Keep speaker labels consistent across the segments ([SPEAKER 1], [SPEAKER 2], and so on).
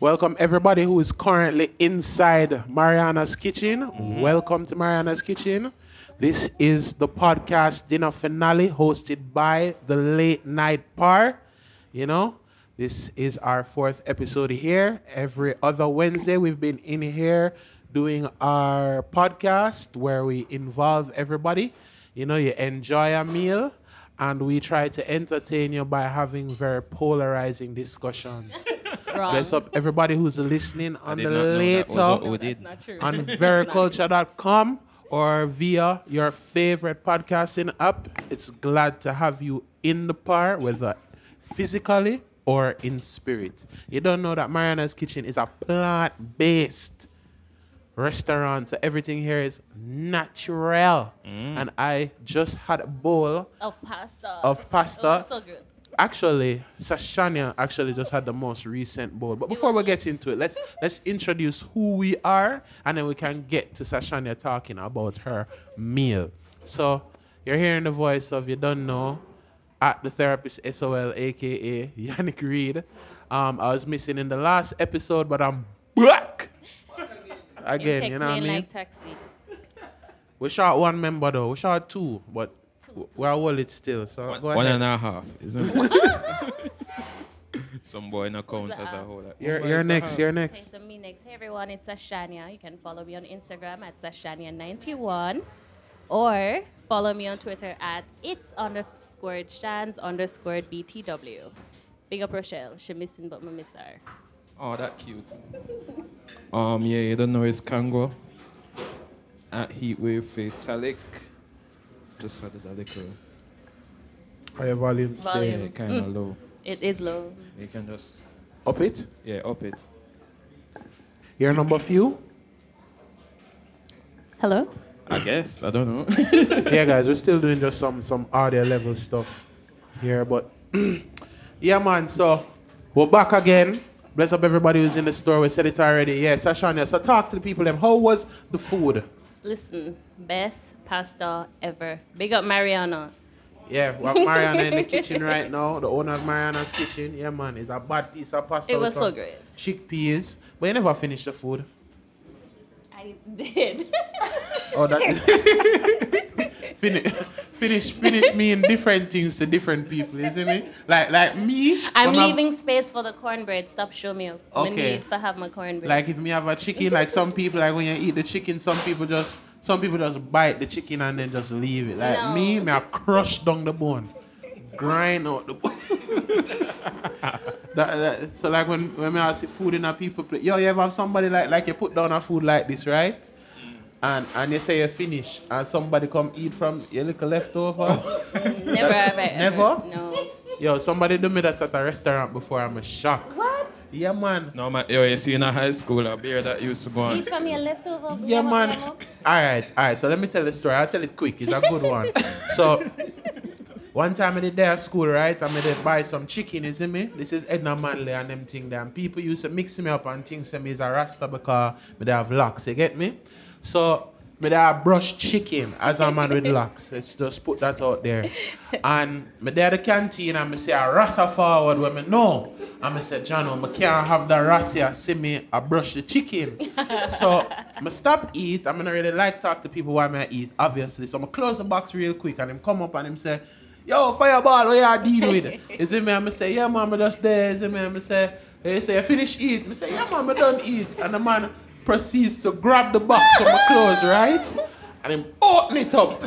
[SPEAKER 1] Welcome everybody who is currently inside Marianna's kitchen. Mm-hmm. Welcome to Marianna's kitchen. This is the podcast dinner finale hosted by the late night par. You know, this is our fourth episode here. Every other Wednesday, we've been in here doing our podcast where we involve everybody. You know, you enjoy a meal and we try to entertain you by having very polarizing discussions.
[SPEAKER 2] Wrong.
[SPEAKER 1] Bless up everybody who's listening on the
[SPEAKER 3] not know that was
[SPEAKER 1] later
[SPEAKER 3] what we did.
[SPEAKER 2] Not
[SPEAKER 1] on vericulture.com or via your favorite podcasting app. It's glad to have you in the par, whether physically or in spirit. You don't know that Marianna's Kitchen is a plant based restaurant, so everything here is natural. And I just had a bowl
[SPEAKER 2] of pasta.
[SPEAKER 1] of pasta.
[SPEAKER 2] It was so good.
[SPEAKER 1] Actually, Sashania actually just had the most recent bowl. But before we get into it, let's let's introduce who we are, and then we can get to Sashania talking about her meal. So you're hearing the voice of you don't know at the therapist SOL, aka Yannick Reed. Um, I was missing in the last episode, but I'm back again. You know what I mean?
[SPEAKER 2] like taxi.
[SPEAKER 1] We shot one member though. We shot two, but
[SPEAKER 2] Two,
[SPEAKER 1] we're all it still. So
[SPEAKER 3] One,
[SPEAKER 1] go ahead.
[SPEAKER 3] and a half, isn't it? Some boy in a count as a whole.
[SPEAKER 1] You're,
[SPEAKER 3] oh,
[SPEAKER 1] you're next. You're
[SPEAKER 2] Okay,
[SPEAKER 1] next.
[SPEAKER 2] so me next. Hey everyone, it's Sashania. You can follow me on Instagram at Sashania91 or follow me on Twitter at it's underscore shans underscore BTW. Big up Rochelle. She missing but me miss her.
[SPEAKER 3] Oh, that cute. Um, yeah, you don't know it's Kango. At Heatwave Fatalic. Just added a little,
[SPEAKER 1] Higher volume stay.
[SPEAKER 2] Volume.
[SPEAKER 3] yeah, kind of low.
[SPEAKER 2] It is low.
[SPEAKER 3] You can just,
[SPEAKER 1] Up it.
[SPEAKER 3] yeah, up it.
[SPEAKER 1] Your number few.
[SPEAKER 2] Hello?
[SPEAKER 3] I guess, I don't know.
[SPEAKER 1] yeah, guys, we're still doing just some some audio level stuff here, but yeah, man. So we're back again. Bless up everybody who's in the store. We said it already. Yeah, Sashania. So talk to the people. Them. How was the food?
[SPEAKER 2] Listen, best pasta ever. Big up Marianna.
[SPEAKER 1] Yeah, we have Marianna in the kitchen right now. The owner of Marianna's kitchen. Yeah, man. It's a bad piece of pasta.
[SPEAKER 2] It
[SPEAKER 1] with
[SPEAKER 2] was so
[SPEAKER 1] some
[SPEAKER 2] great.
[SPEAKER 1] Chickpeas, but you never finished the food.
[SPEAKER 2] I did.
[SPEAKER 1] Oh, that finish, finish, finish me in different things to different people, isn't it? Like, like me.
[SPEAKER 2] I'm
[SPEAKER 1] I-
[SPEAKER 2] leaving space for the cornbread. Stop show me. I
[SPEAKER 1] Okay.
[SPEAKER 2] need to have my cornbread.
[SPEAKER 1] Like if me have a chicken, like some people, like when you eat the chicken, some people just, some people just bite the chicken and then just leave it. Like
[SPEAKER 2] No.
[SPEAKER 1] me, me I crush down the bone, grind out the bone. That- that- so like when when me ask see food in a people plate, yo, you ever have somebody like like you put down a food like this, right? And and you say you finish, and somebody come eat from your little leftovers.
[SPEAKER 2] Never have I ever.
[SPEAKER 1] Never?
[SPEAKER 2] No.
[SPEAKER 1] Yo, somebody do me that at a restaurant before. I'm a shock.
[SPEAKER 2] What?
[SPEAKER 1] Yeah, man.
[SPEAKER 3] no, man, yo, you see in a high school, a beer that used to go on.
[SPEAKER 2] Eat from your leftover.
[SPEAKER 1] Yeah, man.
[SPEAKER 2] blah, blah.
[SPEAKER 1] All right, all right. So let me tell the story. I'll tell it quick. It's a good one. so one time I did there at school, right? I made it buy some chicken, you see me? This is Edna Manley and them thing there. And people used to mix me up and think say me is a rasta because me they have locks, you get me? So me have brush chicken as a man with locks. Let's just put that out there. And me at the canteen and me say a rasta forward when me know. And me say, John, I can't have the rasta see me I brush the chicken. so I stop eat. I'm not really like talk to people while I eat, obviously. So I close the box real quick and him come up and him say, Yo, fireball, what you deal with? Is it me? I'm say, Yeah, mama, just there. Is it me? I'm say, He say, You finish eat? I say, Yeah, mama, done eat. And the man proceeds to grab the box from my clothes, right? And him open it up.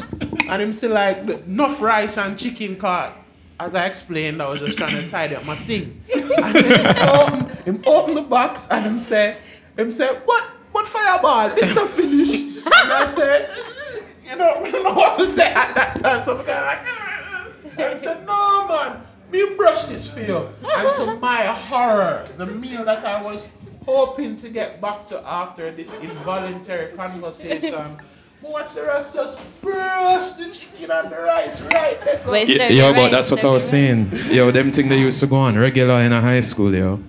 [SPEAKER 1] And him say, like, enough rice and chicken cart. As I explained, I was just trying to tidy up my thing. And then him open, him open the box and him say, him say, what, what fireball? This is not finished. And I say, you know, I don't know what to say at that time. So I'm kind of like, ah. and him said, no, man, me brush this for you. And to my horror, the meal that I was hoping to get back to after this involuntary conversation. Watch the rest just brush the chicken and the rice right there. So-
[SPEAKER 2] Wait,
[SPEAKER 3] Y- yo,
[SPEAKER 2] you're
[SPEAKER 3] but that's what I was saying. Yo, them thing they used to go on regular in a high school, yo.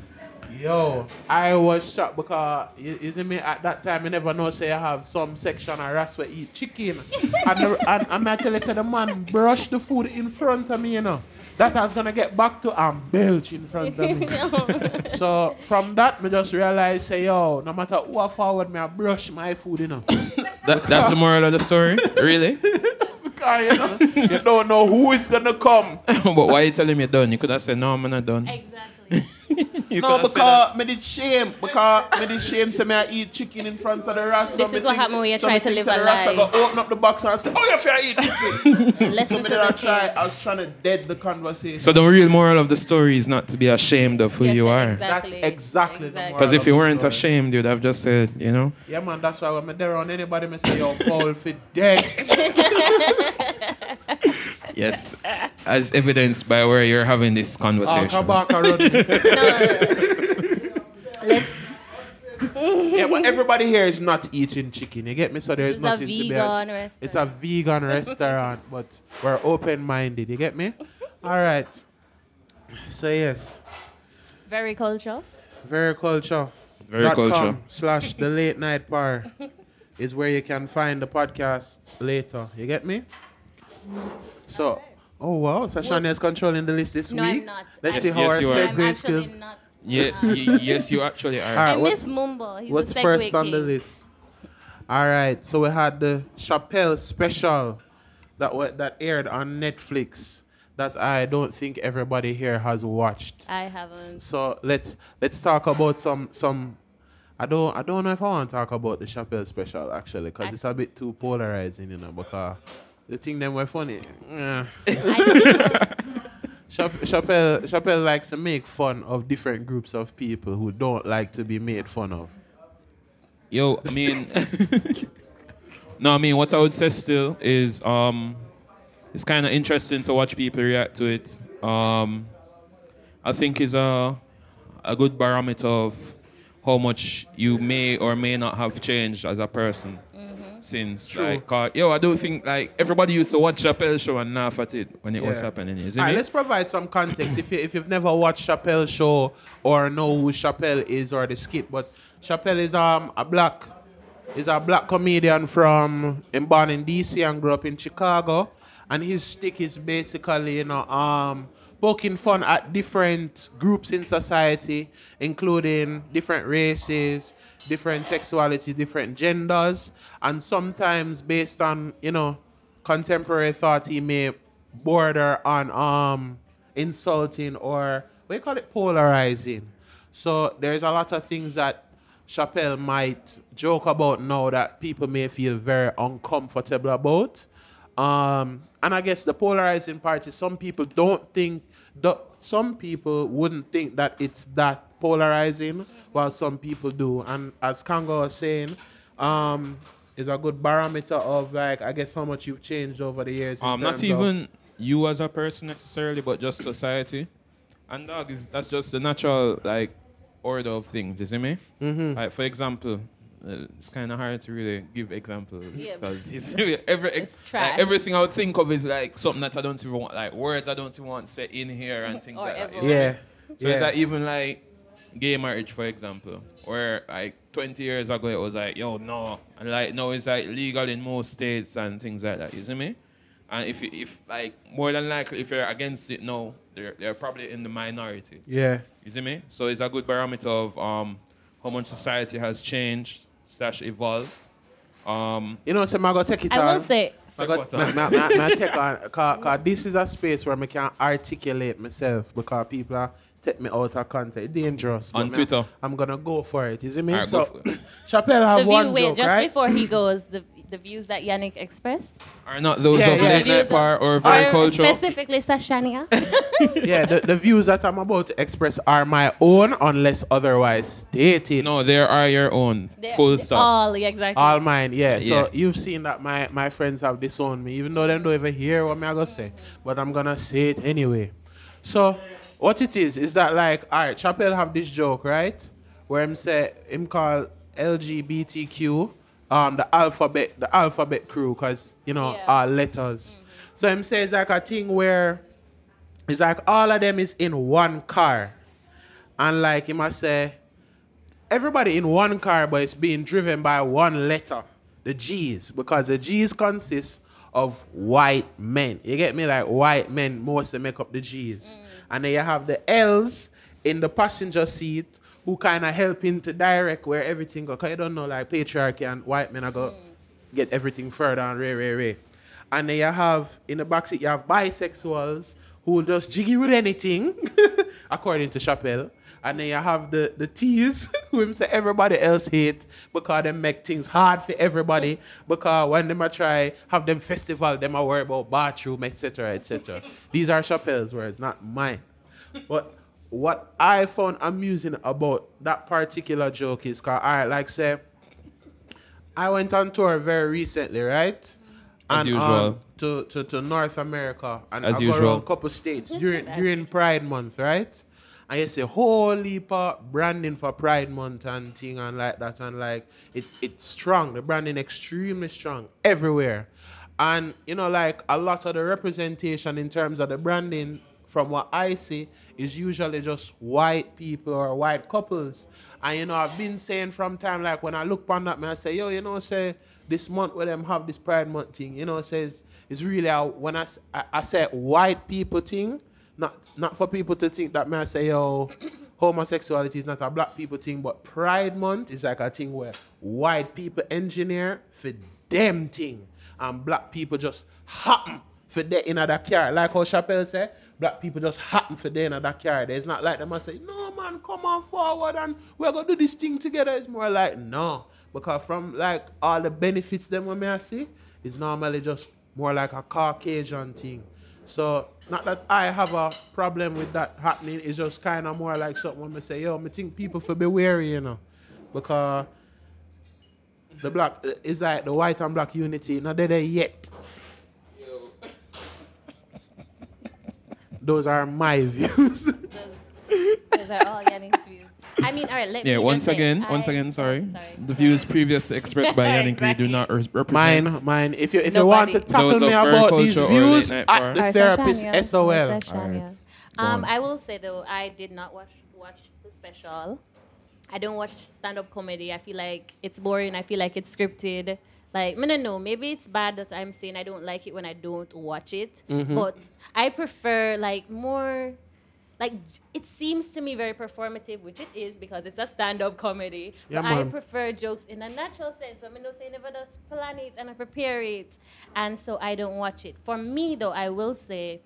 [SPEAKER 1] Yo, I was shocked because you, you see me at that time. You never know. Say I have some section of rats where eat chicken, and, the, and and I tell you, say the man brush the food in front of me, you know. That I was gonna get back to and belch in front of me. Oh, so from that, me just realized, say, yo, no matter who I forward me, I brush my food, you know.
[SPEAKER 3] That, that's the moral of the story, really.
[SPEAKER 1] because you know, you don't know who is gonna come.
[SPEAKER 3] but why are you telling me done? You could have said no, I'm not done.
[SPEAKER 2] Exactly.
[SPEAKER 3] You
[SPEAKER 1] No,
[SPEAKER 3] coulda said that.
[SPEAKER 1] because me did shame. Because me did shame say me I eat chicken in front of the rasta.
[SPEAKER 2] This
[SPEAKER 1] Me
[SPEAKER 2] is what
[SPEAKER 1] think-
[SPEAKER 2] happen when you
[SPEAKER 1] so
[SPEAKER 2] try to live
[SPEAKER 1] say
[SPEAKER 2] a
[SPEAKER 1] the rasta
[SPEAKER 2] lie.
[SPEAKER 1] Go open up the box and say, oh, you feel eat chicken. so
[SPEAKER 2] Listen
[SPEAKER 1] me
[SPEAKER 2] to the
[SPEAKER 1] I try. I was trying to dead the conversation.
[SPEAKER 3] So the real moral of the story is not to be ashamed of who
[SPEAKER 2] Yes,
[SPEAKER 3] you are.
[SPEAKER 2] exactly.
[SPEAKER 1] That's exactly the moral.
[SPEAKER 3] Because if you weren't
[SPEAKER 1] story.
[SPEAKER 3] ashamed, you'd have just said, you know.
[SPEAKER 1] Yeah, man, that's why when me there on anybody, me say, yo, fall for dead.
[SPEAKER 3] Yes. As evidenced by where you're having this
[SPEAKER 1] Oh,
[SPEAKER 3] conversation.
[SPEAKER 1] come back and run
[SPEAKER 2] Let's.
[SPEAKER 1] Yeah, but everybody here is not eating chicken. You get me? So there's
[SPEAKER 2] It's
[SPEAKER 1] nothing to be.
[SPEAKER 2] vegan restaurant.
[SPEAKER 1] It's a vegan restaurant, but we're open-minded. You get me? All right. So yes,
[SPEAKER 2] Very cultural.
[SPEAKER 1] very culture.
[SPEAKER 3] Very
[SPEAKER 1] dot
[SPEAKER 3] culture.
[SPEAKER 1] slash the late night par is where you can find the podcast later. You get me? So, oh wow, Sashania is controlling the list this
[SPEAKER 2] No,
[SPEAKER 1] week.
[SPEAKER 2] I'm not.
[SPEAKER 1] Let's
[SPEAKER 2] I'm-
[SPEAKER 1] see
[SPEAKER 3] Yes,
[SPEAKER 1] how
[SPEAKER 3] yes,
[SPEAKER 1] our
[SPEAKER 3] you are.
[SPEAKER 2] I'm
[SPEAKER 1] segue
[SPEAKER 2] actually
[SPEAKER 1] skills.
[SPEAKER 2] not.
[SPEAKER 3] Yeah, y- yes, you actually are.
[SPEAKER 1] All
[SPEAKER 2] I
[SPEAKER 1] what's-
[SPEAKER 2] miss Mumbo. He's
[SPEAKER 1] What's
[SPEAKER 2] the
[SPEAKER 1] first on the
[SPEAKER 2] king.
[SPEAKER 1] list? All right, so we had the Chappelle special that wa- that aired on Netflix that I don't think everybody here has watched.
[SPEAKER 2] I haven't.
[SPEAKER 1] So let's let's talk about some some. I don't I don't know if I want to talk about the Chappelle special actually because it's a bit too polarizing, you know. Because the thing them were funny. Yeah.
[SPEAKER 2] I didn't know.
[SPEAKER 1] Chap- Chappelle Chappelle likes to make fun of different groups of people who don't like to be made fun of.
[SPEAKER 3] Yo, I mean, no, I mean, what I would say still is, um, it's kind of interesting to watch people react to it. Um, I think is a a good barometer of how much you may or may not have changed as a person since.
[SPEAKER 1] True.
[SPEAKER 3] Like, uh, yo, I don't think like everybody used to watch Chappelle show and laugh at it when it was happening. Is it?
[SPEAKER 1] All right,
[SPEAKER 3] me?
[SPEAKER 1] let's provide some context. if, you, if you've never watched Chappelle's show or know who Chappelle is or the skit, but Chappelle is um a black is a black comedian from and born in DC and grew up in Chicago, and his stick is basically you know um poking fun at different groups in society, including different races, different sexualities, different genders, and sometimes based on you know contemporary thought, he may border on um insulting or we call it polarizing. So there's a lot of things that Chappelle might joke about now that people may feel very uncomfortable about. Um, and I guess the polarizing part is some people don't think the some people wouldn't think that it's that polarizing, while some people do. And as Kango was saying, um, is a good barometer of like I guess how much you've changed over the years.
[SPEAKER 3] Um, not
[SPEAKER 1] terms of-
[SPEAKER 3] even you as a person necessarily, but just society. And dog is that's just the natural like order of things. You see me? Mm-hmm. Like for example, uh, it's kind of hard to really give examples because it's every
[SPEAKER 2] It's
[SPEAKER 3] like, everything I would think of is like something that I don't even want, like words I don't even want set in here and things
[SPEAKER 2] Or
[SPEAKER 3] like that.
[SPEAKER 2] ever.
[SPEAKER 3] you?
[SPEAKER 1] Yeah.
[SPEAKER 3] So
[SPEAKER 1] yeah.
[SPEAKER 3] it's like even like gay marriage, for example, where like 20 years ago it was like, yo, no, and like now it's like legal in most states and things like that. You see me? And if you- if like more than likely if you're against it now, they're they're probably in the minority.
[SPEAKER 1] yeah.
[SPEAKER 3] You see me? So it's a good barometer of um how much society has changed slash evolved. Um,
[SPEAKER 1] You know, so I'm gonna take it
[SPEAKER 2] I
[SPEAKER 1] on.
[SPEAKER 2] will say,
[SPEAKER 1] I got, take on, cause, cause this is a space where I can articulate myself because people are take me out of context. It's dangerous.
[SPEAKER 3] On Twitter.
[SPEAKER 1] I'm gonna go for it. Is it me?
[SPEAKER 3] Alright,
[SPEAKER 1] so,
[SPEAKER 3] go for it.
[SPEAKER 1] Chappelle have
[SPEAKER 2] the
[SPEAKER 1] one
[SPEAKER 2] view, wait,
[SPEAKER 1] joke,
[SPEAKER 2] just
[SPEAKER 1] right?
[SPEAKER 2] before he goes, the the views that Yannick expressed,
[SPEAKER 3] are not those
[SPEAKER 1] Yeah,
[SPEAKER 3] of
[SPEAKER 1] yeah.
[SPEAKER 3] late night
[SPEAKER 2] of-
[SPEAKER 3] par or very
[SPEAKER 2] or
[SPEAKER 3] cultural?
[SPEAKER 2] specifically Sashania.
[SPEAKER 1] yeah, the, the views that I'm about to express are my own unless otherwise stated.
[SPEAKER 3] No, there are your own.
[SPEAKER 2] They're-
[SPEAKER 3] Full stop.
[SPEAKER 2] All yeah, exactly.
[SPEAKER 1] All mine, yeah. So
[SPEAKER 3] Yeah.
[SPEAKER 1] you've seen that my, my friends have disowned me, even though they don't even hear what me I gonna say. But I'm gonna say it anyway. So what it is is that like, alright, Chappelle have this joke, right? Where him say him call LGBTQ um the alphabet the alphabet crew, cause you know
[SPEAKER 2] Yeah.
[SPEAKER 1] are letters. So him says like a thing where it's like all of them is in one car. And like he must say everybody in one car, but it's being driven by one letter, the G's, because the G's consist of white men. You get me? Like white men mostly make up the G's. And then you have the L's in the passenger seat who kind of helping to direct where everything go. Cause you don't know like patriarchy and white men are go mm. get everything further and ray ray ray. And then you have in the back seat you have bisexuals who will just jiggy with anything, according to Chappelle. And then you have the the T's who say everybody else hate because they make things hard for everybody. Because when them a try have them festival, them a worry about bathroom, etc. etc. These are Chappelle's words, not mine. But what I found amusing about that particular joke is cause I like say I went on tour very recently, right?
[SPEAKER 3] As
[SPEAKER 1] and,
[SPEAKER 3] usual.
[SPEAKER 1] Um, to, to, to North America and
[SPEAKER 3] As
[SPEAKER 1] I go
[SPEAKER 3] usual.
[SPEAKER 1] around a couple states during during. Pride Month, right? And you see whole heap of branding for Pride Month and thing and like that and like it it's strong. The branding extremely strong everywhere. And you know, like a lot of the representation in terms of the branding from what I see is usually just white people or white couples. And you know, I've been saying from time like when I look on that man, I say, yo, you know, say this month where them have this Pride Month thing, you know, says it's really a, when I say white people thing, not not for people to think that man I say, yo, oh, homosexuality is not a black people thing, but Pride Month is like a thing where white people engineer for them thing, and black people just happen for that in that car. Like how Chappelle said, black people just happen for them in that car. It's not like them I say, no man, come on forward and we're gonna do this thing together. It's more like no, because from like all the benefits them when I see, it's normally just more like a Caucasian thing. So not that I have a problem with that happening. It's just kind of more like something when me say, yo, me think people should be wary, you know, because the black is like the white and black unity not there yet. Those are my views.
[SPEAKER 2] Those, those are all Yannick's views. I mean, all right, let
[SPEAKER 3] Yeah,
[SPEAKER 2] me
[SPEAKER 3] once
[SPEAKER 2] just say,
[SPEAKER 3] again,
[SPEAKER 2] I-
[SPEAKER 3] once again, sorry.
[SPEAKER 2] Sorry.
[SPEAKER 3] The views previously expressed by Yannick Reid do not represent.
[SPEAKER 1] mine, mine. If you if you want to
[SPEAKER 2] Nobody.
[SPEAKER 1] tackle me about these
[SPEAKER 3] Culture or Late
[SPEAKER 1] views,
[SPEAKER 3] Night
[SPEAKER 1] at the
[SPEAKER 2] Or
[SPEAKER 1] therapist
[SPEAKER 2] Sashania.
[SPEAKER 1] SOL.
[SPEAKER 2] Or
[SPEAKER 3] Alright.
[SPEAKER 2] Um. I will say though, I did not watch watch the special. I don't watch stand up comedy. I feel like it's boring. I feel like it's scripted. Like, I don't know. Maybe it's bad that I'm saying I don't like it when I don't watch it.
[SPEAKER 1] Mm-hmm.
[SPEAKER 2] But I prefer like more. Like it seems to me very performative, which it is because it's a stand-up comedy.
[SPEAKER 1] Yeah,
[SPEAKER 2] but I prefer jokes in a natural sense. When I know say never does plan it and I prepare it, and so I don't watch it. For me though, I will say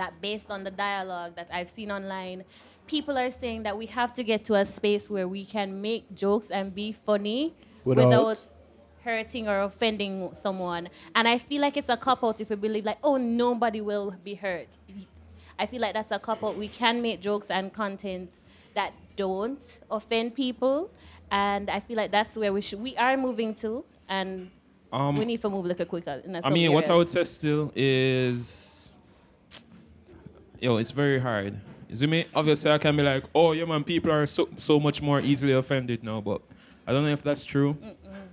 [SPEAKER 2] that based on the dialogue that I've seen online, people are saying that we have to get to a space where we can make jokes and be funny
[SPEAKER 1] Without-
[SPEAKER 2] without, hurting or offending someone. And I feel like it's a cop out if we believe like, oh, nobody will be hurt. I feel like that's a cop out. We can make jokes and content that don't offend people, and I feel like that's where we should. We are moving to, and
[SPEAKER 3] Um,
[SPEAKER 2] we need to move like a little quicker. In
[SPEAKER 3] I
[SPEAKER 2] some
[SPEAKER 3] mean, what I would say still is, yo, it's very hard. You see me? Obviously, I can be like, oh, yeah, man, people are so, so much more easily offended now, but I don't know if that's true.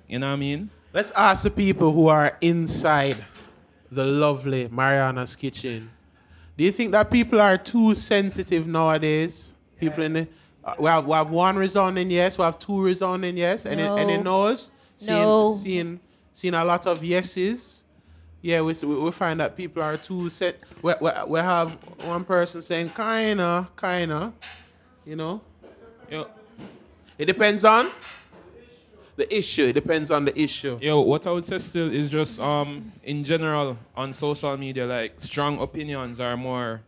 [SPEAKER 3] You know what I mean?
[SPEAKER 1] Let's ask the people who are inside the lovely Marianna's kitchen. Do you think that people are too sensitive nowadays? People in the, uh, we have we have one resounding yes, we have two resounding yes, and
[SPEAKER 2] No.
[SPEAKER 1] it, and it knows. Seeing,
[SPEAKER 2] No.
[SPEAKER 1] seeing seeing a lot of yeses. Yeah, we, we find that people are too set. We, we, we have one person saying kinda, kinda, you know.
[SPEAKER 3] Yo,
[SPEAKER 1] It depends on the issue. It depends on the issue.
[SPEAKER 3] yo, what I would say still is just, um, in general, on social media, like, strong opinions are more,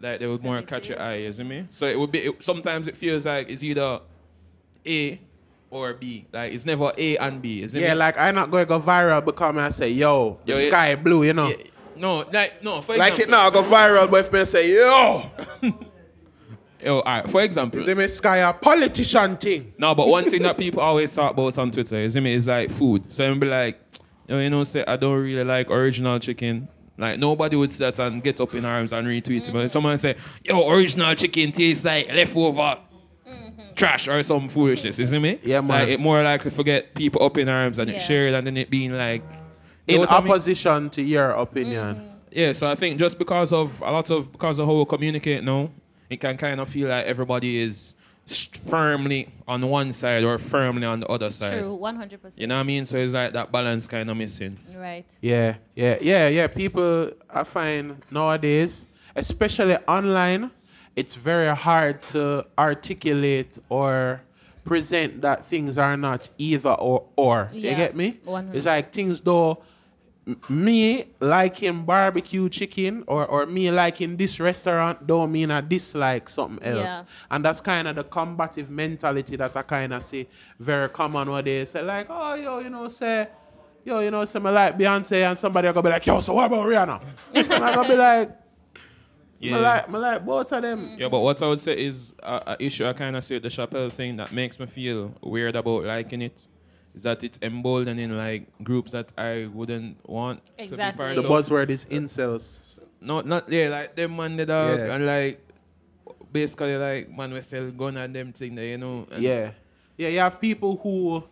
[SPEAKER 3] like, they would more catch your eye, you see me? So it would be, it, sometimes it feels like it's either A or B. Like, it's never A and B, you see
[SPEAKER 1] Yeah,
[SPEAKER 3] me?
[SPEAKER 1] like I'm not going to go viral because I say, yo, the
[SPEAKER 3] Yo, it-
[SPEAKER 1] sky blue, you know.
[SPEAKER 3] Yeah, no, like, no, for
[SPEAKER 1] Like it
[SPEAKER 3] example.
[SPEAKER 1] now go viral, but if me say, yo,
[SPEAKER 3] Yo, all right, for example.
[SPEAKER 1] see me sky a politician thing.
[SPEAKER 3] No, but one thing that people always talk about on Twitter, is see me, is like food. So I'm be like, yo, you know, say I don't really like original chicken. Like nobody would say that and get up in arms and retweet it. But if someone say, yo, original chicken tastes like leftover mm-hmm. trash or some foolishness, you see me?
[SPEAKER 1] Yeah, man.
[SPEAKER 3] Like it more likely to forget people up in arms and it shared and then it being like
[SPEAKER 1] In
[SPEAKER 3] what I mean?
[SPEAKER 1] opposition to your opinion. Mm-hmm.
[SPEAKER 3] Yeah, so I think just because of a lot of because of how we communicate now, it can kind of feel like everybody is firmly on one side or firmly on the other side.
[SPEAKER 2] True, 100%.
[SPEAKER 3] You know what I mean? So it's like that balance kind of missing.
[SPEAKER 2] Right.
[SPEAKER 1] Yeah, yeah, yeah, yeah. People, I find nowadays, especially online, it's very hard to articulate or present that things are not either or or. You get me?
[SPEAKER 2] 100.
[SPEAKER 1] It's like things though. M- Me liking barbecue chicken or, or me liking this restaurant don't mean I dislike something else.
[SPEAKER 2] Yeah.
[SPEAKER 1] And that's kind of the combative mentality that I kind of see very common nowadays. Say like, oh, yo, you know, say, yo, you know, say me like Beyonce and somebody will go be like, yo, so what about Rihanna? I'm gonna be like,
[SPEAKER 3] Yeah.
[SPEAKER 1] me like, me like both of them.
[SPEAKER 3] Yeah, but what I would say is a, a issue I kind of see with the Chappelle thing that makes me feel weird about liking it is that it's emboldening like groups that I wouldn't want to be
[SPEAKER 2] Exactly.
[SPEAKER 3] part
[SPEAKER 1] The
[SPEAKER 3] of.
[SPEAKER 1] buzzword is incels.
[SPEAKER 3] No, not yeah, like them man the dog
[SPEAKER 1] Yeah.
[SPEAKER 3] and like basically like man we sell gun and them thing there, you know. And
[SPEAKER 1] Yeah. Yeah, you have people who,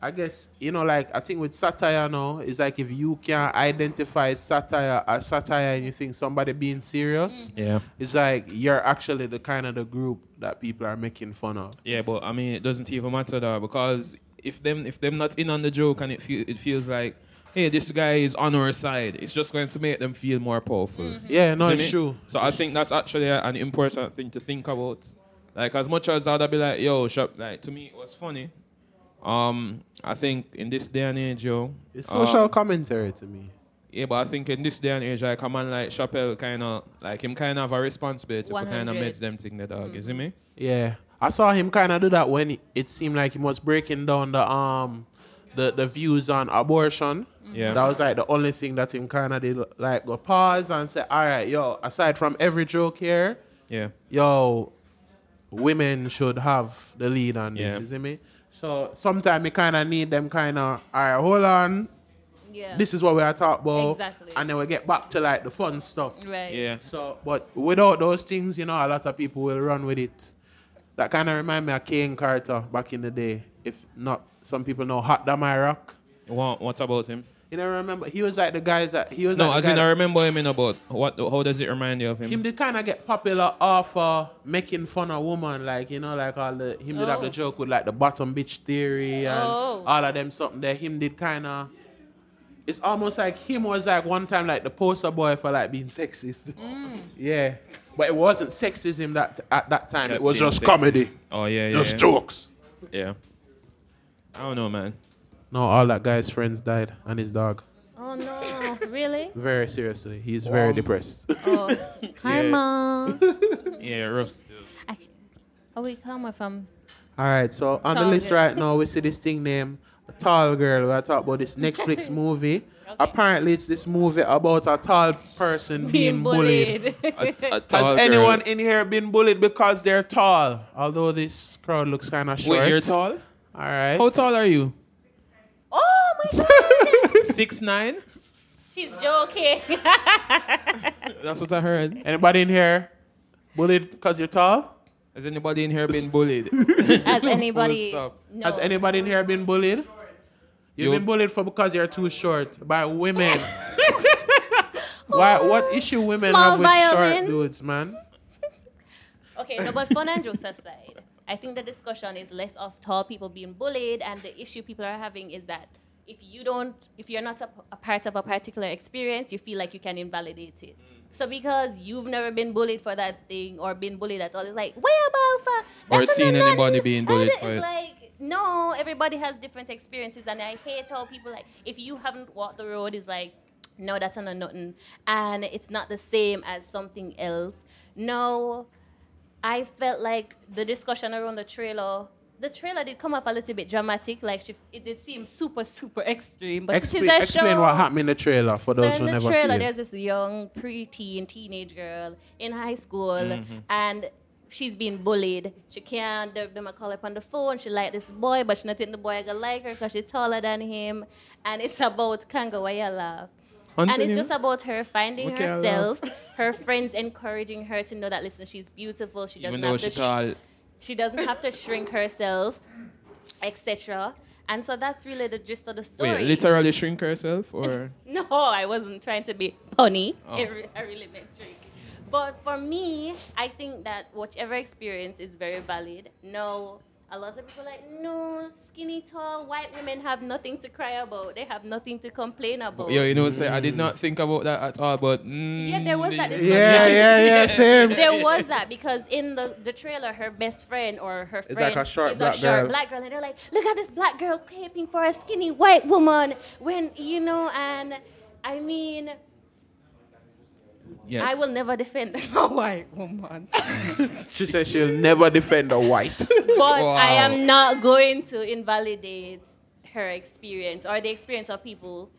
[SPEAKER 1] I guess, you know, like, I think with satire now, it's like if you can identify satire as satire and you think somebody being serious, mm.
[SPEAKER 3] Yeah.
[SPEAKER 1] it's like you're actually the kind of the group that people are making fun of.
[SPEAKER 3] Yeah, but I mean it doesn't even matter though because if them if them not in on the joke and it feel it feels like hey this guy is on our side, it's just going to make them feel more powerful.
[SPEAKER 1] Yeah, no,
[SPEAKER 3] See
[SPEAKER 1] it's true.
[SPEAKER 3] So I think that's actually an important thing to think about. Like as much as I'd be like, yo, shop, like to me it was funny. Um, I think in this day and age, yo,
[SPEAKER 1] It's
[SPEAKER 3] uh,
[SPEAKER 1] social commentary to me.
[SPEAKER 3] yeah, but I think in this day and age, like a man like Chappelle, kind of like him, kind of have a responsibility for kind of
[SPEAKER 2] 100.
[SPEAKER 3] meds them thing the dog. You see me?
[SPEAKER 1] Yeah, I saw him kind of do that when it, it seemed like he was breaking down the um the the views on abortion.
[SPEAKER 3] Yeah.
[SPEAKER 1] that was like the only thing that him kind of did like go pause and say, all right, yo. Aside from every joke here,
[SPEAKER 3] Yeah.
[SPEAKER 1] yo, women should have the lead on this.
[SPEAKER 3] Yeah.
[SPEAKER 1] You see me? So sometimes you kind of need them kind of all right. Hold on,
[SPEAKER 2] Yeah.
[SPEAKER 1] this is what we are talking about,
[SPEAKER 2] Exactly.
[SPEAKER 1] and then we get back to like the fun stuff.
[SPEAKER 2] right.
[SPEAKER 3] Yeah.
[SPEAKER 1] So, but without those things, you know, a lot of people will run with it. That kind of remind me of Kane Carter back in the day. If not, some people know Hot Damn I Rock.
[SPEAKER 3] What, what about him?
[SPEAKER 1] You know, remember he was like the guys that he was.
[SPEAKER 3] No,
[SPEAKER 1] like
[SPEAKER 3] as in
[SPEAKER 1] guy
[SPEAKER 3] I remember him in about what? How does it remind you of him?
[SPEAKER 1] him did kind of get popular off uh, making fun of woman, like you know, like all the him did have the
[SPEAKER 2] Oh.
[SPEAKER 1] joke with like the bottom bitch theory and
[SPEAKER 2] Oh.
[SPEAKER 1] all of them something that him did kind of. It's almost like him was like one time like the poster boy for like being sexist.
[SPEAKER 2] Mm.
[SPEAKER 1] Yeah, but it wasn't sexism that at that time. It was just
[SPEAKER 3] Sexist.
[SPEAKER 1] comedy,
[SPEAKER 3] Oh yeah, yeah.
[SPEAKER 1] just
[SPEAKER 3] yeah.
[SPEAKER 1] jokes.
[SPEAKER 3] Yeah. I don't know, man.
[SPEAKER 1] No, all that guy's friends died and his dog.
[SPEAKER 2] Oh no, really?
[SPEAKER 1] Very seriously, he's very
[SPEAKER 3] Wow.
[SPEAKER 1] depressed.
[SPEAKER 2] Oh, karma.
[SPEAKER 3] Yeah, rough still.
[SPEAKER 2] I, oh, we karma from.
[SPEAKER 1] All right, so on the
[SPEAKER 2] Tall
[SPEAKER 1] list
[SPEAKER 2] girl.
[SPEAKER 1] right now, we see this thing named a Tall Girl. We're talking about this Netflix movie. Apparently, it's this movie about a tall person being, bullied.
[SPEAKER 3] A, a
[SPEAKER 1] Has
[SPEAKER 3] tall
[SPEAKER 1] anyone in here been bullied because they're tall? Although this crowd looks kind of short.
[SPEAKER 3] Wait, you're tall?
[SPEAKER 1] All right.
[SPEAKER 3] How tall are you?
[SPEAKER 2] oh my god!
[SPEAKER 3] Six nine.
[SPEAKER 2] She's joking.
[SPEAKER 3] That's what I heard.
[SPEAKER 1] Anybody in here bullied because you're tall?
[SPEAKER 3] Has anybody in here been bullied?
[SPEAKER 2] Has anybody? No.
[SPEAKER 1] Has anybody in here been bullied? You've
[SPEAKER 3] You-
[SPEAKER 1] been bullied for because you're too short by women. Why? What issue women
[SPEAKER 2] Small
[SPEAKER 1] have with
[SPEAKER 2] violin.
[SPEAKER 1] short dudes, man?
[SPEAKER 2] Okay, no, but fun and jokes aside, I think the discussion is less of tall people being bullied, and the issue people are having is that if you don't, if you're not a, a part of a particular experience, you feel like you can invalidate it. Mm. So because you've never been bullied for that thing or been bullied at all, it's like, where about for?
[SPEAKER 3] Or seen anybody being bullied for it.
[SPEAKER 2] Like, no, everybody has different experiences, and I hate how people like if you haven't walked the road, is like. No, that's not nothing. And it's not the same as something else. No, I felt like the discussion around the trailer, the trailer did come up a little bit dramatic. Like she, it did seem super, super extreme. But
[SPEAKER 1] Expla-
[SPEAKER 2] it is a
[SPEAKER 1] explain
[SPEAKER 2] show.
[SPEAKER 1] what happened in the trailer for
[SPEAKER 2] So
[SPEAKER 1] those
[SPEAKER 2] in
[SPEAKER 1] who
[SPEAKER 2] the
[SPEAKER 1] never
[SPEAKER 2] trailer,
[SPEAKER 1] see
[SPEAKER 2] there's this young preteen teenage girl in high school,
[SPEAKER 1] Mm-hmm.
[SPEAKER 2] and she's being bullied. She can't. They, they might call her up on the phone. She like this boy, but she not think the boy gonna like her because she's taller than him. And it's about Kanga Wayala. And
[SPEAKER 3] Hunting
[SPEAKER 2] it's
[SPEAKER 3] him?
[SPEAKER 2] just about her finding
[SPEAKER 3] Okay,
[SPEAKER 2] herself, her friends encouraging her to know that listen, she's beautiful. She doesn't
[SPEAKER 3] Even
[SPEAKER 2] have
[SPEAKER 3] she
[SPEAKER 2] to. sh- she doesn't have to shrink herself, etc. And so that's really the gist of the story.
[SPEAKER 3] Wait, literally shrink herself or
[SPEAKER 2] No, I wasn't trying to be punny.
[SPEAKER 3] Oh.
[SPEAKER 2] I, re- I really meant drink. But for me, I think that whichever experience is very valid. No, a lot of people are like, no, skinny, tall, white women have nothing to cry about. They have nothing to complain about.
[SPEAKER 3] Yeah, you know, say I did not think about that at all, but mm,
[SPEAKER 2] Yeah, there was that discussion.
[SPEAKER 1] Yeah, yeah, yeah, same.
[SPEAKER 2] There was that because in the, the trailer, her best friend or her friend
[SPEAKER 1] like a short
[SPEAKER 2] is
[SPEAKER 1] black
[SPEAKER 2] a short
[SPEAKER 1] girl.
[SPEAKER 2] black girl, and they're like, "Look at this black girl caping for a skinny white woman." When you know, and I mean,
[SPEAKER 3] yes.
[SPEAKER 2] I will never defend a white woman,
[SPEAKER 1] She says she'll never defend a white.
[SPEAKER 2] but I am not going to invalidate her experience or the experience of people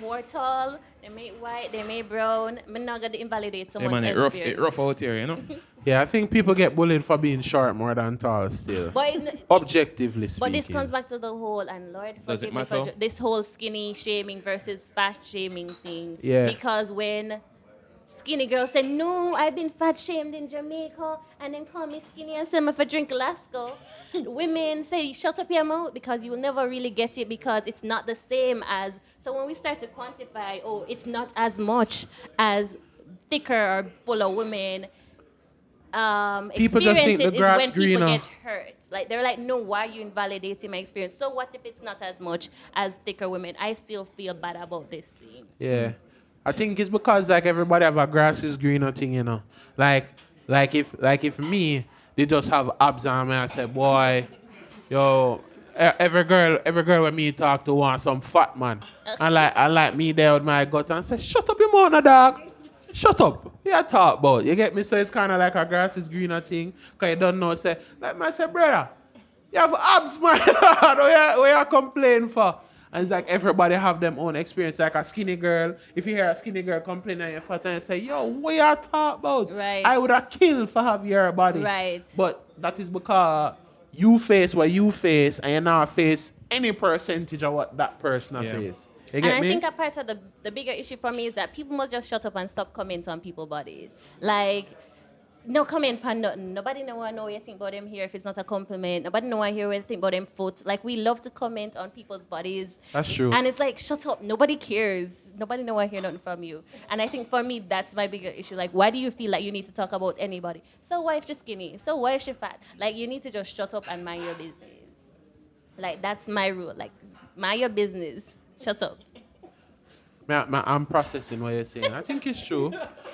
[SPEAKER 2] more tall. They may white, they may brown. I'm not gonna invalidate
[SPEAKER 3] Yeah,
[SPEAKER 2] someone
[SPEAKER 3] man, it
[SPEAKER 2] else's
[SPEAKER 3] rough, it rough out here, you know.
[SPEAKER 1] yeah, I think people get bullied for being short more than tall still.
[SPEAKER 2] But it,
[SPEAKER 1] Objectively speaking.
[SPEAKER 2] But this comes back to the whole, and Lord
[SPEAKER 3] Does it
[SPEAKER 2] me for
[SPEAKER 3] matter?
[SPEAKER 2] this whole skinny shaming versus fat shaming thing.
[SPEAKER 1] Yeah.
[SPEAKER 2] Because when skinny girls say, no, I've been fat shamed in Jamaica, and then call me skinny and send me for drink Lasco, women say, shut up your mouth because you will never really get it because it's not the same as. So when we start to quantify, oh, it's not as much as thicker or fuller women. Um,
[SPEAKER 1] People just think the grass
[SPEAKER 2] when people
[SPEAKER 1] greener.
[SPEAKER 2] get hurt. Like they're like, no, why are you invalidating my experience? So what if it's not as much as thicker women? I still feel bad about this thing.
[SPEAKER 1] Yeah. I think it's because like everybody have a grass is greener thing, you know. Like like if like if me, they just have abs on me, I said, boy, yo, every girl every girl with me talk to want some fat man. And like I like me there with my gut and say, Shut up you now, dog. Shut up. Yeah, talk about. You get me? So it's kinda like a grass is greener thing. Cause you don't know, say, like me say, brother, you have abs, man. what what you complain for? And it's like everybody have them own experience. Like a skinny girl, if you hear a skinny girl complain and you're fat and say, yo, what you talk about?
[SPEAKER 2] Right.
[SPEAKER 1] I would have killed for have your body.
[SPEAKER 2] Right.
[SPEAKER 1] But that is because you face what you face and you now face any percentage of what that person
[SPEAKER 3] Yeah.
[SPEAKER 1] face. You
[SPEAKER 2] And I
[SPEAKER 1] me?
[SPEAKER 2] think a part of the, the bigger issue for me is that people must just shut up and stop commenting on people's bodies. Like, no comment on nothing. Nobody know what know what you think about them here if it's not a compliment. Nobody know what hear what you think about them foot. Like we love to comment on people's bodies.
[SPEAKER 1] That's true.
[SPEAKER 2] And it's like, shut up. Nobody cares. Nobody know I hear nothing from you. And I think for me, that's my bigger issue. Like, why do you feel like you need to talk about anybody? So why if she's skinny? So why if she fat? Like, you need to just shut up and mind your business. Like, that's my rule. Like, mind your business. Shut up.
[SPEAKER 1] Ma- ma- I'm processing what you're saying. I think it's true.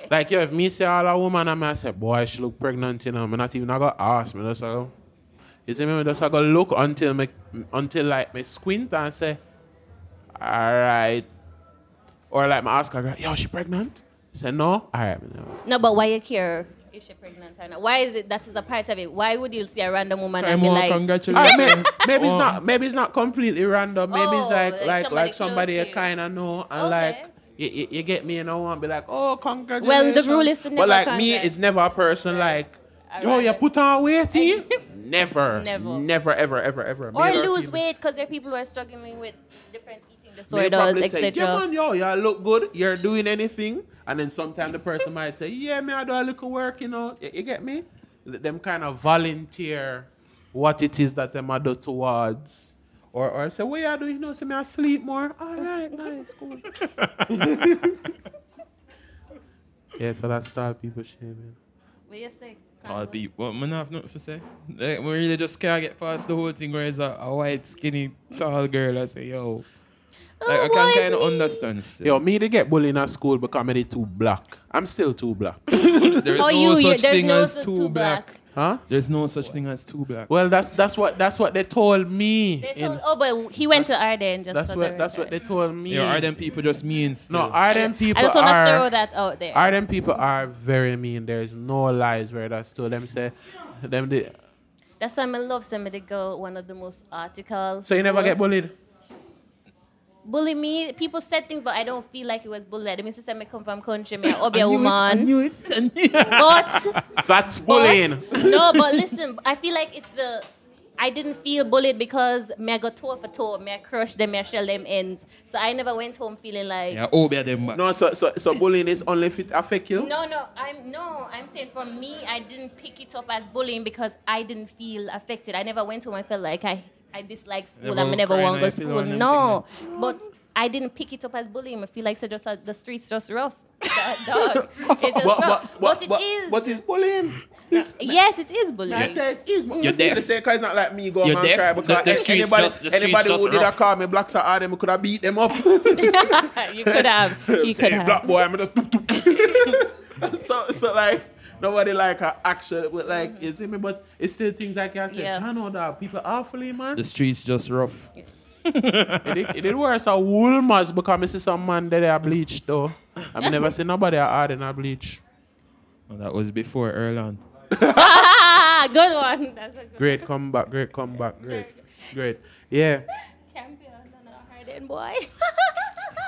[SPEAKER 1] Like, yo, if me say all a woman and I say, boy, she look pregnant, you know, me not even I got ask me. Just go, you see me, just I go look until me, until like me squint and say, all right. Or like me ask her, yo, she pregnant? Say no. All right.
[SPEAKER 2] No, but why you care she's pregnant or not? Why is it that is a part of it? Why would you see a random woman and
[SPEAKER 3] I'm
[SPEAKER 2] be like,
[SPEAKER 1] All
[SPEAKER 3] congratulations.
[SPEAKER 1] right, may- maybe it's
[SPEAKER 3] Oh.
[SPEAKER 1] not maybe it's not completely random. Maybe it's
[SPEAKER 2] Oh,
[SPEAKER 1] like
[SPEAKER 2] like
[SPEAKER 1] like
[SPEAKER 2] somebody
[SPEAKER 1] like somebody you kind of know and
[SPEAKER 2] Okay.
[SPEAKER 1] like you, you, you get me and I won't be like oh congratulations.
[SPEAKER 2] Well, the rule is to never
[SPEAKER 1] But like me,
[SPEAKER 2] congrat.
[SPEAKER 1] it's never a person like
[SPEAKER 2] I'd
[SPEAKER 1] you put on weight. eh?" never,
[SPEAKER 2] Never.
[SPEAKER 1] never, ever, ever, ever.
[SPEAKER 2] or lose
[SPEAKER 1] female.
[SPEAKER 2] weight because there are people who are struggling with different eating
[SPEAKER 1] They
[SPEAKER 2] disorders,
[SPEAKER 1] probably say, yeah
[SPEAKER 2] etc.
[SPEAKER 1] man, yo, you look good. You're doing anything, and then sometimes the person might say, yeah, me I do a little work, you know. You, you get me? Let them kind of volunteer what it is that them a do towards. Or, or say, what you doing? You know, say me I sleep more. All right, nice, cool. yeah, so that's tall people shaming.
[SPEAKER 2] What you say?
[SPEAKER 3] Tall people. What man I have nothing to say. Like, we really just can't get past the whole thing where it's a, a white, skinny, tall girl. I say, yo. Like,
[SPEAKER 2] Oh,
[SPEAKER 3] I
[SPEAKER 2] boy,
[SPEAKER 3] can kind of understand still.
[SPEAKER 1] Yo, me to get bullied in school because I'm too black. I'm still too black.
[SPEAKER 3] There's
[SPEAKER 2] Oh,
[SPEAKER 3] no
[SPEAKER 2] you, you
[SPEAKER 3] such
[SPEAKER 2] there's
[SPEAKER 3] thing
[SPEAKER 2] no
[SPEAKER 3] as
[SPEAKER 2] s-
[SPEAKER 3] too black.
[SPEAKER 1] huh?
[SPEAKER 3] There's no such thing as too black.
[SPEAKER 1] Well, that's that's what that's what they told me.
[SPEAKER 2] They
[SPEAKER 1] in-
[SPEAKER 2] oh, but he went to Ardenne just
[SPEAKER 1] that's what that's what they told me.
[SPEAKER 3] Yo, are them people just mean still?
[SPEAKER 1] No, are them people
[SPEAKER 2] I just want to
[SPEAKER 1] are
[SPEAKER 2] throw that out there.
[SPEAKER 1] are them people are very mean. There is no lies where that's told them say them the,
[SPEAKER 2] That's why I love somebody girl. one of the most articles.
[SPEAKER 1] So you never get bullied?
[SPEAKER 2] Bully me. People said things, but I don't feel like it was bullied. The said me come from country, me a be a woman. But
[SPEAKER 1] That's
[SPEAKER 2] But-
[SPEAKER 1] bullying.
[SPEAKER 2] no, but listen, I feel like it's the. I didn't feel bullied because me I got toe for toe, me I crushed them, me I shell them ends. So I never went home feeling like.
[SPEAKER 3] Yeah, oh, be them back.
[SPEAKER 1] No, so so so bullying is only if it affect you.
[SPEAKER 2] No, no, I'm no. I'm saying for me, I didn't pick it up as bullying because I didn't feel affected. I never went home and felt like I, I dislike school
[SPEAKER 3] Never
[SPEAKER 2] and I never
[SPEAKER 3] cry
[SPEAKER 2] want to go
[SPEAKER 3] and
[SPEAKER 2] school. No, but I didn't pick it up as bullying. I feel like so just uh, the streets just rough. dog. It just
[SPEAKER 1] But,
[SPEAKER 2] rough. it is.
[SPEAKER 1] But it's bullying.
[SPEAKER 2] yes, it is bullying.
[SPEAKER 1] I said it is.
[SPEAKER 3] You're
[SPEAKER 1] You feel
[SPEAKER 3] deaf.
[SPEAKER 1] the same, 'cause it's not like me going
[SPEAKER 3] You're
[SPEAKER 1] and
[SPEAKER 3] deaf.
[SPEAKER 1] cry
[SPEAKER 3] The-
[SPEAKER 1] because
[SPEAKER 3] the
[SPEAKER 1] a- anybody,
[SPEAKER 3] just- the
[SPEAKER 1] anybody who did a
[SPEAKER 3] rough.
[SPEAKER 1] call me black star Adam could have beat them up.
[SPEAKER 2] you could have. You
[SPEAKER 1] Say,
[SPEAKER 2] could
[SPEAKER 1] black boy, I'm just toop, toop. so so like nobody like her action, but like you see me, but it's still things like I said,
[SPEAKER 2] Yeah.
[SPEAKER 1] channel that people awfully man.
[SPEAKER 3] The streets just rough.
[SPEAKER 1] it, did, it did worse at Wolmer's because I see some man that they are bleached though. I've never seen nobody hard in a bleach.
[SPEAKER 3] Well, that was before Erland.
[SPEAKER 2] Ah, good one. That's a good
[SPEAKER 1] Great comeback, great comeback, great, great. Yeah.
[SPEAKER 2] champion. No, no, Harden boy.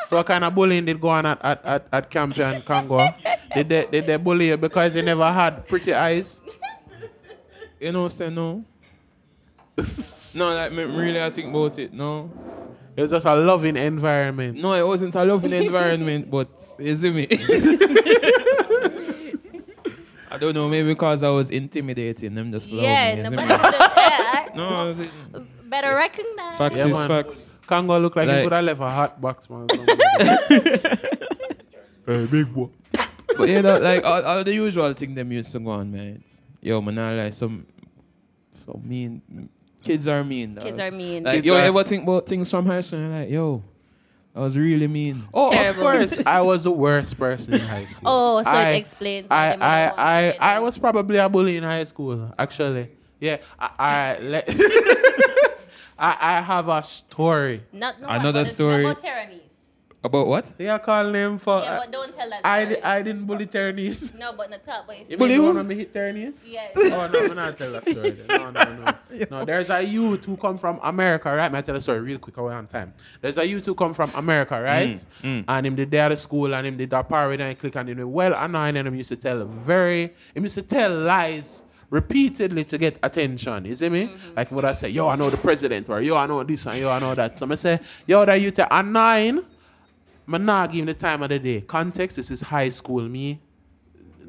[SPEAKER 1] So what kind of bullying did go on at, at, at, at Campion Congo? Did they did they bully you because you never had pretty eyes?
[SPEAKER 3] You know, say no. no, like me really, I think about it. No,
[SPEAKER 1] It was just a loving environment.
[SPEAKER 3] no, it wasn't a loving environment, but you see me. I don't know, maybe because I was intimidating them, just love
[SPEAKER 2] yeah,
[SPEAKER 3] me. you
[SPEAKER 2] no,
[SPEAKER 3] see
[SPEAKER 2] but
[SPEAKER 3] me?
[SPEAKER 2] yeah,
[SPEAKER 3] no,
[SPEAKER 2] better recognize.
[SPEAKER 3] facts
[SPEAKER 1] Yeah,
[SPEAKER 3] is
[SPEAKER 1] man.
[SPEAKER 3] facts.
[SPEAKER 1] Congo look like, he
[SPEAKER 3] Like-
[SPEAKER 1] could have left a hot box, man. hey, big boy.
[SPEAKER 3] But you know, like all, all the usual thing them used to go on, man. Yo, man, I like some, some mean. Kids are mean. Dog.
[SPEAKER 2] Kids are mean.
[SPEAKER 3] Like,
[SPEAKER 1] Kids
[SPEAKER 3] yo,
[SPEAKER 1] are-
[SPEAKER 3] ever think about things from high school? and Like, yo, I was really mean.
[SPEAKER 1] Oh,
[SPEAKER 2] Terrible.
[SPEAKER 1] of course. I was the worst person in high school.
[SPEAKER 2] oh, so
[SPEAKER 1] I,
[SPEAKER 2] it explains. why
[SPEAKER 1] I, I, I, I was probably a bully in high school, actually. Yeah, I, I, let, I, I have a story.
[SPEAKER 2] Not, no,
[SPEAKER 3] Another
[SPEAKER 2] about
[SPEAKER 3] story.
[SPEAKER 2] About tyrannies.
[SPEAKER 3] About what?
[SPEAKER 1] They are calling him for.
[SPEAKER 2] Yeah, but don't tell that.
[SPEAKER 1] I,
[SPEAKER 2] story.
[SPEAKER 1] I didn't bully Tyrannese.
[SPEAKER 2] No, but not top, but
[SPEAKER 1] You
[SPEAKER 2] it's
[SPEAKER 1] mean the
[SPEAKER 3] who?
[SPEAKER 1] one when hit Tyrannese?
[SPEAKER 2] yes.
[SPEAKER 1] Oh no, I'm not tell that story. Then. No, no, no. No, there's a youth who come from America, right? May I tell a story real quick away on time. There's a youth who come from America, right?
[SPEAKER 3] mm.
[SPEAKER 1] And him did there at school and him did that parade and click and him did well annoying and him used to tell very him used to tell lies repeatedly to get attention. You see me? Like what I say, yo, I know the president, or yo, I know this and yo, I know that. So I say, yo, that youth are annoying. I'm not give him the time of the day. Context, this is high school, me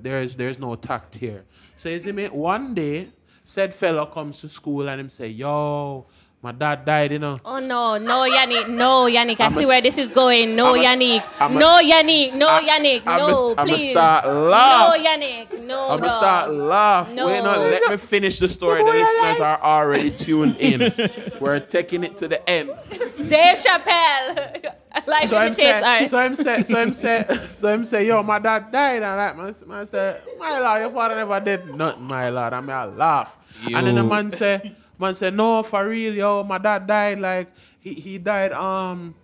[SPEAKER 1] there's there's no tact here. So you see me, one day, said fella comes to school and him say, yo, my dad died, you know.
[SPEAKER 2] Oh no, no Yannick, no Yannick. I
[SPEAKER 1] I'm
[SPEAKER 2] see
[SPEAKER 1] s-
[SPEAKER 2] where this is going. No
[SPEAKER 1] I'm
[SPEAKER 2] Yannick,
[SPEAKER 1] a-
[SPEAKER 2] no Yannick, no
[SPEAKER 1] I-
[SPEAKER 2] Yannick,
[SPEAKER 1] I'ma
[SPEAKER 2] no
[SPEAKER 1] s- I'ma start laugh.
[SPEAKER 2] No Yannick, no.
[SPEAKER 1] I'm gonna
[SPEAKER 2] dog.
[SPEAKER 1] start laugh.
[SPEAKER 2] No.
[SPEAKER 1] Wait, no, let me finish the story. The listeners are already tuned in. We're taking it to the end.
[SPEAKER 2] Dave Chappelle. Life
[SPEAKER 1] So I'm
[SPEAKER 2] imitates
[SPEAKER 1] saying,
[SPEAKER 2] art.
[SPEAKER 1] so I'm saying, so I'm saying, so I'm saying, yo, my dad died, and like, man, man say, my lord, your father never did nothing, my lord. I mean, I laugh, and then the man say, man say, no, for real, yo, my dad died, like, he, he died, um,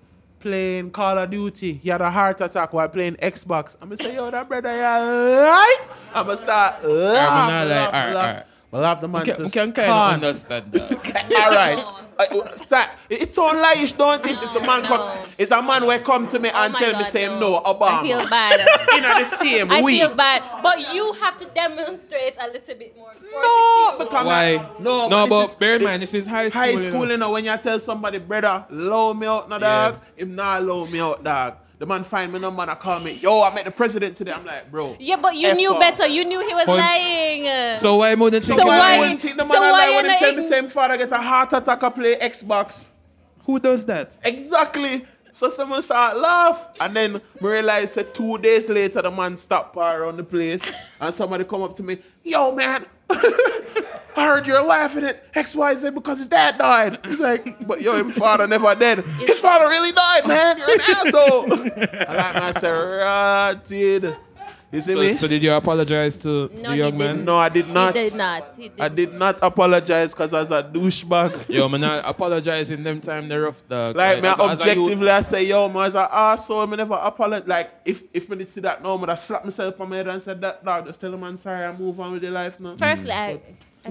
[SPEAKER 1] playing Call of Duty. He had a heart attack while playing Xbox. I'm gonna say, yo, that brother, you right? I'm gonna start
[SPEAKER 3] not
[SPEAKER 1] laugh,
[SPEAKER 3] like,
[SPEAKER 1] laugh,
[SPEAKER 3] alright,
[SPEAKER 1] laugh.
[SPEAKER 3] alright.
[SPEAKER 1] I laugh the man
[SPEAKER 3] Can,
[SPEAKER 1] to
[SPEAKER 3] can kind
[SPEAKER 1] scorn.
[SPEAKER 3] understand that.
[SPEAKER 1] All right. Uh, start. It's so light, don't it? If the man
[SPEAKER 2] No.
[SPEAKER 1] come, it's a man will come to me
[SPEAKER 2] Oh
[SPEAKER 1] and
[SPEAKER 2] my
[SPEAKER 1] tell me
[SPEAKER 2] God,
[SPEAKER 1] say
[SPEAKER 2] no.
[SPEAKER 1] no,
[SPEAKER 2] I
[SPEAKER 1] Obama.
[SPEAKER 2] feel bad.
[SPEAKER 1] In the same
[SPEAKER 2] I
[SPEAKER 1] week.
[SPEAKER 2] I feel bad, but you have to demonstrate a little bit more.
[SPEAKER 1] No, because
[SPEAKER 3] Why?
[SPEAKER 1] no,
[SPEAKER 3] no,
[SPEAKER 1] this
[SPEAKER 3] but
[SPEAKER 1] is-
[SPEAKER 3] bear in mind, this is high school.
[SPEAKER 1] high school,
[SPEAKER 3] know.
[SPEAKER 1] you know, when you tell somebody, brother, low me out, no
[SPEAKER 3] Yeah.
[SPEAKER 1] dog, him not low me out, dog. The man find me number and call me, yo, I met the president today. I'm like, bro.
[SPEAKER 2] Yeah, but you
[SPEAKER 1] F
[SPEAKER 2] knew
[SPEAKER 1] off.
[SPEAKER 2] better. You knew he was
[SPEAKER 3] Point.
[SPEAKER 2] lying.
[SPEAKER 3] So why more than think
[SPEAKER 2] So
[SPEAKER 3] about
[SPEAKER 2] why-
[SPEAKER 3] it?
[SPEAKER 1] wouldn't think the man
[SPEAKER 2] so
[SPEAKER 1] I
[SPEAKER 2] why
[SPEAKER 1] lie when he tell me same father get a heart attack and play Xbox?
[SPEAKER 3] Who does that?
[SPEAKER 1] Exactly. So someone start laugh, and then me realize that two days later the man stopped par around the place, and somebody come up to me, yo man, I heard you're laughing at X Y Z because his dad died. He's like, but yo, his father never dead. His father really died, man. You're an asshole. and like man said, rotted. You see
[SPEAKER 3] So,
[SPEAKER 1] me?
[SPEAKER 3] so did you apologize to, to
[SPEAKER 2] No,
[SPEAKER 3] the young man?
[SPEAKER 1] no, I did not.
[SPEAKER 2] He did not. He did
[SPEAKER 1] I did not apologize because I was a douchebag.
[SPEAKER 3] Yo, man, I apologize in them time they're rough dog.
[SPEAKER 1] Like, me,
[SPEAKER 3] as a- as a youth-
[SPEAKER 1] objectively, I say, yo, man, as an asshole, me never apologize. Like, if if me did see that now, me would slap myself on my head and said that, dog, just tell the man sorry and move on with your life now.
[SPEAKER 2] Firstly, I,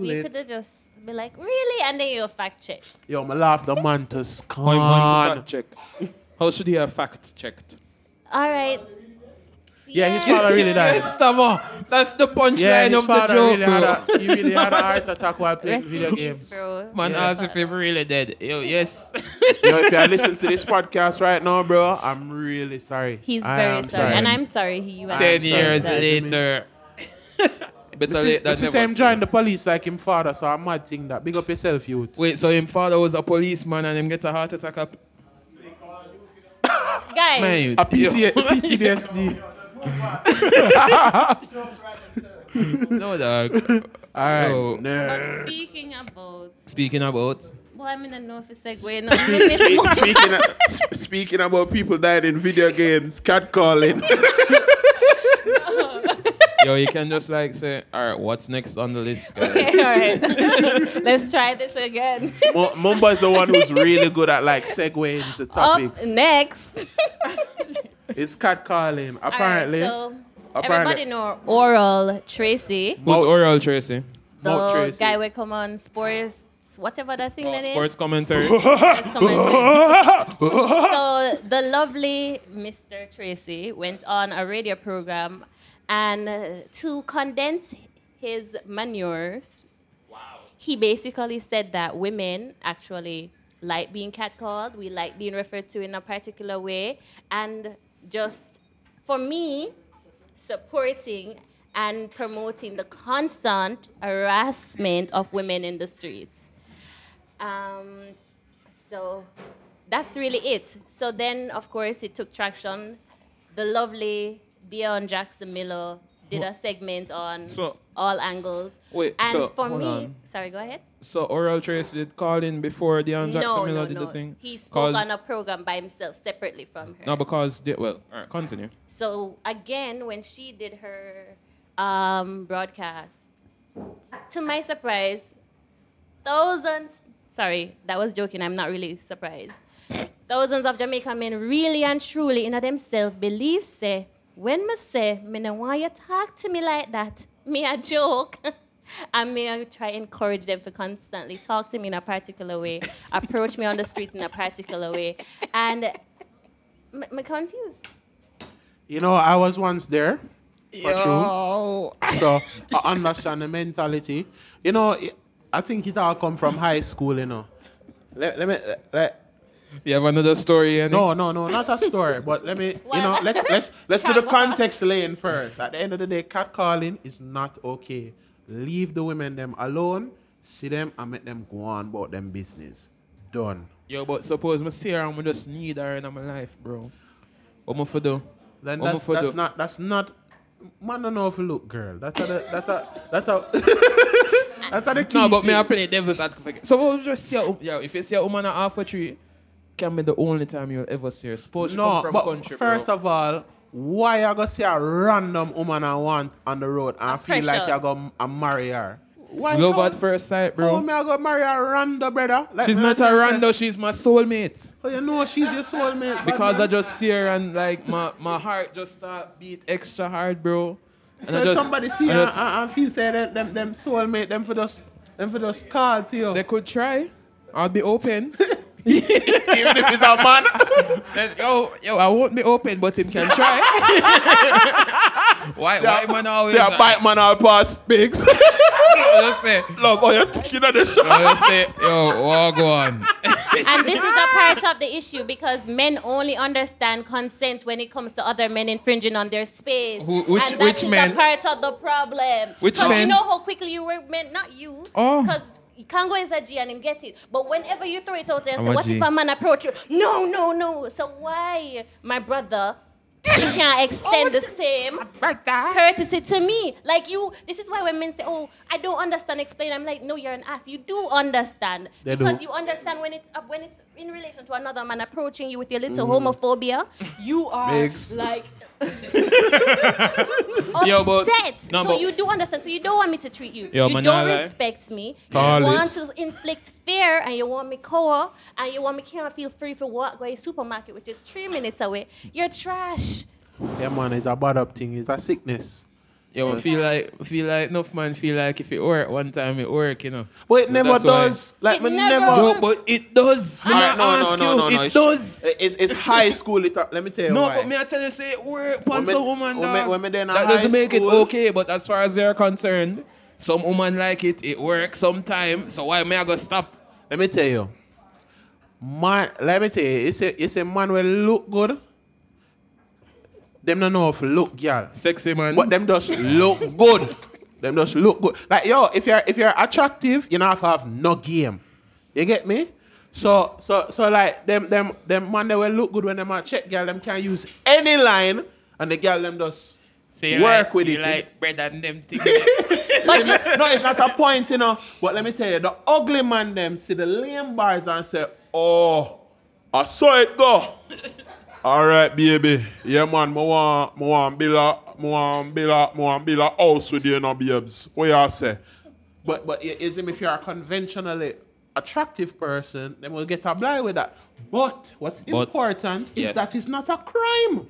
[SPEAKER 1] too
[SPEAKER 2] you could have just be like, really? And then you fact check.
[SPEAKER 1] Yo, me laugh the man to
[SPEAKER 3] Point, point
[SPEAKER 1] scorn.
[SPEAKER 3] fact check. How should he have fact checked?
[SPEAKER 2] All right.
[SPEAKER 1] Yeah, his father really died.
[SPEAKER 3] Yes, Tamo. That's the punchline
[SPEAKER 1] Yeah, his
[SPEAKER 3] of the
[SPEAKER 1] father
[SPEAKER 3] joke,
[SPEAKER 1] really
[SPEAKER 3] bro.
[SPEAKER 1] had a, he really had a heart attack while playing
[SPEAKER 2] Rest
[SPEAKER 1] video games.
[SPEAKER 2] bro.
[SPEAKER 3] Man
[SPEAKER 1] Yeah.
[SPEAKER 3] asked if he really dead. Yo, yes.
[SPEAKER 1] Yo, if you listen to this podcast right now, bro, I'm really sorry.
[SPEAKER 2] He's
[SPEAKER 1] I
[SPEAKER 2] very
[SPEAKER 1] am
[SPEAKER 2] sorry. and I'm sorry he you.
[SPEAKER 1] I'm
[SPEAKER 3] Ten
[SPEAKER 1] sorry.
[SPEAKER 3] years
[SPEAKER 1] sorry.
[SPEAKER 3] later. Better
[SPEAKER 1] This
[SPEAKER 3] late
[SPEAKER 1] is,
[SPEAKER 3] than
[SPEAKER 1] this is
[SPEAKER 3] never.
[SPEAKER 1] him join the police like him father, so I'm mad thing that. Big up yourself, youth.
[SPEAKER 3] Wait, so him father was a policeman and him get a heart attack up?
[SPEAKER 2] Guys,
[SPEAKER 3] Man, you,
[SPEAKER 1] A PT, PTSD.
[SPEAKER 3] no, dog.
[SPEAKER 1] All right.
[SPEAKER 3] Yo.
[SPEAKER 1] Nah.
[SPEAKER 2] But speaking about,
[SPEAKER 3] Speaking about.
[SPEAKER 2] well, I'm gonna know if it's segue. No, I miss
[SPEAKER 1] Speak- speaking, of, speaking about people dying in video games, catcalling.
[SPEAKER 3] Yo, you can just like say, all right, what's next on the list, guys?
[SPEAKER 2] Okay, all right. Let's try this again.
[SPEAKER 1] Mo- Mumba is the one who's really good at like segueing into
[SPEAKER 2] Up
[SPEAKER 1] topics.
[SPEAKER 2] next.
[SPEAKER 1] It's catcalling.
[SPEAKER 2] All right,
[SPEAKER 1] Apparently,
[SPEAKER 2] so
[SPEAKER 1] apparently-
[SPEAKER 2] everybody know Oral Tracy,
[SPEAKER 3] Who's Oral Tracy?
[SPEAKER 2] the
[SPEAKER 1] Mo Tracy.
[SPEAKER 2] guy we come on sports, whatever that thing
[SPEAKER 3] Oh,
[SPEAKER 2] that is.
[SPEAKER 3] sports commentary.
[SPEAKER 2] Sports commentary. so the lovely Mr. Tracy went on a radio program, and uh, to condense his manures, he basically said that women actually like being catcalled. We like being referred to in a particular way, and just for me, supporting and promoting the constant harassment of women in the streets. Um, so that's really it. So then, of course, it took traction. The lovely Dionne Jackson Miller did a segment on
[SPEAKER 3] So-
[SPEAKER 2] all angles.
[SPEAKER 3] Wait,
[SPEAKER 2] and
[SPEAKER 3] so,
[SPEAKER 2] for
[SPEAKER 3] hold
[SPEAKER 2] me,
[SPEAKER 3] on.
[SPEAKER 2] sorry, go ahead.
[SPEAKER 3] So Oral Tracey did call in before Dionne Jackson
[SPEAKER 2] no,
[SPEAKER 3] Miller
[SPEAKER 2] no,
[SPEAKER 3] did
[SPEAKER 2] no.
[SPEAKER 3] the thing.
[SPEAKER 2] He spoke on a program by himself, separately from her.
[SPEAKER 3] No, because they, well, all right, continue.
[SPEAKER 2] So again, when she did her um, broadcast, to my surprise, thousands. Sorry, that was joking. I'm not really surprised. Thousands of Jamaican men really and truly in themselves believe say when me say me no want you talk to me like that, me a joke. And me I try encourage them to constantly talk to me in a particular way, approach me on the street in a particular way, and me, me confused.
[SPEAKER 1] you know, I was once there. For true. So I understand the mentality. You know, I think it all come from high school. You know. Let, let me let,
[SPEAKER 3] You have another story, Yannick?
[SPEAKER 1] No, no, no, not a story. But let me, you know, let's let's let's do the context laying first. At the end of the day, catcalling is not okay. Leave the women them alone. See them and make them go on about them business. Done.
[SPEAKER 3] Yo, but suppose me see her and me just need her in my life, bro. What am for do?
[SPEAKER 1] Then
[SPEAKER 3] What
[SPEAKER 1] that's
[SPEAKER 3] for
[SPEAKER 1] that's
[SPEAKER 3] do?
[SPEAKER 1] not that's not. Man, don't know if you look, girl. That's a that's a that's a that's a the key.
[SPEAKER 3] No, but me I play devil's advocate. Suppose you just see a, yeah, if you see a woman at Half Way Tree, can be the only time you'll ever see her. Suppose she
[SPEAKER 1] No,
[SPEAKER 3] come from
[SPEAKER 1] but
[SPEAKER 3] country,
[SPEAKER 1] first
[SPEAKER 3] bro.
[SPEAKER 1] of all, why you gonna see a random woman I want on the road and
[SPEAKER 2] A
[SPEAKER 1] feel like
[SPEAKER 2] pressure.
[SPEAKER 1] you gonna uh, marry her? Why
[SPEAKER 3] Love
[SPEAKER 1] how-
[SPEAKER 3] at first sight,
[SPEAKER 1] How
[SPEAKER 3] bro.
[SPEAKER 1] me I go marry a rando, brother? Like
[SPEAKER 3] She's not a
[SPEAKER 1] say-
[SPEAKER 3] rando, she's my soulmate.
[SPEAKER 1] Oh, you know she's your soulmate. bad
[SPEAKER 3] Because I just see her and like my, my heart just start beat extra hard, bro. And
[SPEAKER 1] So
[SPEAKER 3] I
[SPEAKER 1] if
[SPEAKER 3] just,
[SPEAKER 1] somebody see
[SPEAKER 3] I
[SPEAKER 1] her
[SPEAKER 3] just-
[SPEAKER 1] and, and feel say that them them soulmate, them for just them for just call to you.
[SPEAKER 3] they could try. I'll be open.
[SPEAKER 1] Even if it's a man.
[SPEAKER 3] Then, yo, yo, I won't be open, but him can try. why, why man always?
[SPEAKER 1] Say a bite man all past pigs.
[SPEAKER 3] Just say,
[SPEAKER 1] Look, oh, you're thinking of the shot.
[SPEAKER 3] yo, just say, yo, walk on.
[SPEAKER 2] And this is a part of the issue because men only understand consent when it comes to other men infringing on their space.
[SPEAKER 3] Who- which-
[SPEAKER 2] and that
[SPEAKER 3] which
[SPEAKER 2] is
[SPEAKER 3] men?
[SPEAKER 2] a part of the problem.
[SPEAKER 3] Which
[SPEAKER 2] 'Cause
[SPEAKER 3] men?
[SPEAKER 2] You know how quickly you were meant, not you.
[SPEAKER 3] Oh.
[SPEAKER 2] Because you can't go inside G and get it. But whenever you throw it out there and say, what
[SPEAKER 3] G.
[SPEAKER 2] if a man approach you? No, no, no. So why, my brother, you can't extend the same courtesy to me. Like you, this is why when men say, "Oh, I don't understand," explain. I'm like, "No, you're an ass. You do understand
[SPEAKER 1] They
[SPEAKER 2] because
[SPEAKER 1] do.
[SPEAKER 2] you understand when it's uh, when it's in relation to another man approaching you with your little
[SPEAKER 1] Mm-hmm.
[SPEAKER 2] homophobia. You are
[SPEAKER 1] Migs.
[SPEAKER 2] like
[SPEAKER 3] Yo, but-
[SPEAKER 2] upset.
[SPEAKER 3] no,
[SPEAKER 2] so
[SPEAKER 3] but-
[SPEAKER 2] you do understand. So you don't want me to treat you.
[SPEAKER 3] Yo,
[SPEAKER 2] you don't
[SPEAKER 3] I
[SPEAKER 2] respect me.
[SPEAKER 1] Tall
[SPEAKER 2] You want to inflict fear, and you want me cower, and you want me can't feel free for walk go to supermarket, which is three minutes away. You're trash.
[SPEAKER 1] Yeah, man, it's a bad up thing. It's a sickness.
[SPEAKER 3] Yo, I feel like, feel like enough man feel like if it work one time, it work, you know.
[SPEAKER 1] But it
[SPEAKER 3] So
[SPEAKER 1] never
[SPEAKER 3] that's why-
[SPEAKER 1] does. Like,
[SPEAKER 2] It never-
[SPEAKER 1] never.
[SPEAKER 3] No, but it does. Me
[SPEAKER 1] Alright, no, no, no, no, no.
[SPEAKER 3] It does.
[SPEAKER 1] It's, it's high school. It, let me tell you
[SPEAKER 3] No,
[SPEAKER 1] why.
[SPEAKER 3] but me I tell you, say it work
[SPEAKER 1] When
[SPEAKER 3] once a woman,
[SPEAKER 1] when me- when me then
[SPEAKER 3] That
[SPEAKER 1] high
[SPEAKER 3] doesn't make it okay, but as far as they're concerned, some woman like it, it works sometime. So why may I go stop?
[SPEAKER 1] Let me tell you. Man, let me tell you, it's a, it's a man will look good. Them don't know if look, girl.
[SPEAKER 3] Sexy man.
[SPEAKER 1] But them just look good. Them just look good. Like yo, if you're if you're attractive, you don't have to have no game. You get me? So so so like them them them man they will look good when them a check girl, them can't use any line and the girl them just
[SPEAKER 4] So you
[SPEAKER 1] work
[SPEAKER 4] like,
[SPEAKER 1] with
[SPEAKER 4] you
[SPEAKER 1] it.
[SPEAKER 4] like bread and them things.
[SPEAKER 2] But you,
[SPEAKER 1] no, it's not a point, you know. But let me tell you, the ugly man them see the lame boys and say, "Oh, I saw it go." All right, baby. Yeah, man. Me want, me want build a, me want build a, me want build a house with you, you know, babes. What you say? But but it is him if you're a conventionally attractive person, then we'll get obliged with that. But what's
[SPEAKER 3] But-
[SPEAKER 1] important is
[SPEAKER 3] yes.
[SPEAKER 1] that it's not a crime.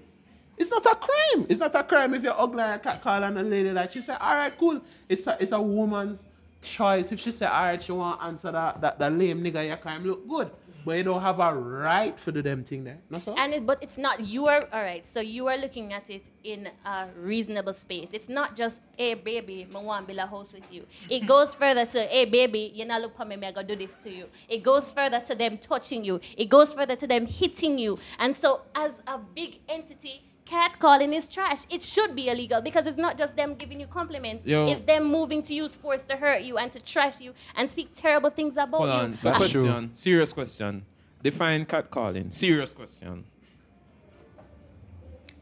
[SPEAKER 1] It's not a crime. It's not a crime if you're ugly and cat call and a lady like she said, all right, cool. It's a it's a woman's choice. If she said, all right, she want to answer that that, that lame nigga, you can look good. But you don't have a right for do them thing there. No,
[SPEAKER 2] and it, but it's not you are all right. So you are looking at it in a reasonable space. It's not just, hey baby, me want to build a house with you. It goes further to, hey baby, you not look for me, me I go do this to you. It goes further to them touching you. It goes further to them hitting you. And so as a big entity. Catcalling is trash. It should be illegal because it's not just them giving you compliments.
[SPEAKER 3] Yo.
[SPEAKER 2] It's them moving to use force to hurt you and to trash you and speak terrible things about
[SPEAKER 3] Hold
[SPEAKER 2] you.
[SPEAKER 3] on. So
[SPEAKER 1] That's
[SPEAKER 3] question. Serious question. Define catcalling. Serious question.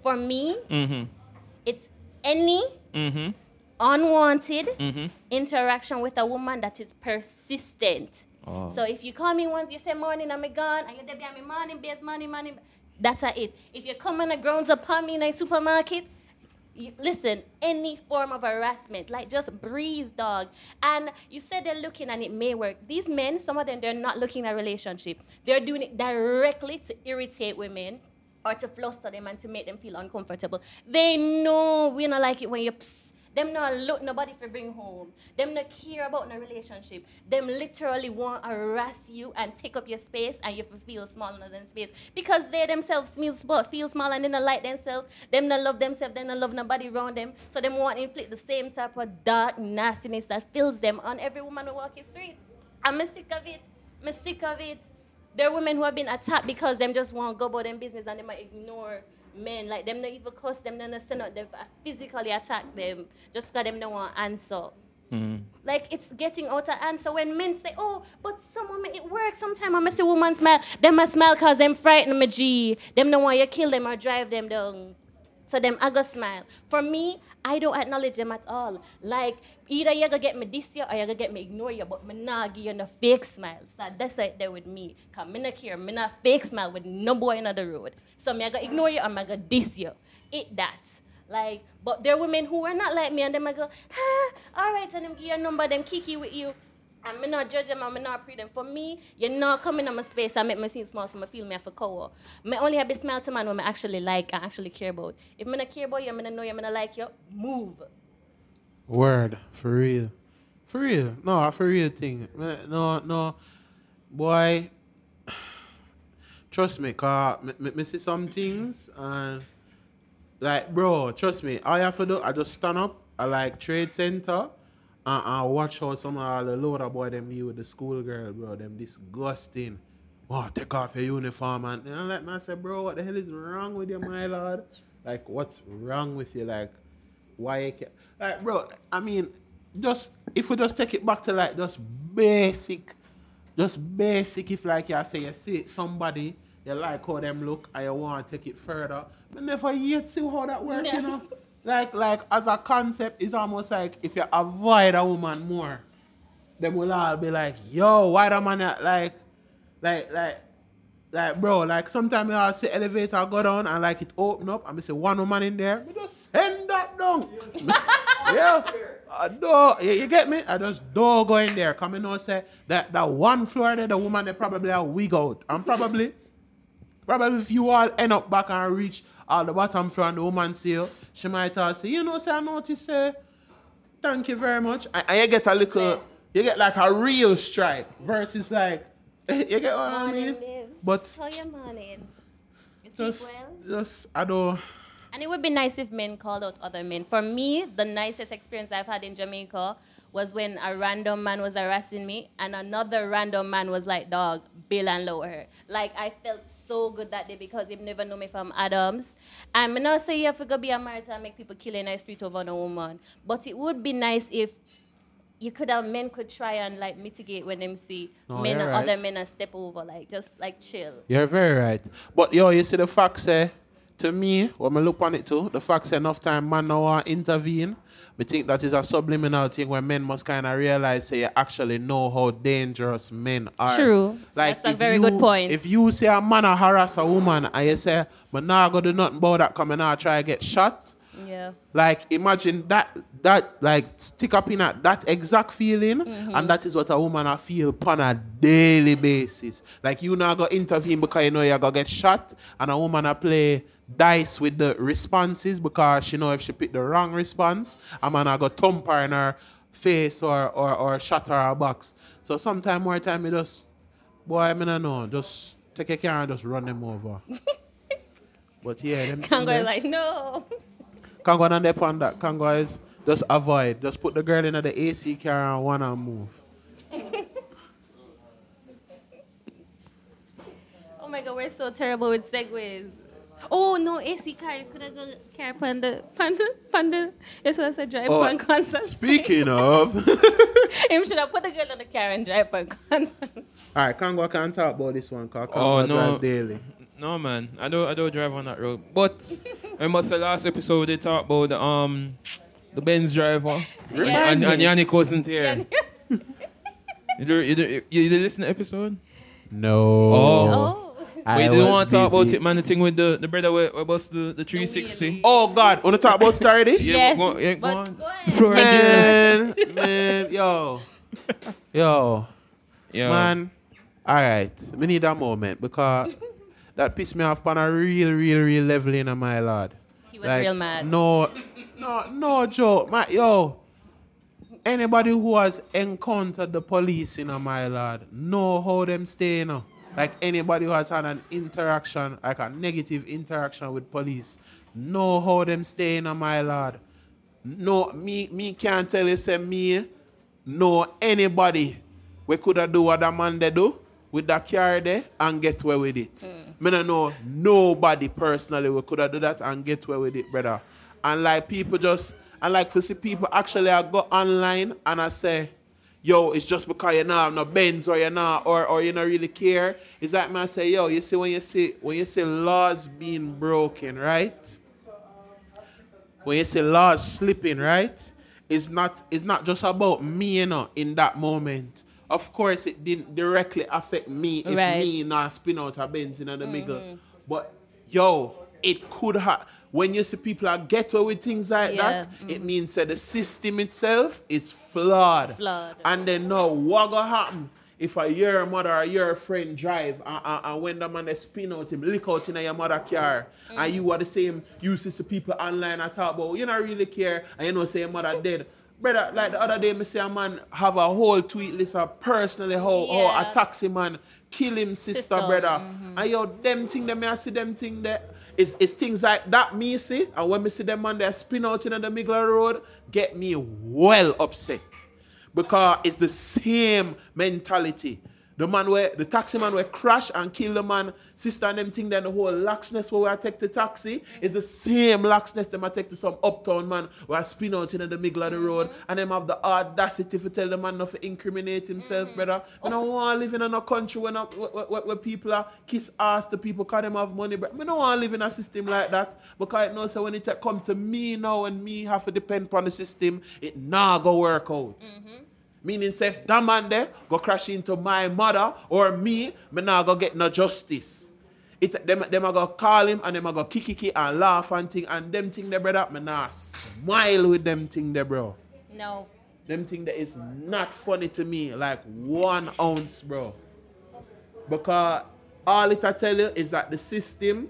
[SPEAKER 2] For me,
[SPEAKER 3] Mm-hmm.
[SPEAKER 2] it's any
[SPEAKER 3] Mm-hmm.
[SPEAKER 2] unwanted
[SPEAKER 3] Mm-hmm.
[SPEAKER 2] interaction with a woman that is persistent.
[SPEAKER 3] Oh.
[SPEAKER 2] So if you call me once, you say morning, I'm gone, and you're there, me morning, base, morning, morning. That's it. If you come and grounds upon me in a supermarket, you, listen, any form of harassment, like just breeze, dog. And you said they're looking and it may work. These men, some of them, they're not looking at relationship. They're doing it directly to irritate women or to fluster them and to make them feel uncomfortable. They know we don't like it when you psst. Them not look nobody for bring home. Them not care about no relationship. Them literally want to harass you and take up your space and you feel smaller than space. Because they themselves feel small, feel small and they not like themselves. Them not love themselves, they not love nobody around them. So them want to inflict the same type of dark nastiness that fills them on every woman who walk the street. I'm sick of it. I'm sick of it. There are women who have been attacked because them just want to go about them business and they might ignore men. Like them not even cuss them, not send out them physically attack them just because them don't want answer. Mm-hmm. Like it's getting out of. So when men say, "Oh, but some women it works," sometimes I see a woman smile. Them a smile cause them frighten me. G. Them don't want you kill them or drive them down. So them I go smile. For me, I don't acknowledge them at all. Like either you gonna get me this year or you gonna get me ignore you, but me not give you no fake smile. So that's it there with me. Cause me not care, me not fake smile with no boy in the road. So me I gonna ignore you or me I gonna you. It that. Like, but there are women who are not like me and them I go, ah, all right, and them give number, them kiki with you. Me not judge them me not pre them. For me, you're not coming on my space I make me seem small so I feel me a cover. Me only have a smile to man when I actually like and actually care about. If not care about you, I'm gonna know you, I'm gonna like you, move.
[SPEAKER 1] Word, for real. For real. No, for real thing. No, no. Boy, trust me, cause me, me, see some things and like bro, trust me, all you have to do, I just stand up, I like trade center and, and watch how some of the loader boy them be with the schoolgirl, bro, them disgusting. Oh, take off your uniform and, and like man say, bro, what the hell is wrong with you, my lord? Like, what's wrong with you? Like, why you ca like bro i mean just if we just take it back to like just basic just basic if like you say you see somebody you like how them look and you want to take it further but never yet see how that works you know like like as a concept it's almost like if you avoid a woman more then we'll all be like yo why the man like like like like bro, like sometimes I see elevator go down and like it open up and we say one woman in there, we just send that down. yeah. I door, you, you get me? I just door go in there. Come in and say that that one floor there, the woman they probably a wig out. And probably probably if you all end up back and reach all the bottom floor and the woman see you, she might all say, you know, say I notice say, thank you very much. And, and you get a little you get like a real stripe versus like you get what I mean?
[SPEAKER 2] babes.
[SPEAKER 1] But
[SPEAKER 2] How you morning? You
[SPEAKER 1] just,
[SPEAKER 2] well?
[SPEAKER 1] just I don't.
[SPEAKER 2] And it would be nice if men called out other men. For me, the nicest experience I've had in Jamaica was when a random man was harassing me and another random man was like, dog, bill and lower her. Like, I felt so good that day because he never knew me from Adams. And I'm not saying you have to go be a martyr and make people kill in the street over no woman. But it would be nice if you could have men could try and like mitigate when them see
[SPEAKER 1] No,
[SPEAKER 2] men and other men and step over, like just like chill.
[SPEAKER 1] You're very right. But yo, you see the fact say eh? To me, when I look on it too, the fact enough time man now intervene, me think that is a subliminal thing where men must kind of realize say you actually know how dangerous men are.
[SPEAKER 2] True. That's a very
[SPEAKER 1] you-
[SPEAKER 2] good point.
[SPEAKER 1] If you say a man a harass a woman and you say, but now I go do nothing about that coming out try to get shot,
[SPEAKER 2] Yeah.
[SPEAKER 1] like imagine that that like stick up in that that exact feeling
[SPEAKER 2] Mm-hmm.
[SPEAKER 1] and that is what a woman I feel upon a daily basis. Like you now go intervene because you know you're gonna get shot and a woman I play dice with the responses because she know if she pick the wrong response, a man I go thump her in her face or or, or shot her a box. So sometime more time me just boy I mean I know, just take a car and just run them over. but yeah, them
[SPEAKER 2] Congo is like, no.
[SPEAKER 1] can't go on there on that. Can't go is just avoid. Just put the girl in the AC car and one and move.
[SPEAKER 2] Oh my god, we're so terrible with segues. Oh no, AC car, you could have go car panda, panda, panda. Yes, I said drive
[SPEAKER 1] Oh,
[SPEAKER 2] on concert.
[SPEAKER 1] Speaking of,
[SPEAKER 2] Him should have put the girl on the car and drive on concert.
[SPEAKER 1] all right, Kango can't talk about this one because
[SPEAKER 3] Oh, no.
[SPEAKER 1] drive daily.
[SPEAKER 3] No man, I don't I don't drive on that road. But remember the last episode they talked about the um the Benz driver.
[SPEAKER 2] Yes.
[SPEAKER 3] And, and Yannick wasn't here. you, do, you, do, you, did listen to the episode?
[SPEAKER 1] No.
[SPEAKER 3] Oh.
[SPEAKER 2] Oh.
[SPEAKER 1] I
[SPEAKER 3] But you didn't want to talk about it, man. The thing with the, the brother where, where bust the, the 360.
[SPEAKER 1] Oh God, wanna talk about it already?
[SPEAKER 3] Yeah,
[SPEAKER 2] yes.
[SPEAKER 3] go, yeah, go
[SPEAKER 2] but
[SPEAKER 3] on.
[SPEAKER 2] go ahead.
[SPEAKER 3] Floor is yours.
[SPEAKER 1] Man, man, yo, yo,
[SPEAKER 3] Yeah.
[SPEAKER 1] man. All right, we need a moment because that pissed me off on a real, real, real level in a my lord.
[SPEAKER 2] He was real mad.
[SPEAKER 1] No, no, no joke, my yo. Anybody who has encountered the police in a my lord know how them stay, you know. Like anybody who has had an interaction, like a negative interaction with police, know how them stay in a my lord. No, me, me can't tell you say me know anybody we could have do what that man they do with that car there and get away with it. Mm. Me no know nobody personally we could have do that and get away with it, brother. And like people just and like for see people actually I go online and I say, yo, it's just because you're not have no Benz or you're not or or you not really care. Is that man say, yo, you see when you see when you see laws being broken, right? when you see laws slipping, right? It's not it's not just about me, you know, in that moment. Of course, it didn't directly affect me if
[SPEAKER 2] Right.
[SPEAKER 1] me not spin out a Benz in the middle. Mm-hmm. But yo, it could have. When you see people are get away with things like
[SPEAKER 2] Yeah,
[SPEAKER 1] that, mm. it means that the system itself is flawed.
[SPEAKER 2] Flawed.
[SPEAKER 1] And then now, what gonna happen if a your mother or your friend drive and, and, and when the man they spin out him, lick out in your mother car, and mm. you are the same, you see people online and talk about, you not really care, and you know say your mother dead. Brother, like the other day, me see a man have a whole tweet list of personally how, how a
[SPEAKER 2] Yes.
[SPEAKER 1] taxi man kill him sister,
[SPEAKER 2] Sister,
[SPEAKER 1] brother. Mm-hmm. And yo, them thing, them I see them thing there. It's, it's things like that me see, and when me see them man there spin out in the middle of the road, get me well upset because it's the same mentality. The man where the taxi man where crash and kill the man, sister and them thing then the whole laxness where we take the taxi is the same laxness them I take to some uptown man where I spin out in the middle of the road mm-hmm. and them have the audacity to tell the man not to incriminate himself, mm-hmm. brother. I don't want to live in a country where, not, where, where, where people are kiss ass to people because them have money, but I don't want to live in a system like that because it knows so when it come to me now and me have to depend upon the system, it nah go work out. Mm-hmm. Meaning, say if that man there go crash into my mother or me, me now go get no justice. It's them, them I go call him and them I go kick kick and laugh and thing and them thing there, brother, me nah smile with them thing there, bro.
[SPEAKER 2] No.
[SPEAKER 1] Them thing that is not funny to me, like one ounce, bro. Because all it I tell you is that the system,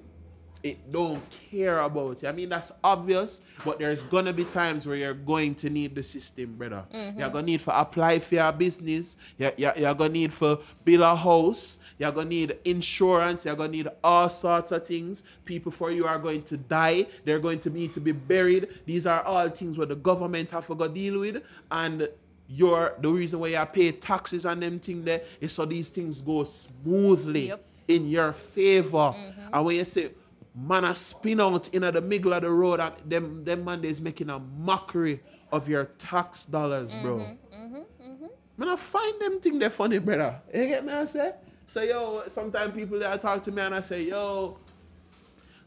[SPEAKER 1] it don't care about you. I mean, that's obvious, but there's gonna be times where you're going to need the system, brother. Mm-hmm. You're gonna need for apply for your business. You're, you're, you're gonna need for build a house. You're gonna need insurance. You're gonna need all sorts of things. People for you are going to die. They're going to need to be buried. These are all things where the government have to deal with. And your the reason why you pay taxes and them thing there is so these things go smoothly
[SPEAKER 2] Yep.
[SPEAKER 1] in your favor. Mm-hmm. And when you say, man, I spin out in the middle of the road, and them, them man is making a mockery of your tax dollars, bro. Mm-hmm, mm-hmm, mm-hmm. Man, I find them thing they funny, brother. You get me? I say? So, yo, sometimes people they talk to me and I say, yo,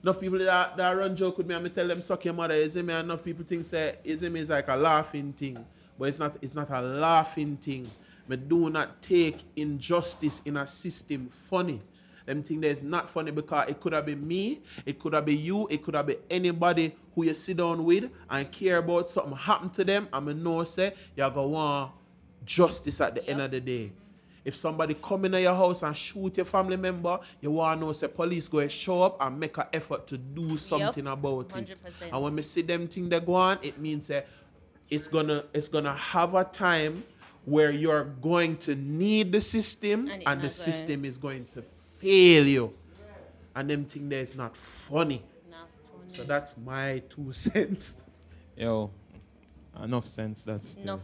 [SPEAKER 1] enough people that, that run joke with me and me tell them suck your mother, is it me? Enough people think say is it me is like a laughing thing. But it's not it's not a laughing thing. Me do not take injustice in a system funny. Them thing there is not funny because it could have been me, it could have been you, it could have been anybody who you sit down with and care about something happen to them. and me know say you're gonna want justice at the end of the day. If somebody come in your house and shoot your family member, you want to know say police go and show up and make an effort to do something about it.
[SPEAKER 2] 100%.
[SPEAKER 1] And when we see them thing they go on, it means that it's gonna it's gonna have a time where you're going to need the system
[SPEAKER 2] And
[SPEAKER 1] and, the system is going to fail you. And them thing there is not funny.
[SPEAKER 2] Not funny.
[SPEAKER 1] So that's my two cents.
[SPEAKER 3] Yo, enough sense. That's the-
[SPEAKER 2] No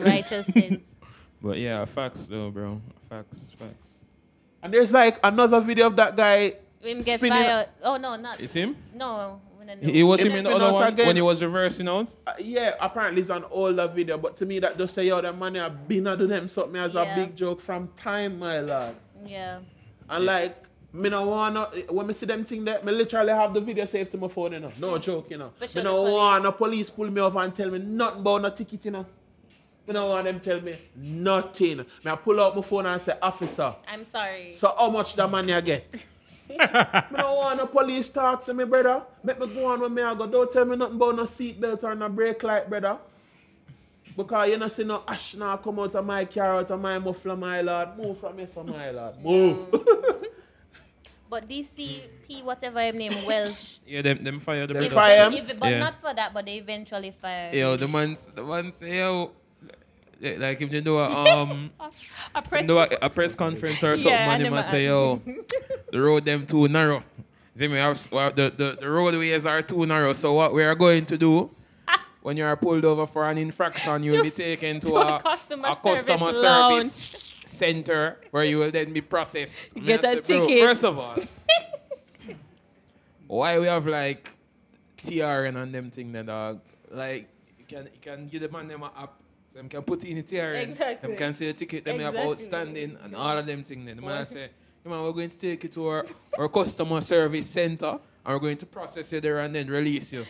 [SPEAKER 2] righteous sense.
[SPEAKER 3] But yeah, facts though, bro. Facts, facts.
[SPEAKER 1] And there's like another video of that guy
[SPEAKER 2] Him get
[SPEAKER 1] spinning-
[SPEAKER 2] fired. Oh no, not
[SPEAKER 3] It's him.
[SPEAKER 2] no. we.
[SPEAKER 3] He was
[SPEAKER 1] Him
[SPEAKER 3] him in the
[SPEAKER 1] spin
[SPEAKER 3] other
[SPEAKER 1] out
[SPEAKER 3] one
[SPEAKER 1] again.
[SPEAKER 3] when he was reversing out.
[SPEAKER 1] Uh, yeah, apparently it's an older video, but to me that just say yo, that man have been a do them something as
[SPEAKER 2] Yeah.
[SPEAKER 1] a big joke from time, my lord.
[SPEAKER 2] Yeah.
[SPEAKER 1] And like me no wanna when me see them thing that me literally have the video saved to my phone, you know. No joke, you know.
[SPEAKER 2] For sure
[SPEAKER 1] me
[SPEAKER 2] the
[SPEAKER 1] no
[SPEAKER 2] police-
[SPEAKER 1] want no police pull me over and tell me nothing about no ticket, you know. Me no want them tell me nothing. Me I pull out my phone and say, officer,
[SPEAKER 2] I'm sorry.
[SPEAKER 1] so how much the money I get? me no want no police talk to me, brother. Make me go on with me I go. Don't tell me nothing about no seatbelt or no brake light, brother. Because you know see no ash now come out of my car, out of my muffler, my lord. Move from here, my lord. Move.
[SPEAKER 2] But DCP, whatever his name, Welsh.
[SPEAKER 3] Yeah, them them fire the
[SPEAKER 1] Them
[SPEAKER 2] if-
[SPEAKER 3] brother.
[SPEAKER 1] fire him?
[SPEAKER 2] but
[SPEAKER 3] Yeah.
[SPEAKER 2] not for that, but they eventually fire
[SPEAKER 3] Yo, the ones, the ones, say yo, like like if they do a um.
[SPEAKER 2] a press.
[SPEAKER 3] do a, a press conference or something,
[SPEAKER 2] Yeah,
[SPEAKER 3] and
[SPEAKER 2] and
[SPEAKER 3] they
[SPEAKER 2] them
[SPEAKER 3] must say, yo, the road them too narrow. See me, have, well, the, the, the roadways are too narrow. So what we are going to do, when you are pulled over for an infraction, you will be taken to
[SPEAKER 2] to
[SPEAKER 3] a,
[SPEAKER 2] a customer
[SPEAKER 3] a customer
[SPEAKER 2] service
[SPEAKER 3] service center where you will then be processed.
[SPEAKER 2] Get a ticket.
[SPEAKER 3] First of all, why we have like TRN and them thing then dog? Like you can you can give the man them a app. Them can put in the TRN.
[SPEAKER 2] Exactly.
[SPEAKER 3] Them can see the ticket them may
[SPEAKER 2] have
[SPEAKER 3] outstanding and all of them thing then. The man say, "Come on, we're going to take you to our, our customer service center and we're going to process you there and then release you."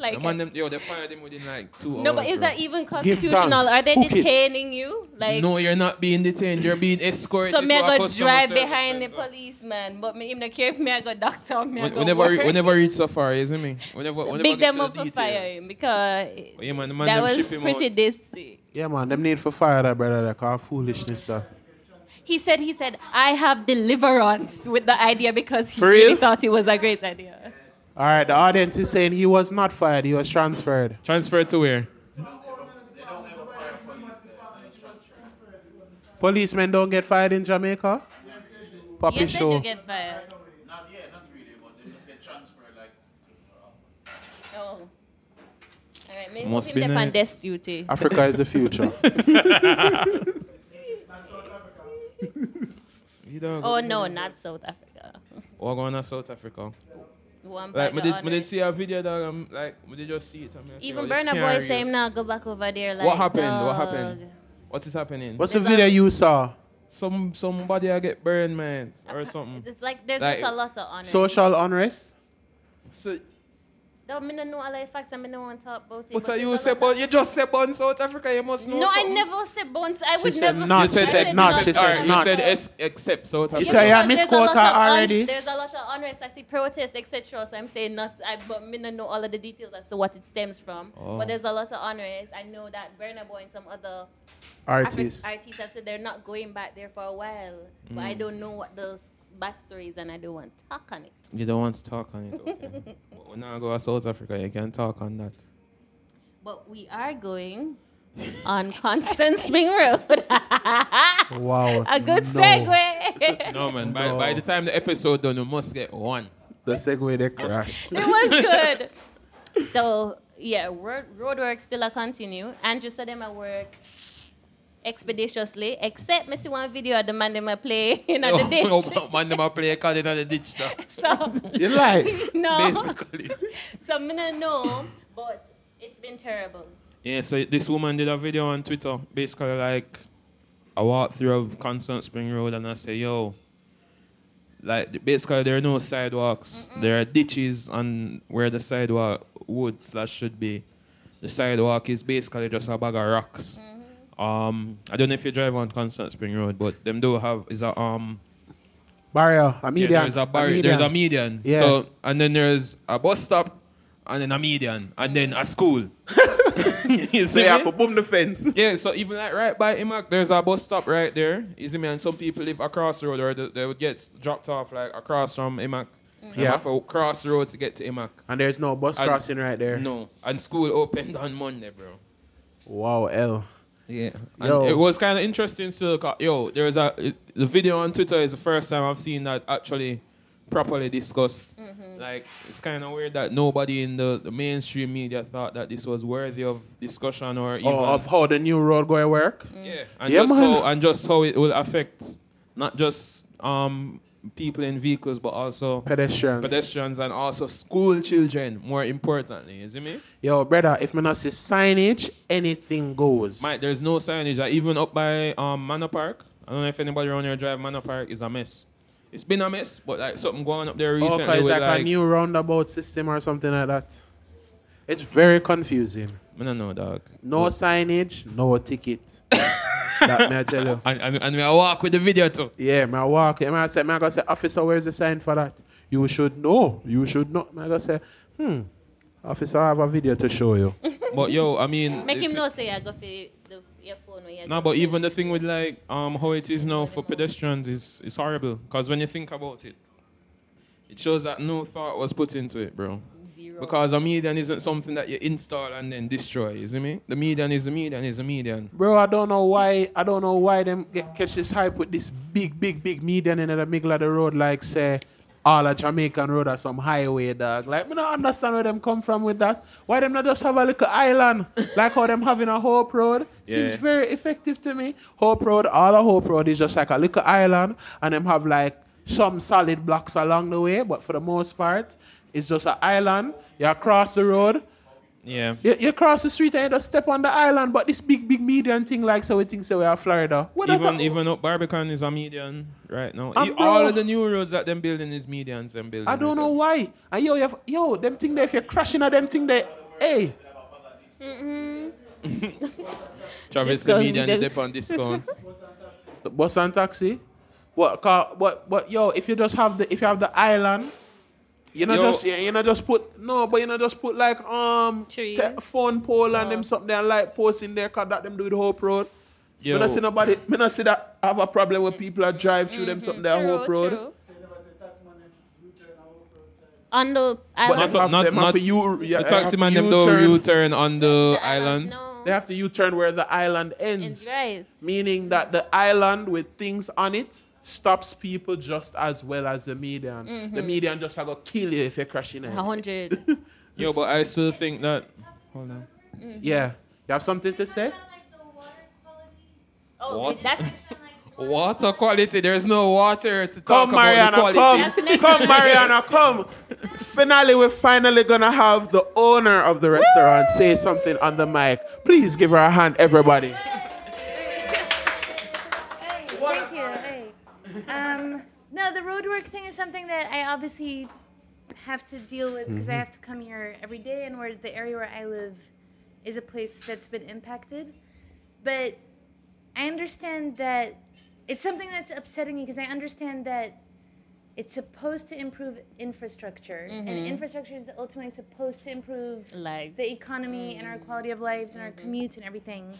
[SPEAKER 2] Like
[SPEAKER 3] the man them yo, they fired him within like two hours.
[SPEAKER 2] no, but is
[SPEAKER 3] bro.
[SPEAKER 2] that even constitutional? Are they
[SPEAKER 1] Hook it.
[SPEAKER 2] detaining you? Like
[SPEAKER 3] no, you're not being detained. You're being escorted.
[SPEAKER 2] so me
[SPEAKER 3] to
[SPEAKER 2] I
[SPEAKER 3] a
[SPEAKER 2] go drive
[SPEAKER 3] service
[SPEAKER 2] behind the policeman, but me him not care if me I go doctor, me I
[SPEAKER 3] We,
[SPEAKER 2] go
[SPEAKER 3] we never,
[SPEAKER 2] work.
[SPEAKER 3] re- we never reach so far, isn't me? We never, we never
[SPEAKER 2] Big them
[SPEAKER 3] to
[SPEAKER 2] up
[SPEAKER 3] the
[SPEAKER 2] for
[SPEAKER 3] detail.
[SPEAKER 2] fire him because
[SPEAKER 3] But yeah, man, the man
[SPEAKER 2] that
[SPEAKER 3] them
[SPEAKER 2] was
[SPEAKER 3] ship him
[SPEAKER 2] pretty
[SPEAKER 3] out.
[SPEAKER 2] dipsy.
[SPEAKER 1] yeah, man, them need for fire that brother, like all foolishness stuff.
[SPEAKER 2] He said, he said, I have deliverance with the idea because he really thought it was a great idea.
[SPEAKER 1] All right, the audience is saying he was not fired, he was transferred.
[SPEAKER 3] Transferred to where?
[SPEAKER 1] Policemen don't get fired in Jamaica? Puppy
[SPEAKER 2] yes, they
[SPEAKER 1] show.
[SPEAKER 2] do get fired.
[SPEAKER 4] Not yet, not really, but they just get transferred like.
[SPEAKER 2] Oh. All right, maybe
[SPEAKER 3] Must be
[SPEAKER 2] dep on
[SPEAKER 3] nice.
[SPEAKER 2] duty.
[SPEAKER 1] Africa is the future.
[SPEAKER 3] You don't
[SPEAKER 2] Oh no, not South Africa.
[SPEAKER 3] What going to South Africa?
[SPEAKER 2] One by
[SPEAKER 3] Like, me
[SPEAKER 2] the
[SPEAKER 3] did, me did see a video that um, like, me did just see it. and me say,
[SPEAKER 2] Even
[SPEAKER 3] this Burna
[SPEAKER 2] Boy
[SPEAKER 3] real.
[SPEAKER 2] say him now go back over there. Like,
[SPEAKER 3] What happened? What happened? What is happening?
[SPEAKER 1] What's the video
[SPEAKER 2] a-
[SPEAKER 1] you saw?
[SPEAKER 3] Some somebody I get burned, man, or something.
[SPEAKER 2] It's like there's
[SPEAKER 3] Like-
[SPEAKER 2] just a lot of honors.
[SPEAKER 1] Social unrest?
[SPEAKER 3] So,
[SPEAKER 2] No, me no know all the facts and me no want to talk about it.
[SPEAKER 3] what
[SPEAKER 2] but
[SPEAKER 3] are you
[SPEAKER 2] there's
[SPEAKER 3] say?
[SPEAKER 2] lot
[SPEAKER 3] But
[SPEAKER 2] of-
[SPEAKER 3] you just say born South Africa. You must know.
[SPEAKER 2] No, I never said bones. I
[SPEAKER 1] She
[SPEAKER 2] would
[SPEAKER 1] said
[SPEAKER 2] never.
[SPEAKER 1] not,
[SPEAKER 3] You said,
[SPEAKER 1] she said
[SPEAKER 3] that-
[SPEAKER 1] not,
[SPEAKER 3] you
[SPEAKER 1] she
[SPEAKER 3] said,
[SPEAKER 1] said
[SPEAKER 3] alright,
[SPEAKER 1] not.
[SPEAKER 3] You said es- except South
[SPEAKER 1] You
[SPEAKER 3] Africa.
[SPEAKER 1] sure you
[SPEAKER 2] Because
[SPEAKER 1] misquote
[SPEAKER 2] there's a lot un-
[SPEAKER 1] already?
[SPEAKER 2] There's a lot of unrest. I see protests, etc. So I'm saying not. I but me not know all of the details as to what it stems from.
[SPEAKER 3] Oh.
[SPEAKER 2] But there's a lot of unrest. I know that Burna Boy and some other
[SPEAKER 1] Artists.
[SPEAKER 2] Afri- artists have said they're not going back there for a while. But I mm. don't know what the backstory is, and I don't want to talk on it.
[SPEAKER 3] You don't want to talk on it. Okay. but when I go to South Africa, you can talk on that.
[SPEAKER 2] But we are going on Constant Spring Road.
[SPEAKER 1] Wow.
[SPEAKER 2] a good
[SPEAKER 1] no.
[SPEAKER 2] segue.
[SPEAKER 3] No man. By,
[SPEAKER 1] No.
[SPEAKER 3] by the time the episode done, you must get one.
[SPEAKER 1] The segue they crash.
[SPEAKER 2] it was good. So yeah, road, road work still a continue. Andrew said them at work expeditiously, except me see one video of the man them a play in the oh, ditch.
[SPEAKER 3] Oh, man, them a play a card in the ditch. though.
[SPEAKER 2] so
[SPEAKER 1] You lie.
[SPEAKER 2] no,
[SPEAKER 3] Basically.
[SPEAKER 2] so me not know, but it's been terrible.
[SPEAKER 3] Yeah, so this woman did a video on Twitter, basically like I walked through of Constant Spring Road and I say, yo, like basically there are no sidewalks. There are ditches on where the sidewalk would slash should be. The sidewalk is basically just a bag of rocks. Mm-hmm. Um, I don't know if you drive on Constant Spring Road, but them do have is a um
[SPEAKER 1] Barrier, a
[SPEAKER 3] yeah,
[SPEAKER 1] median.
[SPEAKER 3] there's a barrier, there's a median.
[SPEAKER 1] Yeah.
[SPEAKER 3] So and then there's a bus stop, and then a median, and then a school. you
[SPEAKER 1] So
[SPEAKER 3] see
[SPEAKER 1] you have
[SPEAKER 3] me?
[SPEAKER 1] to boom the fence.
[SPEAKER 3] Yeah, so even like right by Imac, there's a bus stop right there. You see me? And some people live across the road, or they, they would get dropped off like across from Imac. They
[SPEAKER 1] Yeah.
[SPEAKER 3] have to cross the road to get to Imac.
[SPEAKER 1] And there's no bus
[SPEAKER 3] And-
[SPEAKER 1] crossing right there.
[SPEAKER 3] No, and school opened on Monday, bro.
[SPEAKER 1] Wow, L.
[SPEAKER 3] Yeah, and
[SPEAKER 1] Yo.
[SPEAKER 3] it was kind of interesting. Still, 'cause, yo, there was a it, the video on Twitter is the first time I've seen that actually properly discussed. Like it's kind of weird that nobody in the, the mainstream media thought that this was worthy of discussion or even
[SPEAKER 1] Oh, of how the new road going to work.
[SPEAKER 3] yeah, and
[SPEAKER 1] Yeah,
[SPEAKER 3] just
[SPEAKER 1] man.
[SPEAKER 3] how and just how it will affect not just um people in vehicles but also
[SPEAKER 1] Pedestrians.
[SPEAKER 3] pedestrians and also school children. More importantly, you see me?
[SPEAKER 1] Yo, brother, if me not see signage, anything goes.
[SPEAKER 3] Mike, there's no signage. Like, even up by um, Manor Park, I don't know if anybody around here drive Manor Park, is a mess. It's been a mess, but like something going up there recently.
[SPEAKER 1] 'cause it's like,
[SPEAKER 3] like,
[SPEAKER 1] a new roundabout system or something like that. It's very confusing.
[SPEAKER 3] I don't know, dog.
[SPEAKER 1] No signage, no ticket. that may I tell you.
[SPEAKER 3] And, and, and we walk with the video too.
[SPEAKER 1] Yeah, me I walk. Me I say, me I gonna say, officer, where's the sign for that? You should know. You should know. Me I gonna say, hmm, officer, I have a video to show you.
[SPEAKER 3] But yo, I mean,
[SPEAKER 2] Make him
[SPEAKER 3] it's-
[SPEAKER 2] know say I go for the your phone when you
[SPEAKER 3] No, but even the thing with like um how it is now for pedestrians is is horrible. Cause when you think about it, it shows that no thought was put into it, bro.
[SPEAKER 2] zero.
[SPEAKER 3] Because a median isn't something that you install and then destroy. You see me? The median is a median is a median.
[SPEAKER 1] Bro, I don't know why. I don't know why them get catch this hype with this big, big, big median in the middle of the road, like say all a Jamaican road or some highway, dog. Like, me not understand where them come from with that. Why them not just have a little island, like how them having a Hope Road? Seems
[SPEAKER 3] Yeah.
[SPEAKER 1] very effective to me. Hope Road, all a Hope Road is just like a little island, and them have like some solid blocks along the way, but for the most part, it's just an island. You cross the road,
[SPEAKER 3] Yeah.
[SPEAKER 1] you, you cross the street and you just step on the island, but this big, big median thing, like so we think so we are Florida. What
[SPEAKER 3] Even
[SPEAKER 1] a-
[SPEAKER 3] even up Barbican is a median right now.
[SPEAKER 1] Um,
[SPEAKER 3] E- all of the new roads that them building is medians. Them building.
[SPEAKER 1] I don't know why. And yo, you have, yo, them thing there, if you're crashing at them thing there, hey,
[SPEAKER 3] Travis the
[SPEAKER 2] Discount
[SPEAKER 3] median
[SPEAKER 2] them.
[SPEAKER 3] dip on discount.
[SPEAKER 1] bus and taxi. What car? What? What? Yo, if you just have the, if you have the island, you know
[SPEAKER 3] Yo.
[SPEAKER 1] just, you you know just put no, but you know just put like um, te- phone pole and them something and light post in there, cause that them do the Hope Road.
[SPEAKER 3] Yo.
[SPEAKER 1] Me not see nobody. Me not see that have a problem with people that drive through them something there
[SPEAKER 2] True,
[SPEAKER 1] Hope Road.
[SPEAKER 2] true. On the island.
[SPEAKER 1] them
[SPEAKER 3] Not-
[SPEAKER 1] have,
[SPEAKER 3] not-
[SPEAKER 1] them have
[SPEAKER 3] not-
[SPEAKER 1] to U, yeah,
[SPEAKER 3] the
[SPEAKER 1] have
[SPEAKER 3] taxi
[SPEAKER 1] to
[SPEAKER 3] man them
[SPEAKER 1] U-turn.
[SPEAKER 3] do U-turn on the,
[SPEAKER 2] The
[SPEAKER 3] island.
[SPEAKER 2] No.
[SPEAKER 1] They have to U-turn where the island ends.
[SPEAKER 2] It's right.
[SPEAKER 1] Meaning that the island with things on it stops people just as well as the median.
[SPEAKER 2] Mm-hmm.
[SPEAKER 1] The median just a go kill you if you're crashing
[SPEAKER 2] A
[SPEAKER 1] it.
[SPEAKER 2] hundred.
[SPEAKER 3] Yo, but I still think that. Hold on.
[SPEAKER 1] Yeah. You have something to say?
[SPEAKER 2] Oh,
[SPEAKER 3] What?
[SPEAKER 2] that's
[SPEAKER 3] Water quality. There's no water to talk
[SPEAKER 1] Come,
[SPEAKER 3] about
[SPEAKER 1] Marianna,
[SPEAKER 3] the quality.
[SPEAKER 1] come.
[SPEAKER 2] That's
[SPEAKER 1] Come. Marianna, come. Finally, we're finally gonna have the owner of the restaurant say something on the mic. Please give her a hand, everybody.
[SPEAKER 5] No, the roadwork thing is something that I obviously have to deal with because I mm-hmm. have to come here every day, and where the area where I live is a place that's been impacted. But I understand that it's something that's upsetting me because I understand that it's supposed to improve infrastructure, and mm-hmm. infrastructure is ultimately supposed to improve
[SPEAKER 2] Lives.
[SPEAKER 5] the economy and our mm-hmm. quality of lives and our commutes and everything.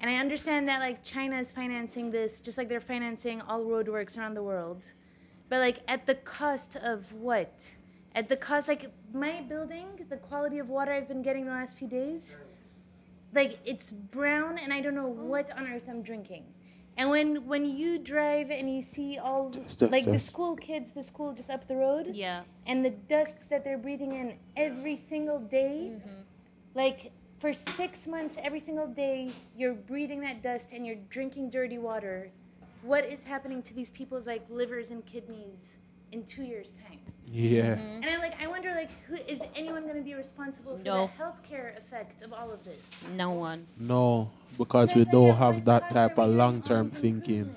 [SPEAKER 5] And I understand that like China is financing this just like they're financing all roadworks around the world. But like at the cost of what? At the cost like my building, the quality of water I've been getting the last few days, like it's brown and I don't know oh. what on earth I'm drinking. And when when you drive and you see all
[SPEAKER 1] Test,
[SPEAKER 5] like the school kids, the school just up the road,
[SPEAKER 2] yeah.
[SPEAKER 5] and the dust that they're breathing in every single day mm-hmm. like for six months every single day you're breathing that dust and you're drinking dirty water what is happening to these people's like livers and kidneys in two years time
[SPEAKER 1] Yeah.
[SPEAKER 5] and i like i wonder like who is anyone going to be responsible for
[SPEAKER 2] No.
[SPEAKER 5] the healthcare effect of all of this
[SPEAKER 2] No one.
[SPEAKER 1] No, because
[SPEAKER 5] So
[SPEAKER 1] we don't
[SPEAKER 5] a-
[SPEAKER 1] have
[SPEAKER 5] like
[SPEAKER 1] that type of
[SPEAKER 5] of
[SPEAKER 1] long term thinking.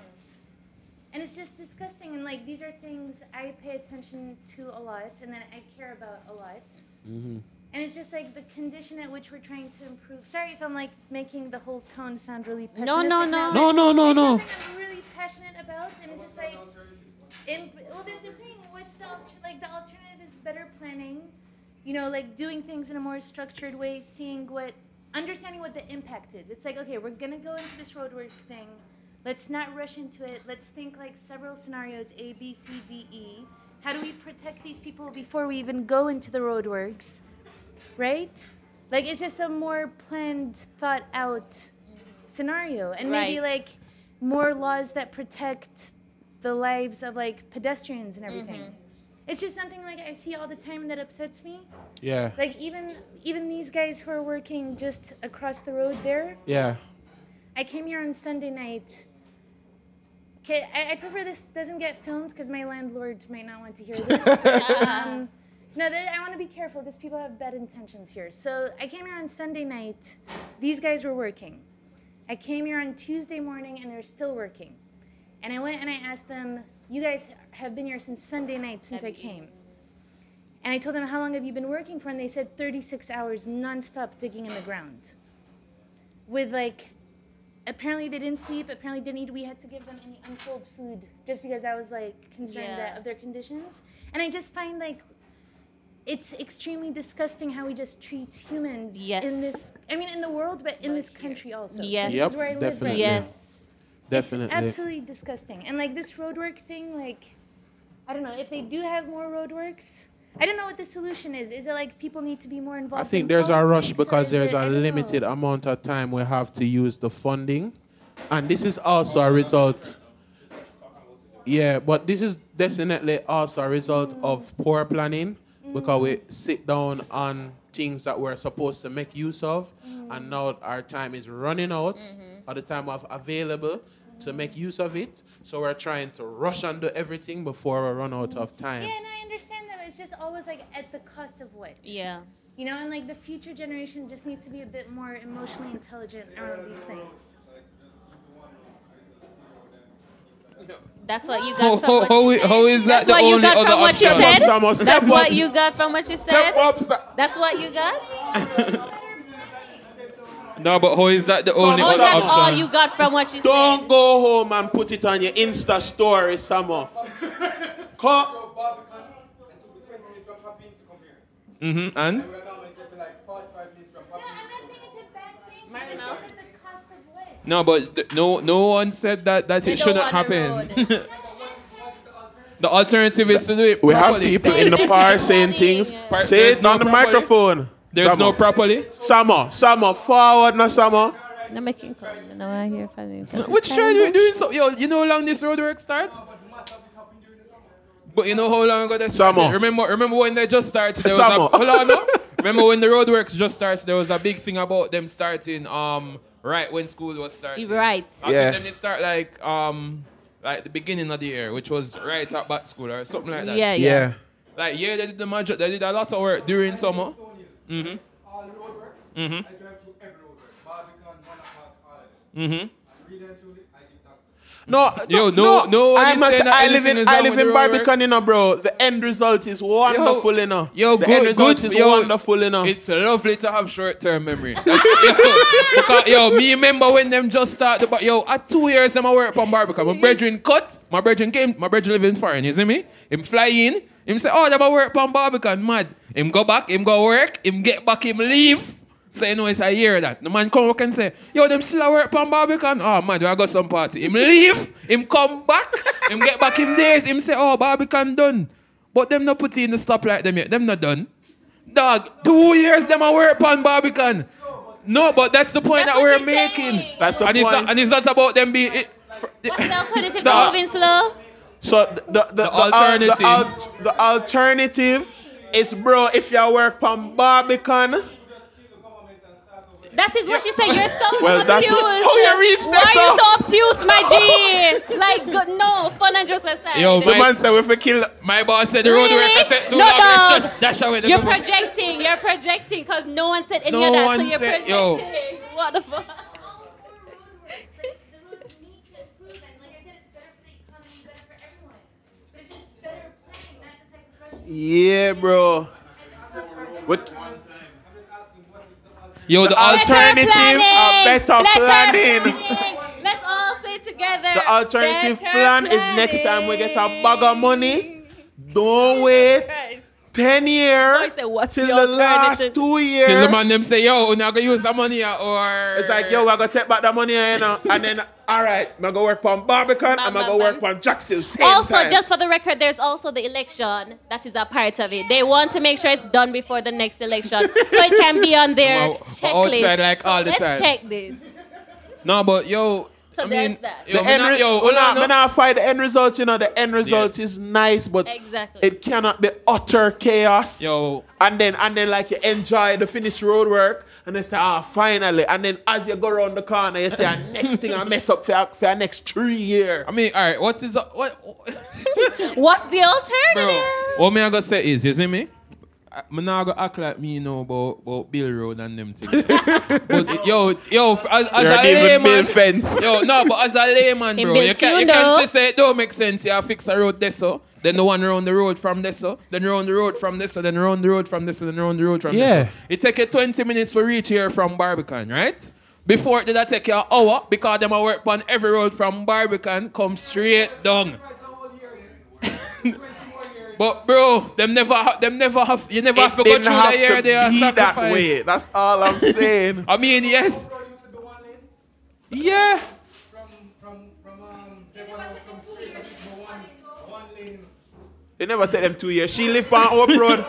[SPEAKER 5] and it's just disgusting. And like these are things I pay attention to a lot, and that I care about a lot.
[SPEAKER 1] Mm-hmm.
[SPEAKER 5] And it's just like the condition at which we're trying to improve. Sorry if I'm like making the whole tone sound really
[SPEAKER 2] No,
[SPEAKER 5] pessimistic.
[SPEAKER 2] no,
[SPEAKER 5] now,
[SPEAKER 2] no.
[SPEAKER 5] but
[SPEAKER 1] No, no, no,
[SPEAKER 5] it's
[SPEAKER 1] no.
[SPEAKER 5] something I'm really passionate about, and it's just like, in, well, that's the thing. What's the alter, like the alternative is better planning. You know, like doing things in a more structured way, seeing what, understanding what the impact is. It's like, okay, we're gonna go into this roadwork thing. Let's not rush into it. Let's think like several scenarios A, B, C, D, E. How do we protect these people before we even go into the roadworks? Right? Like it's just a more planned, thought out scenario. And maybe
[SPEAKER 2] Right.
[SPEAKER 5] like more laws that protect the lives of like pedestrians and everything. It's just something like I see all the time that upsets me.
[SPEAKER 1] Yeah.
[SPEAKER 5] Like even even these guys who are working just across the road there,
[SPEAKER 1] Yeah.
[SPEAKER 5] I came here on Sunday night. Okay, I, I prefer this doesn't get filmed because my landlord might not want to hear this. um, no, th- I want to be careful because people have bad intentions here. So I came here on Sunday night. These guys were working. I came here on Tuesday morning and they're still working. And I went and I asked them, "You guys have been here since Sunday night since I came." And I told them, "How long have you been working for?" And they said 36 hours nonstop digging in the ground. With like apparently they didn't sleep apparently didn't eat we had to give them any unsold food just because i was like concerned
[SPEAKER 2] Yeah.
[SPEAKER 5] that of their conditions and i just find like it's extremely disgusting how we just treat humans
[SPEAKER 2] Yes.
[SPEAKER 5] in this i mean in the world but in this country also
[SPEAKER 2] Yes.
[SPEAKER 5] this
[SPEAKER 1] Yep,
[SPEAKER 5] is where i live
[SPEAKER 1] definitely.
[SPEAKER 5] right
[SPEAKER 2] Yes.
[SPEAKER 1] Definitely.
[SPEAKER 5] it's absolutely disgusting and like this roadwork thing like i don't know if they do have more roadworks i don't know what the solution is is it like people need to be more involved
[SPEAKER 1] I think
[SPEAKER 5] in
[SPEAKER 1] there's a rush because there's
[SPEAKER 5] it-
[SPEAKER 1] a
[SPEAKER 5] I don't know.
[SPEAKER 1] limited amount of time we have to use the funding. And this is also a result. Yeah, but this is definitely also a result of poor planning because we sit down on things that we're supposed to make use of, mm-hmm. and now our time is running out, mm-hmm. or the time of available to make use of it. So we're trying to rush and do everything before we run out of time.
[SPEAKER 5] yeah and i understand that it's just always like at the cost of what
[SPEAKER 2] Yeah.
[SPEAKER 5] You know, and like the future generation just needs to be a bit more emotionally intelligent around these things.
[SPEAKER 2] That's what you got from what you said.
[SPEAKER 3] how is that
[SPEAKER 2] That's
[SPEAKER 3] the
[SPEAKER 2] what you
[SPEAKER 3] only
[SPEAKER 2] got
[SPEAKER 3] other
[SPEAKER 2] from what you
[SPEAKER 3] option?
[SPEAKER 2] said.
[SPEAKER 1] Step up, Samo,
[SPEAKER 2] That's
[SPEAKER 1] step
[SPEAKER 2] what
[SPEAKER 1] up.
[SPEAKER 2] you got from what you said.
[SPEAKER 1] Up, Sa-
[SPEAKER 2] That's what you got.
[SPEAKER 3] No, but how is that the only
[SPEAKER 1] on,
[SPEAKER 2] Oh,
[SPEAKER 3] other
[SPEAKER 2] that's all you got from what you said.
[SPEAKER 1] Don't go home and put it on your Insta story, Samo. Co-
[SPEAKER 3] Mm-hmm. And
[SPEAKER 5] No, I'm not saying it's a bad thing.
[SPEAKER 2] Martin
[SPEAKER 5] It's
[SPEAKER 2] Mouse?
[SPEAKER 5] just at the cost of what?
[SPEAKER 3] No, but th- no, no one said that that
[SPEAKER 2] They
[SPEAKER 3] it shouldn't happen. the alternative is to do it
[SPEAKER 1] we have
[SPEAKER 3] properly.
[SPEAKER 1] people in the park saying things.
[SPEAKER 2] Par-
[SPEAKER 1] Say
[SPEAKER 3] there's
[SPEAKER 1] it
[SPEAKER 3] no
[SPEAKER 1] on the
[SPEAKER 3] properly-
[SPEAKER 1] microphone.
[SPEAKER 3] There's
[SPEAKER 1] Samo.
[SPEAKER 3] no properly.
[SPEAKER 1] Samo, Samo, forward now, Samo.
[SPEAKER 2] No making call. No, I hear from you.
[SPEAKER 3] Which try you doing so? Yo, you know how long this road work starts? But you know how long ago they started? Remember, remember when they just started? There was a, hold on, no? Remember when the roadworks just started? There was a big thing about them starting um right when school was starting.
[SPEAKER 2] Right.
[SPEAKER 3] I
[SPEAKER 1] Yeah.
[SPEAKER 3] think them they start like um like the beginning of the year, which was right at back school or something like that.
[SPEAKER 2] Yeah, yeah.
[SPEAKER 1] Yeah.
[SPEAKER 3] Like yeah, they did the major, they did a lot of work during summer.
[SPEAKER 6] All the roadworks,
[SPEAKER 3] Mhm.
[SPEAKER 6] I drive through every roadwork. Barbican, Monaco, all of them.
[SPEAKER 3] Mm-hmm.
[SPEAKER 6] And really and truly, I give thanks.
[SPEAKER 1] No,
[SPEAKER 3] Yo, no- no one
[SPEAKER 1] I'm
[SPEAKER 3] is
[SPEAKER 1] not,
[SPEAKER 3] saying that
[SPEAKER 1] I live in I live in Barbican, you know, bro. The end result is wonderful, you know.
[SPEAKER 3] Yo,
[SPEAKER 1] the
[SPEAKER 3] good,
[SPEAKER 1] end result
[SPEAKER 3] good.
[SPEAKER 1] is
[SPEAKER 3] Yo,
[SPEAKER 1] wonderful, you know.
[SPEAKER 3] It's lovely to have short-term memory. That's, yo, because, yo, me remember when them just started, but yo, at two years I'm work on Barbican. My brethren cut, my brethren came, my brethren live in foreign, you see me? Him fly in, him say, oh, them a work on Barbican, mad. Him go back, him go work, him get back, him leave. So you know it's a year that. The man come back and say, yo, them still a work on Barbican? Oh, man, do I got some party. Him leave, him come back, him get back him days, him say, oh, Barbican done. But them not put in the stop like them yet. Them not done. Dog, two years them a work on Barbican. No, but that's the point
[SPEAKER 2] That's
[SPEAKER 3] that we're making.
[SPEAKER 2] saying.
[SPEAKER 1] That's the
[SPEAKER 3] and it's
[SPEAKER 1] point.
[SPEAKER 3] not, and it's not about them being. It,
[SPEAKER 2] What's the alternative to moving slow?
[SPEAKER 1] So the the, the, the, al-
[SPEAKER 3] alternative.
[SPEAKER 1] the, al- the alternative is, bro, if you work on Barbican,
[SPEAKER 2] that is what yeah. she said. You're so
[SPEAKER 1] well,
[SPEAKER 2] obtuse.
[SPEAKER 1] What, oh, you reach
[SPEAKER 2] Why are you
[SPEAKER 1] so
[SPEAKER 2] obtuse, my G? like, go, no, fun and just aside.
[SPEAKER 3] Yo,
[SPEAKER 1] the man said we for kill.
[SPEAKER 3] My boss said the road
[SPEAKER 2] really?
[SPEAKER 3] work take too
[SPEAKER 2] no,
[SPEAKER 3] long.
[SPEAKER 2] Dog.
[SPEAKER 3] Just dash away.
[SPEAKER 2] You're projecting. You're projecting because no one said any
[SPEAKER 3] no
[SPEAKER 2] of that.
[SPEAKER 3] One
[SPEAKER 2] so you're
[SPEAKER 3] said,
[SPEAKER 2] projecting.
[SPEAKER 3] Yo.
[SPEAKER 2] What the fuck?
[SPEAKER 1] Yeah, bro. What?
[SPEAKER 3] Yo, the
[SPEAKER 1] The
[SPEAKER 3] alt-
[SPEAKER 1] alternative are better planning.
[SPEAKER 2] planning. Let's all say together.
[SPEAKER 1] the alternative
[SPEAKER 2] better
[SPEAKER 1] plan is next time we get a bag of money. Don't wait
[SPEAKER 2] Christ.
[SPEAKER 1] Ten years
[SPEAKER 2] I
[SPEAKER 1] years
[SPEAKER 2] said, what's
[SPEAKER 1] till
[SPEAKER 2] the
[SPEAKER 1] the last
[SPEAKER 2] alternative?
[SPEAKER 1] two
[SPEAKER 3] Till the
[SPEAKER 1] years.
[SPEAKER 3] man them say, yo, we not gonna use that money uh, or
[SPEAKER 1] It's like, yo, I gotta take back that money, you know, and then, all right, I'm gonna go work on Barbican, I'm gonna go work on Jackson. Same
[SPEAKER 2] Also,
[SPEAKER 1] time.
[SPEAKER 2] just for the record, there's also the election that is a part of it. They want to make sure it's done before the next election, so it can be on their checklist.
[SPEAKER 3] outside like
[SPEAKER 2] so
[SPEAKER 3] all the
[SPEAKER 2] let's
[SPEAKER 3] time.
[SPEAKER 2] check this.
[SPEAKER 3] no, but yo,
[SPEAKER 2] So
[SPEAKER 3] I mean,
[SPEAKER 2] there's that.
[SPEAKER 3] yo,
[SPEAKER 1] the end,
[SPEAKER 3] not-
[SPEAKER 1] re-
[SPEAKER 3] yo,
[SPEAKER 1] we
[SPEAKER 3] hold
[SPEAKER 1] not, we
[SPEAKER 3] no.
[SPEAKER 1] not fight the end result, you know. The end result
[SPEAKER 3] Yes.
[SPEAKER 1] is nice, but
[SPEAKER 2] Exactly.
[SPEAKER 1] it cannot be utter chaos.
[SPEAKER 3] Yo.
[SPEAKER 1] And then and then like you enjoy the finished road work and then say, ah, finally. And then as you go around the corner, you say, ah, next thing I mess up for, your- for your next three years.
[SPEAKER 3] I mean, all right, what is the, what?
[SPEAKER 2] What's the
[SPEAKER 3] Bro,
[SPEAKER 2] alternative?
[SPEAKER 3] what me I gonna say is, you see me? I- Me not gonna act like me know about, about Bill Road and them things. but yo, yo, as, as
[SPEAKER 1] You're
[SPEAKER 3] a
[SPEAKER 1] David Bill
[SPEAKER 3] layman,
[SPEAKER 1] Fence.
[SPEAKER 3] yo, no, but as a layman, bro, you can
[SPEAKER 2] you,
[SPEAKER 3] you
[SPEAKER 2] though.
[SPEAKER 3] can say, say it don't make sense. You fix a road this so, then the one around the road from this so, then around the road from this so, then around the road from this so, then around the road from
[SPEAKER 1] Yeah.
[SPEAKER 3] this so. It take you 20 minutes to reach here from Barbican, right? Before it did that take you an hour because them a work on every road from Barbican come straight down. But bro, them never, ha- them never have, you never have to
[SPEAKER 1] It
[SPEAKER 3] go
[SPEAKER 1] didn't
[SPEAKER 3] through
[SPEAKER 1] have
[SPEAKER 3] the year
[SPEAKER 1] to
[SPEAKER 3] they are
[SPEAKER 1] be that way. That's all I'm saying.
[SPEAKER 3] I mean, yes,
[SPEAKER 6] So used to be one lane
[SPEAKER 1] yeah.
[SPEAKER 6] from from from um Devon House from straight to the one one lane.
[SPEAKER 1] They never tell them two years. She live on Hope Road.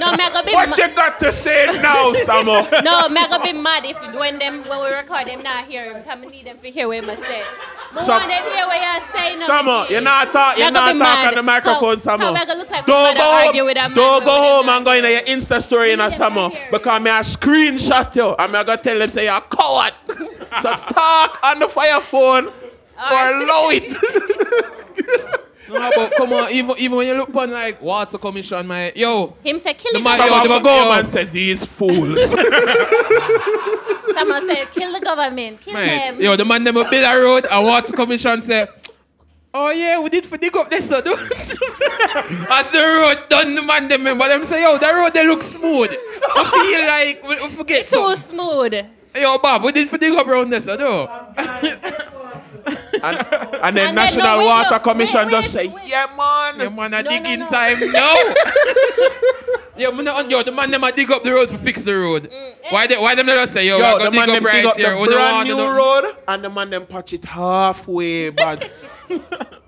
[SPEAKER 2] No, me I go be
[SPEAKER 1] what
[SPEAKER 2] ma-
[SPEAKER 1] you got to say now, Samo?
[SPEAKER 2] no, me I go be mad if when them when we record them not hear him. Come need them to hear what I say. Me
[SPEAKER 1] So-
[SPEAKER 2] want them hear what you say. No,
[SPEAKER 1] Samo, you're not talk, you're
[SPEAKER 2] I go
[SPEAKER 1] not talking on the microphone, Samo.
[SPEAKER 2] how I go look like
[SPEAKER 1] don't go home,
[SPEAKER 2] with
[SPEAKER 1] don't go home and go in your Insta story in a Samo because me a screenshot you and me I gonna tell them say you're a coward. so talk on the fire phone or low it.
[SPEAKER 3] no, but come on, even even when you look on like water commission, my yo,
[SPEAKER 2] Him say kill
[SPEAKER 3] The
[SPEAKER 2] the
[SPEAKER 3] man-
[SPEAKER 1] so
[SPEAKER 3] yo,
[SPEAKER 1] I'm
[SPEAKER 3] the-
[SPEAKER 1] gonna go
[SPEAKER 3] yo.
[SPEAKER 1] home and say these fools.
[SPEAKER 2] Someone say kill the government, kill
[SPEAKER 3] mate,
[SPEAKER 2] them.
[SPEAKER 3] yo, the man them a build a road and water commission say. Oh yeah, we did for dig up this so do. As the road done, the man them but them say, yo, the road they look smooth. I feel like we, we forget
[SPEAKER 2] Too
[SPEAKER 3] something.
[SPEAKER 2] smooth.
[SPEAKER 3] Yo, Bob, we did for dig up around this so do.
[SPEAKER 1] and, and then
[SPEAKER 2] And then,
[SPEAKER 1] National
[SPEAKER 2] no, wait,
[SPEAKER 1] Water
[SPEAKER 2] no,
[SPEAKER 1] Commission
[SPEAKER 2] wait,
[SPEAKER 1] just
[SPEAKER 2] wait,
[SPEAKER 1] say,
[SPEAKER 2] wait.
[SPEAKER 1] yeah man.
[SPEAKER 3] Yeah, man, a
[SPEAKER 2] No,
[SPEAKER 3] digging
[SPEAKER 2] no, no.
[SPEAKER 3] time no. yeah, man, on yo, the man them a dig up the road to fix the road. Why they, why them not just say yo,
[SPEAKER 1] Yo,
[SPEAKER 3] we're
[SPEAKER 1] the
[SPEAKER 3] gonna
[SPEAKER 1] man
[SPEAKER 3] dig
[SPEAKER 1] them
[SPEAKER 3] up
[SPEAKER 1] dig up
[SPEAKER 3] here.
[SPEAKER 1] the brand
[SPEAKER 3] want
[SPEAKER 1] new
[SPEAKER 3] to
[SPEAKER 1] road and the man them patch it halfway, but.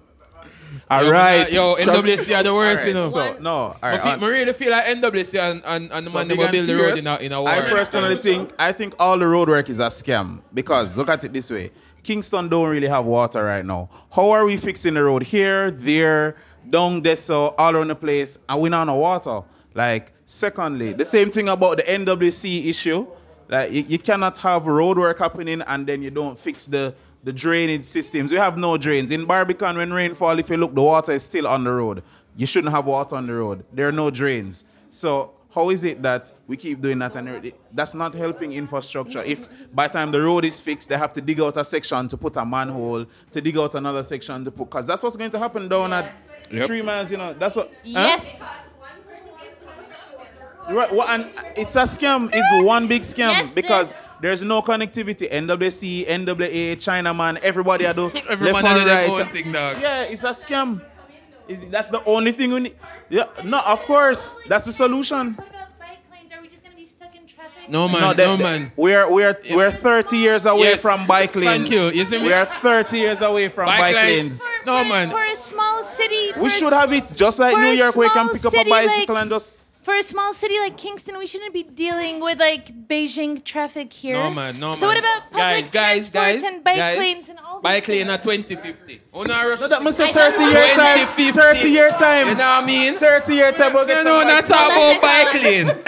[SPEAKER 1] All
[SPEAKER 3] Yo,
[SPEAKER 1] right.
[SPEAKER 3] man, yo, NWC are the worst, you know.
[SPEAKER 7] So no, all
[SPEAKER 3] I,
[SPEAKER 7] right.
[SPEAKER 3] feel,
[SPEAKER 7] uh,
[SPEAKER 3] really feel like NWC and, and, and the
[SPEAKER 7] so
[SPEAKER 3] man
[SPEAKER 7] big
[SPEAKER 3] never
[SPEAKER 7] and
[SPEAKER 3] build the road in a, in a war.
[SPEAKER 7] I personally think I think all the road work is a scam because look at it this way: Kingston don't really have water right now. How are we fixing the road here, there, down there, so all around the place, and we not no water? Like, secondly, the same thing about the NWC issue. Like, you, you cannot have road work happening and then you don't fix the the drainage systems. We have no drains in Barbican. When rainfall, if you look, the water is still on the road. You shouldn't have water on the road. There are no drains. So how is it that we keep doing that and that's not helping infrastructure? If by the time the road is fixed, they have to dig out a section to put a manhole, to dig out another section to put, because that's what's going to happen down at
[SPEAKER 3] Yep.
[SPEAKER 7] three miles. You know, that's what. Yes. huh?
[SPEAKER 2] Yes.
[SPEAKER 7] Right, what, and it's a scam. It's one big scam
[SPEAKER 2] Yes,
[SPEAKER 7] because
[SPEAKER 2] yes.
[SPEAKER 7] there's no connectivity. NWC, NWA, Chinaman, everybody I do
[SPEAKER 3] Every
[SPEAKER 7] left and
[SPEAKER 3] do their
[SPEAKER 7] right.
[SPEAKER 3] own thing, dog.
[SPEAKER 7] Yeah, it's a scam. Is that's the only thing we need? Yeah, no, of course, that's the solution.
[SPEAKER 5] What about bike lanes? Are we just gonna be stuck in traffic?
[SPEAKER 3] No man,
[SPEAKER 7] No,
[SPEAKER 3] no,
[SPEAKER 7] that- that-
[SPEAKER 3] man.
[SPEAKER 7] We're we're we're 30 years away
[SPEAKER 3] Yes.
[SPEAKER 7] from bike lanes.
[SPEAKER 3] Thank you. You see me?
[SPEAKER 7] We are 30 years away from
[SPEAKER 3] Bike
[SPEAKER 7] bike,
[SPEAKER 3] lane.
[SPEAKER 7] lanes.
[SPEAKER 3] No
[SPEAKER 5] for,
[SPEAKER 3] man.
[SPEAKER 5] For a small city.
[SPEAKER 7] We should have it just like New York, where you can pick up a bicycle
[SPEAKER 5] like-
[SPEAKER 7] and just.
[SPEAKER 5] For a small city like Kingston, we shouldn't be dealing with like Beijing traffic here.
[SPEAKER 3] No man, no man.
[SPEAKER 5] So what about public
[SPEAKER 3] guys, guys,
[SPEAKER 5] transport
[SPEAKER 3] guys,
[SPEAKER 5] and bike
[SPEAKER 3] guys,
[SPEAKER 5] lanes and all
[SPEAKER 3] Bike lane at 2050. Oh no, rush.
[SPEAKER 7] No, that must say 30 year time.
[SPEAKER 3] 2050.
[SPEAKER 7] 30 year time.
[SPEAKER 3] You know what I mean?
[SPEAKER 7] 30 year time. We'll get
[SPEAKER 3] You
[SPEAKER 7] some
[SPEAKER 3] know, not talk about bike lane.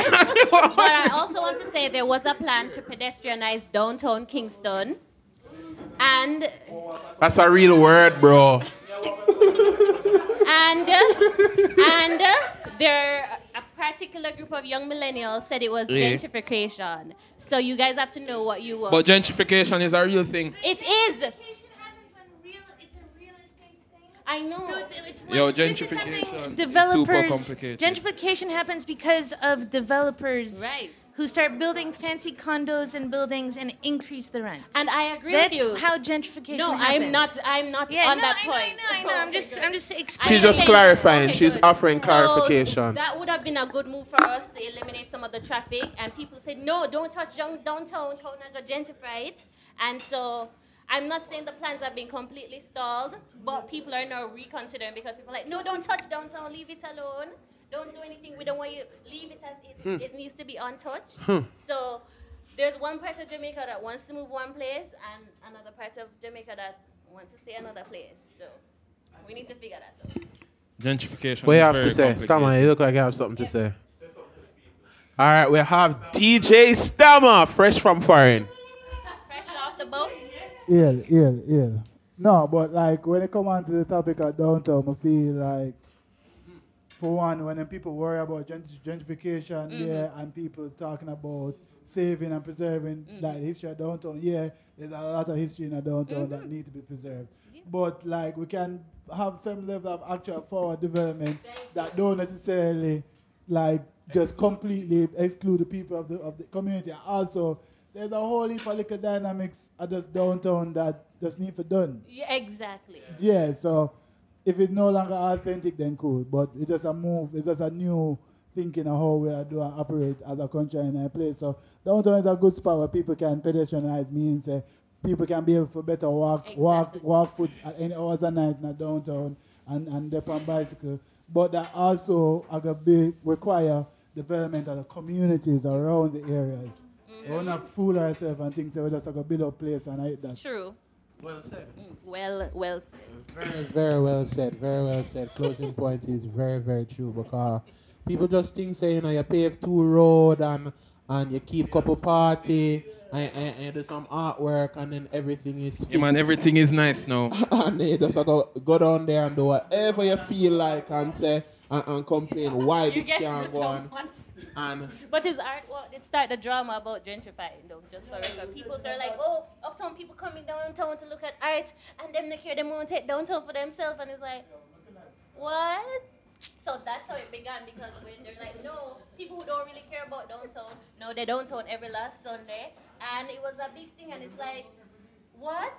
[SPEAKER 2] But I also want to say there was a plan to pedestrianize downtown Kingston. And
[SPEAKER 1] That's a real word, bro.
[SPEAKER 2] and and there a particular group of young millennials said it was
[SPEAKER 3] Yeah.
[SPEAKER 2] gentrification. So you guys have to know what you want.
[SPEAKER 3] But gentrification is a real thing.
[SPEAKER 2] it is.
[SPEAKER 5] Gentrification happens when real, it's a real estate thing.
[SPEAKER 2] I know.
[SPEAKER 5] So it's, it's
[SPEAKER 3] Yo,
[SPEAKER 5] one- this is something
[SPEAKER 3] gentrification is super
[SPEAKER 5] developers.
[SPEAKER 3] complicated.
[SPEAKER 5] Gentrification happens because of developers
[SPEAKER 2] Right.
[SPEAKER 5] Who start building fancy condos and buildings and increase the rent.
[SPEAKER 2] and I agree
[SPEAKER 5] That's
[SPEAKER 2] with you.
[SPEAKER 5] That's how gentrification
[SPEAKER 2] no,
[SPEAKER 5] happens.
[SPEAKER 2] I'm not. I'm not
[SPEAKER 5] Yeah,
[SPEAKER 2] on
[SPEAKER 5] no,
[SPEAKER 2] that
[SPEAKER 5] I know,
[SPEAKER 2] point.
[SPEAKER 5] I know, I know. I'm just. I'm just
[SPEAKER 2] I
[SPEAKER 1] She's just clarifying.
[SPEAKER 2] okay,
[SPEAKER 1] She's
[SPEAKER 2] good.
[SPEAKER 1] offering
[SPEAKER 2] So,
[SPEAKER 1] clarification.
[SPEAKER 2] that would have been a good move for us to eliminate some of the traffic. And people said, no, don't touch down, downtown, town and go gentrify it. And so I'm not saying the plans have been completely stalled, but people are now reconsidering because people are like, no, don't touch downtown, leave it alone. Don't do anything. We don't want you. Leave it as it, hmm. it needs to be untouched. Hmm. So there's one part of Jamaica that wants to move one place, and another part of Jamaica that wants to stay another place. So we need to figure that out.
[SPEAKER 3] Gentrification.
[SPEAKER 1] What you have to say?
[SPEAKER 3] complicated.
[SPEAKER 1] Stammer, you look like you have something to say. All right, we have DJ Stammer, fresh from foreign.
[SPEAKER 2] Fresh off the boat.
[SPEAKER 8] ill, ill, ill. No, but like when it come on to the topic of downtown, I feel like for one, when people worry about gentr- gentrification, mm-hmm. yeah, and people talking about saving and preserving mm-hmm. like the history of downtown, yeah, there's a lot of history in the downtown that mm-hmm. need to be preserved. But like we can have some level of actual forward development that don't necessarily like just completely exclude the people of the of the community. Also, there's a whole heap of little dynamics at just downtown that just need for done.
[SPEAKER 2] Yeah, exactly.
[SPEAKER 8] Yeah, so if it's no longer authentic, then cool. But it's just a move. It's just a new thinking of how we are do operate as a country and a place. So downtown is a good spot where people can pedestrianize. Means uh, people can be able to better walk, walk,
[SPEAKER 2] Exactly.
[SPEAKER 8] walk foot at any hours of night in the downtown and and dip on bicycle. But that also are gonna be require development of the communities around the areas. We want to fool ourselves and think that we're just gonna build a place and I hate that.
[SPEAKER 2] True.
[SPEAKER 1] Well said.
[SPEAKER 2] Mm, Well, well said.
[SPEAKER 1] Very, very well said. Very well said. Closing point is very, very true because people just think say you know you pave two road and and you keep couple party and, and, and do some artwork and then everything is fixed.
[SPEAKER 3] Yeah, man, everything is nice now.
[SPEAKER 1] and they just go go down there and do whatever you feel like and say and, and complain why
[SPEAKER 2] You
[SPEAKER 1] this can't go on
[SPEAKER 2] someone.
[SPEAKER 1] And
[SPEAKER 2] But his art, well, it started the drama about gentrifying, though, just for record. People are like, oh, uptown people coming downtown to look at art, and them they care them won't take downtown for themselves, and it's like, what? So that's how it began because when they're like, no, people who don't really care about downtown, no, they don't downtown every last Sunday, and it was a big thing, and it's like, what?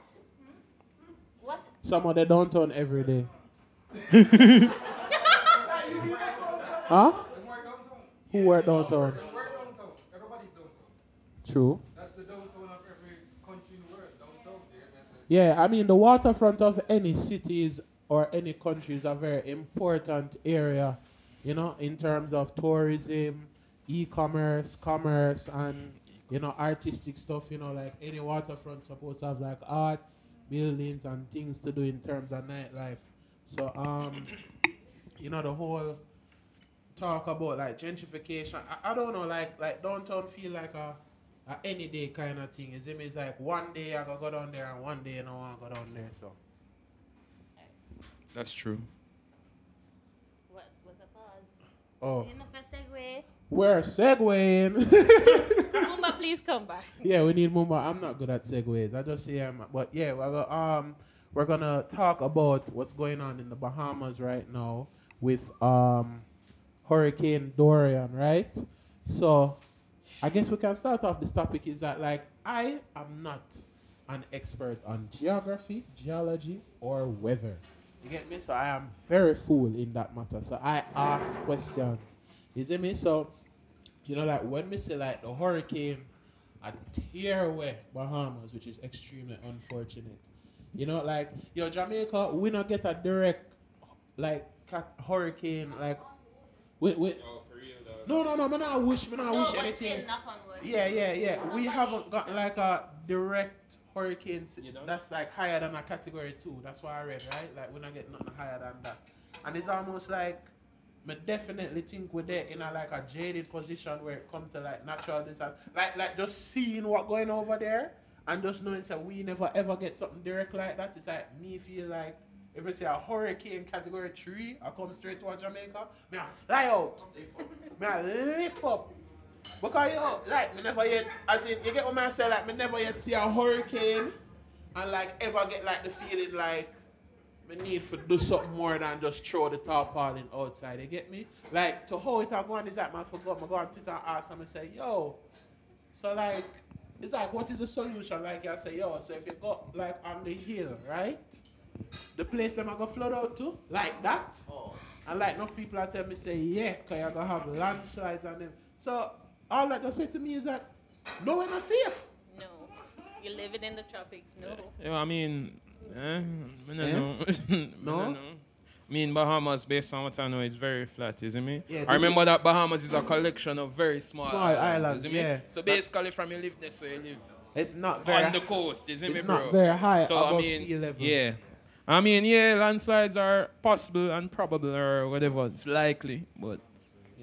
[SPEAKER 2] What?
[SPEAKER 1] some of the downtown every day. huh? Who work downtown?
[SPEAKER 6] We're downtown. Everybody's downtown.
[SPEAKER 1] True.
[SPEAKER 6] That's the downtown of every country in the world. Downtown.
[SPEAKER 1] Yeah, I mean the waterfront of any cities or any country is a very important area, you know, in terms of tourism, e-commerce, commerce, and you know artistic stuff. You know, like any waterfront supposed to have like art, buildings, and things to do in terms of nightlife. So um, you know the whole talk about like gentrification. I, I don't know, like like downtown feel like a, a any day kind of thing. Is it means like one day I gotta go down there and one day I don't want to go down there. So
[SPEAKER 3] That's true.
[SPEAKER 2] What was a pause?
[SPEAKER 1] oh,
[SPEAKER 2] Enough a segue.
[SPEAKER 1] we're segueing.
[SPEAKER 2] Mumba, please come back.
[SPEAKER 1] yeah, we need more. I'm not good at segues. I just say um, but yeah, we're gonna um we're gonna talk about what's going on in the Bahamas right now with um Hurricane Dorian, right? So I guess we can start off this topic is that like I am not an expert on geography, geology, or weather. You get me? So I am very full in that matter. So I ask questions. You see me? So you know, like when we say like the hurricane a tear away Bahamas, which is extremely unfortunate. You know, like yo, Jamaica, we not get a direct like cat hurricane like we, we, no no no me not wish me not
[SPEAKER 2] No,
[SPEAKER 1] wish
[SPEAKER 2] but
[SPEAKER 1] anything.
[SPEAKER 2] still, knock on wood.
[SPEAKER 1] Yeah, yeah, yeah. We haven't got like a direct hurricane s- that's like higher than a category two. That's what I read, right? Like we're not getting nothing higher than that. And it's almost like me definitely think we're there in a like a jaded position where it comes to like natural disaster. Like like just seeing what going over there and just knowing that we never ever get something direct like that. It's like me feel like if we say a hurricane category three, I come straight to Jamaica, me I fly out. me I lift up. Because yo, like me never yet as in you get what I say, like me never yet see a hurricane and like ever get like the feeling like me need to do something more than just throw the tarpaulin outside. You get me? Like to how it are going is that man forgot me go on Twitter and ask and say, yo, so like it's like what is the solution? Like I say, yo, so if you go like on the hill, right? The place them I go flood out to, like that. And like enough people are telling me say, yeah, cause you're gonna have landslides and them. So all that they say to me is that no we're not safe.
[SPEAKER 2] No. You're living in the tropics. No.
[SPEAKER 3] Yeah, I mean, eh, I don't
[SPEAKER 1] Eh?
[SPEAKER 3] know.
[SPEAKER 1] No?
[SPEAKER 3] don't know. I mean, Bahamas, based on what I know, is very flat, isn't it?
[SPEAKER 1] Yeah,
[SPEAKER 3] I
[SPEAKER 1] this
[SPEAKER 3] remember that Bahamas is a collection of very small,
[SPEAKER 1] Small islands,
[SPEAKER 3] isn't it?
[SPEAKER 1] yeah.
[SPEAKER 3] So basically, from you live there, so you live
[SPEAKER 1] It's not very
[SPEAKER 3] on the coast, isn't
[SPEAKER 1] it's
[SPEAKER 3] it,
[SPEAKER 1] not very high
[SPEAKER 3] so
[SPEAKER 1] above
[SPEAKER 3] I mean,
[SPEAKER 1] sea level.
[SPEAKER 3] Yeah. I mean, yeah, landslides are possible and probable or whatever. It's likely, but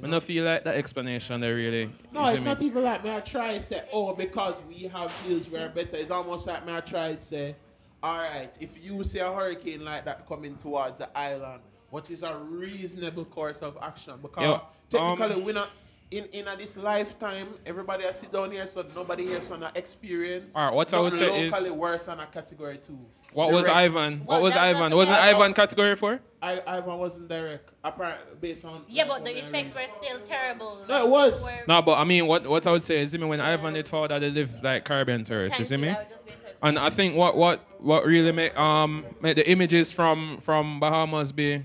[SPEAKER 3] I don't feel like that explanation there really.
[SPEAKER 1] No, it's not
[SPEAKER 3] me?
[SPEAKER 1] even like me. I try to say, oh, because we have hills, we're better. It's almost like me. I try to say, all right, if you see a hurricane like that coming towards the island, what is a reasonable course of action? Because
[SPEAKER 3] Yo,
[SPEAKER 1] technically,
[SPEAKER 3] um,
[SPEAKER 1] we're not in in a this lifetime. Everybody has sit down here, so nobody here on an experience.
[SPEAKER 3] All right, what I would say is-
[SPEAKER 1] locally worse than a category two.
[SPEAKER 3] What was Ivan? What
[SPEAKER 2] Well,
[SPEAKER 3] was Ivan? Wasn't
[SPEAKER 1] matter.
[SPEAKER 3] Ivan category four?
[SPEAKER 1] I, Ivan wasn't direct, apparently based on.
[SPEAKER 2] Yeah, but the
[SPEAKER 1] I
[SPEAKER 2] effects were still terrible.
[SPEAKER 1] No, it was.
[SPEAKER 3] No, but I mean, what what I would say is, even when Ivan did fall, that they live like Caribbean tourists, you see me?
[SPEAKER 2] I was just going to touch
[SPEAKER 3] And I think what what what really make um make the images from from Bahamas be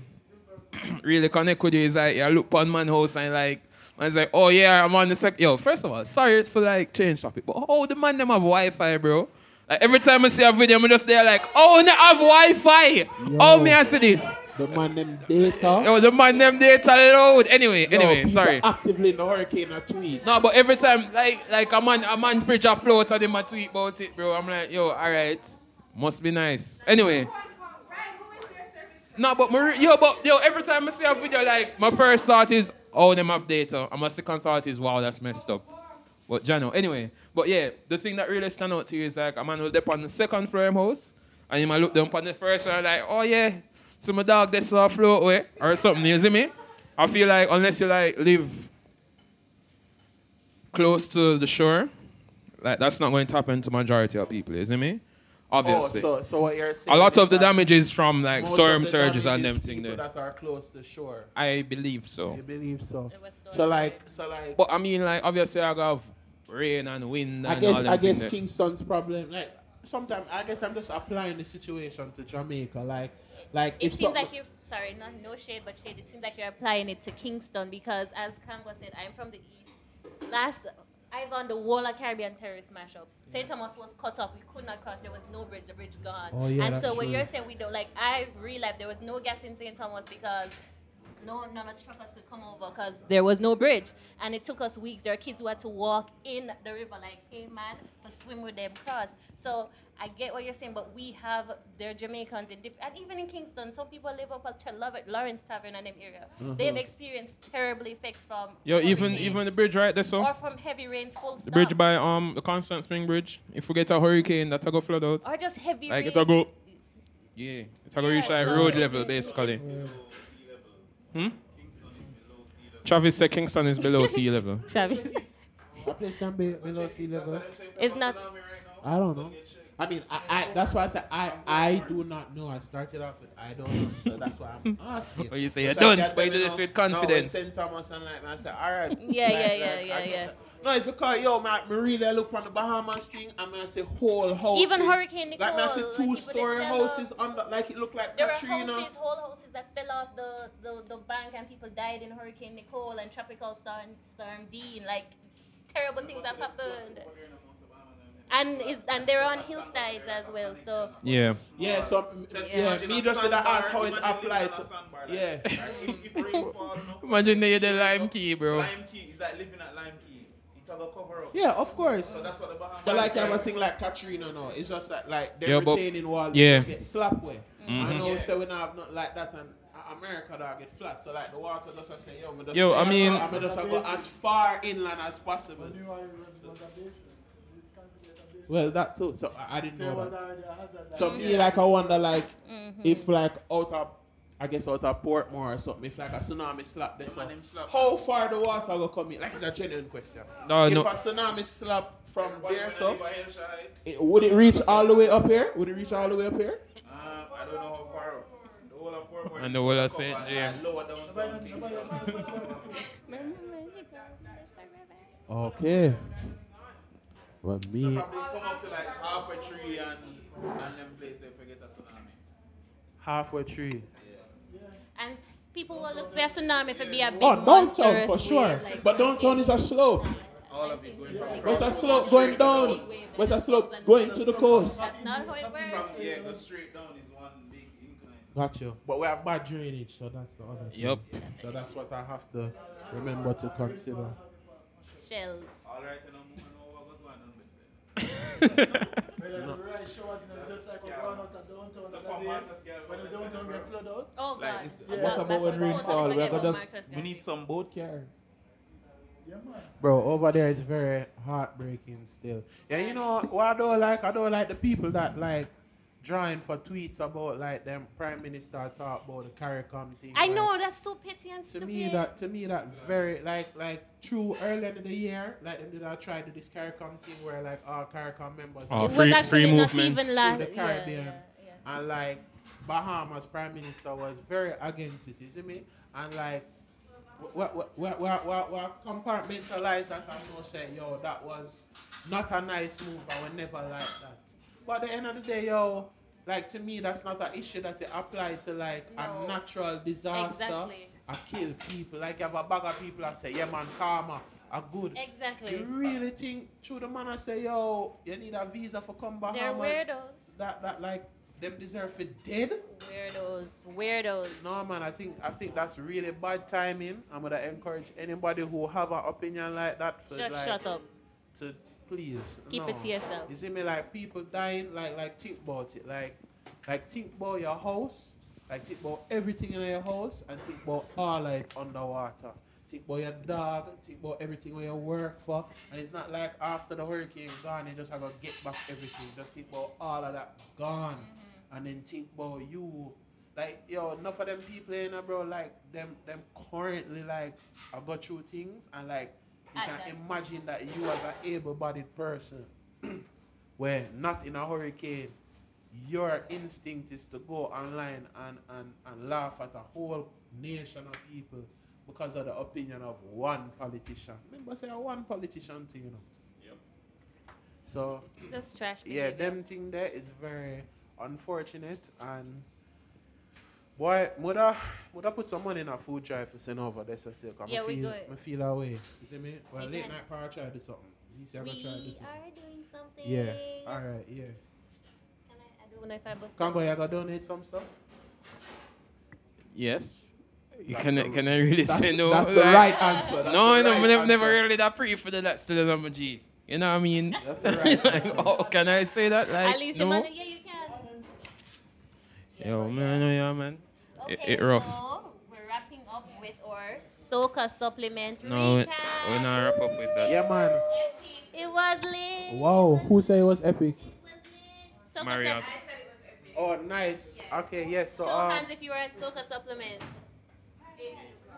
[SPEAKER 3] really connect with you is like you look on man house and like I was like, oh yeah, I'm on the sec. Yo, first of all, sorry for like change topic, but oh the man them have Wi-Fi, bro. Like every time I see a video, I'm just there like, oh they have Wi-Fi. Oh me I see this.
[SPEAKER 1] The man them data.
[SPEAKER 3] Yo, the man them data load. Anyway,
[SPEAKER 1] Yo,
[SPEAKER 3] anyway, sorry.
[SPEAKER 1] Actively in the hurricane a tweet.
[SPEAKER 3] No, but every time, like, like a man, a man fridge a float and them a tweet about it, bro. I'm like, yo, all right, must be nice. Anyway. No, but my, yo, but yo, every time I see a video, like, my first thought is, oh, them have data, and my second thought is, wow, that's messed up. But Jano, anyway, but yeah, the thing that really stand out to you is like a man will dip on the second floor of house, and you might look down on the first one like, oh yeah, so my dog this saw float away or something. You see me? I feel like unless you like live close to the shore, like that's not going to happen to majority of people, isn't me? Obviously.
[SPEAKER 1] Oh, so, so what you're saying
[SPEAKER 3] a lot of the
[SPEAKER 1] that
[SPEAKER 3] damage is from like storm surges
[SPEAKER 1] damage
[SPEAKER 3] and
[SPEAKER 1] is
[SPEAKER 3] them thing
[SPEAKER 1] people
[SPEAKER 3] there.
[SPEAKER 1] that are close to shore.
[SPEAKER 3] I believe so.
[SPEAKER 1] You believe so?
[SPEAKER 2] It was storm
[SPEAKER 1] So like, so like,
[SPEAKER 3] But I mean, like obviously I have rain and wind and
[SPEAKER 1] I
[SPEAKER 3] all
[SPEAKER 1] guess
[SPEAKER 3] them
[SPEAKER 1] I guess. Kingston's problem. Like sometimes I guess I'm just applying the situation to Jamaica. Like, like
[SPEAKER 2] It
[SPEAKER 1] if
[SPEAKER 2] seems
[SPEAKER 1] something-
[SPEAKER 2] like you're sorry, not no shade, but shade. It seems like you're applying it to Kingston because, as Cambo said, I'm from the east. Last Ivan, the whole of Caribbean Terrace mashup. St. Thomas was cut off. We could not cross. There was no bridge. The bridge gone.
[SPEAKER 1] Oh, yeah,
[SPEAKER 2] and
[SPEAKER 1] that's
[SPEAKER 2] so when
[SPEAKER 1] true.
[SPEAKER 2] you're saying we don't like, I realized there was no gas in St. Thomas because no none of the truckers could come over because there was no bridge, and it took us weeks. There are kids who had to walk in the river like, hey man, to swim with them cross. So I get what you're saying, but we have their Jamaicans in different, and even in Kingston, some people live up at Love Lawrence Tavern and them area. They've experienced terrible effects from
[SPEAKER 3] Yo,
[SPEAKER 2] heavy
[SPEAKER 3] even
[SPEAKER 2] rains
[SPEAKER 3] even the bridge right there, so
[SPEAKER 2] or from heavy rains, full
[SPEAKER 3] the
[SPEAKER 2] stop,
[SPEAKER 3] bridge by um the Constant Spring Bridge. If we get a hurricane, that'll go flood out.
[SPEAKER 2] or just heavy
[SPEAKER 3] Like
[SPEAKER 2] rains.
[SPEAKER 3] it'll go. Yeah, it'll go
[SPEAKER 2] Yeah,
[SPEAKER 3] reach like
[SPEAKER 2] so
[SPEAKER 3] road level basically. Hmm. Travis said Kingston is below sea level.
[SPEAKER 2] Travis.
[SPEAKER 1] That place can be below sea level.
[SPEAKER 2] It's not.
[SPEAKER 1] I don't know. I mean, I, I that's why I said I I do not know. I started off with I don't know, so that's why I'm asking.
[SPEAKER 3] Oh, you say you
[SPEAKER 1] So
[SPEAKER 3] don't, but you
[SPEAKER 1] tell
[SPEAKER 3] do this with confidence.
[SPEAKER 1] No, St. Thomas and like, man, I said, all right.
[SPEAKER 2] Yeah,
[SPEAKER 1] like,
[SPEAKER 2] yeah, yeah,
[SPEAKER 1] I
[SPEAKER 2] yeah, yeah.
[SPEAKER 1] That. No, it's because yo, my, me really look on the Bahamas thing, and man, I say whole houses.
[SPEAKER 2] Even Hurricane Nicole.
[SPEAKER 1] Like, man, I see
[SPEAKER 2] Nicole, like,
[SPEAKER 1] two-story
[SPEAKER 2] that shell up.
[SPEAKER 1] houses under, like it looked like
[SPEAKER 2] There
[SPEAKER 1] Katrina.
[SPEAKER 2] were houses, whole houses that fell off the, the, the bank and people died in Hurricane Nicole and Tropical Storm, Storm Dean. Like, terrible things have happened. And is and they're on hillsides as well. So
[SPEAKER 3] Yeah.
[SPEAKER 1] Yeah, so yeah, me just did ask how it applied to. Yeah.
[SPEAKER 7] if, if rain fall, no,
[SPEAKER 3] Imagine they the Lime Cay, bro.
[SPEAKER 7] Lime Cay is like living at Lime Cay. It will cover up.
[SPEAKER 1] Yeah, of course.
[SPEAKER 7] So that's what the Bahamas.
[SPEAKER 1] So like
[SPEAKER 7] is
[SPEAKER 1] have a thing like Katrina no, It's just that like the
[SPEAKER 3] Yeah, but-
[SPEAKER 1] retaining wall
[SPEAKER 3] yeah.
[SPEAKER 1] just get slapped way.
[SPEAKER 3] Mm-hmm.
[SPEAKER 1] I know so we not have nothing like that and America dog get flat. So like the water just a say yo, me just
[SPEAKER 3] Yo, I mean-
[SPEAKER 1] as- I'm just a go as far inland as possible. Well, that too. So I, I didn't know that. So me like I wonder like if like out of I guess out of Portmore or something, if like a tsunami slap this
[SPEAKER 7] man,
[SPEAKER 1] up,
[SPEAKER 7] slap.
[SPEAKER 1] how far the water will come in? Like it's a genuine question.
[SPEAKER 3] No,
[SPEAKER 1] if
[SPEAKER 3] no.
[SPEAKER 1] a tsunami slap from there, so
[SPEAKER 7] By Hampshire Heights.
[SPEAKER 1] it- would it reach all the way up here? Would it reach all the way up here?
[SPEAKER 7] Uh, I don't know how far up.
[SPEAKER 3] And the whole of St. James.
[SPEAKER 4] Lower downtown Kingston.
[SPEAKER 1] Okay. Well, me.
[SPEAKER 4] Probably come up to like Half Way Tree and and them place they forget a tsunami.
[SPEAKER 1] Half Way Tree.
[SPEAKER 2] And people will look for a tsunami if it be a big
[SPEAKER 1] Oh, downtown
[SPEAKER 2] monstrous
[SPEAKER 1] for
[SPEAKER 2] wave,
[SPEAKER 1] sure.
[SPEAKER 2] like-
[SPEAKER 1] But downtown is a slope.
[SPEAKER 4] All of it going from
[SPEAKER 1] Where's
[SPEAKER 4] across.
[SPEAKER 1] a slope going down? Where's a slope going to the coast?
[SPEAKER 2] That's not how it works.
[SPEAKER 4] From yeah, go straight down is one big incline.
[SPEAKER 1] Got you. But we have bad drainage, so that's the other thing.
[SPEAKER 3] Yup.
[SPEAKER 1] So that's what I have to remember to consider.
[SPEAKER 2] Shells.
[SPEAKER 4] All right, and I'm moving over. Oh, what going on with it?
[SPEAKER 2] Oh God.
[SPEAKER 4] Like, it's-
[SPEAKER 2] That-
[SPEAKER 1] What about when rainfall? We
[SPEAKER 2] forget
[SPEAKER 1] are gonna just
[SPEAKER 7] We need some boat car.
[SPEAKER 1] Bro, over there is very heartbreaking still. Yeah, you know what I don't like? I don't like the people that like drawing for tweets about like them prime minister talk about the CARICOM thing.
[SPEAKER 2] I
[SPEAKER 1] like,
[SPEAKER 2] know that's so petty and
[SPEAKER 1] To
[SPEAKER 2] stupid.
[SPEAKER 1] me that to me that very like like true early in the year, like them did I try to this CARICOM thing where like all CARICOM members
[SPEAKER 3] Oh,
[SPEAKER 2] it
[SPEAKER 3] free-
[SPEAKER 2] was actually
[SPEAKER 3] free
[SPEAKER 2] not
[SPEAKER 3] movement.
[SPEAKER 2] even
[SPEAKER 1] through
[SPEAKER 2] last.
[SPEAKER 1] the Caribbean.
[SPEAKER 2] yeah, yeah.
[SPEAKER 1] And like Bahamas prime minister was very against it, you see me? And like what what what what what what compartmentalize that and know say, yo, that was not a nice move, I would never like that. But at the end of the day, yo, like to me that's not an issue that it apply to like
[SPEAKER 2] No.
[SPEAKER 1] a natural disaster.
[SPEAKER 2] Exactly.
[SPEAKER 1] I kill people. Like you have a bag of people that say, yeah man, karma, a good.
[SPEAKER 2] Exactly.
[SPEAKER 1] You really think through the man I say, yo, you need a visa for come Bahamas?
[SPEAKER 2] They're weirdos.
[SPEAKER 1] that that like them deserve it dead.
[SPEAKER 2] Weirdos. Weirdos.
[SPEAKER 1] No man, I think I think that's really bad timing. I'm gonna encourage anybody who have an opinion like that for
[SPEAKER 2] Just
[SPEAKER 1] like
[SPEAKER 2] shut up.
[SPEAKER 1] to please
[SPEAKER 2] Keep
[SPEAKER 1] no.
[SPEAKER 2] it to yourself.
[SPEAKER 1] You see me like people dying, like like think about it, like like think about your house, like think about everything in your house, and think about all of it underwater. Think about your dog, think about everything where you work for, and it's not like after the hurricane gone, you just have to get back everything. Just think about all of that gone, and then think about you. Like yo, enough of them people in there, bro. Like them, them currently like I go through things, and like you
[SPEAKER 2] At
[SPEAKER 1] can
[SPEAKER 2] that
[SPEAKER 1] imagine that you as an able-bodied person where not in a hurricane, your instinct is to go online and, and, and laugh at a whole nation of people because of the opinion of one politician. Remember, say a one politician thing, you know. Yep. So
[SPEAKER 2] Just trash.
[SPEAKER 1] yeah, them thing there is very unfortunate and boy, mother, mother put some money in a food drive for send over this. I say, cause
[SPEAKER 2] Yeah,
[SPEAKER 1] I
[SPEAKER 2] we
[SPEAKER 1] feel,
[SPEAKER 2] good.
[SPEAKER 1] I feel away. You see me? Well,
[SPEAKER 2] We
[SPEAKER 1] late
[SPEAKER 2] can-
[SPEAKER 1] night power try to do something. He said, I'm
[SPEAKER 2] We
[SPEAKER 1] gonna try to do something.
[SPEAKER 2] are doing something.
[SPEAKER 1] Yeah. All right. Yeah.
[SPEAKER 2] Can I, I don't know if I bust
[SPEAKER 1] Come boy, I gotta donate some stuff.
[SPEAKER 3] Yes. You
[SPEAKER 1] That's
[SPEAKER 3] can,
[SPEAKER 1] the-
[SPEAKER 3] can I really
[SPEAKER 1] That's,
[SPEAKER 3] say no?
[SPEAKER 1] that's the
[SPEAKER 3] Like-
[SPEAKER 1] right answer. That's
[SPEAKER 3] no,
[SPEAKER 1] the
[SPEAKER 3] no,
[SPEAKER 1] right
[SPEAKER 3] never,
[SPEAKER 1] answer.
[SPEAKER 3] never really that pre for the that still on my G. You know what I mean?
[SPEAKER 1] That's the right
[SPEAKER 3] like,
[SPEAKER 1] answer.
[SPEAKER 3] oh, can I say that? Like,
[SPEAKER 2] At least
[SPEAKER 3] no? Yo, man, no, yeah, man.
[SPEAKER 2] Okay,
[SPEAKER 3] It- it rough.
[SPEAKER 2] so we're wrapping up with our Soca supplement
[SPEAKER 3] No, we-
[SPEAKER 2] recap.
[SPEAKER 3] we're not wrap up with that.
[SPEAKER 1] Yeah, man.
[SPEAKER 2] It was lit.
[SPEAKER 1] Wow. Who say it was epic?
[SPEAKER 2] It was lit. Soca
[SPEAKER 3] Marriott.
[SPEAKER 1] Oh, nice. Okay. Yes. So
[SPEAKER 2] Show
[SPEAKER 1] um,
[SPEAKER 2] hands if you were at Soca supplement.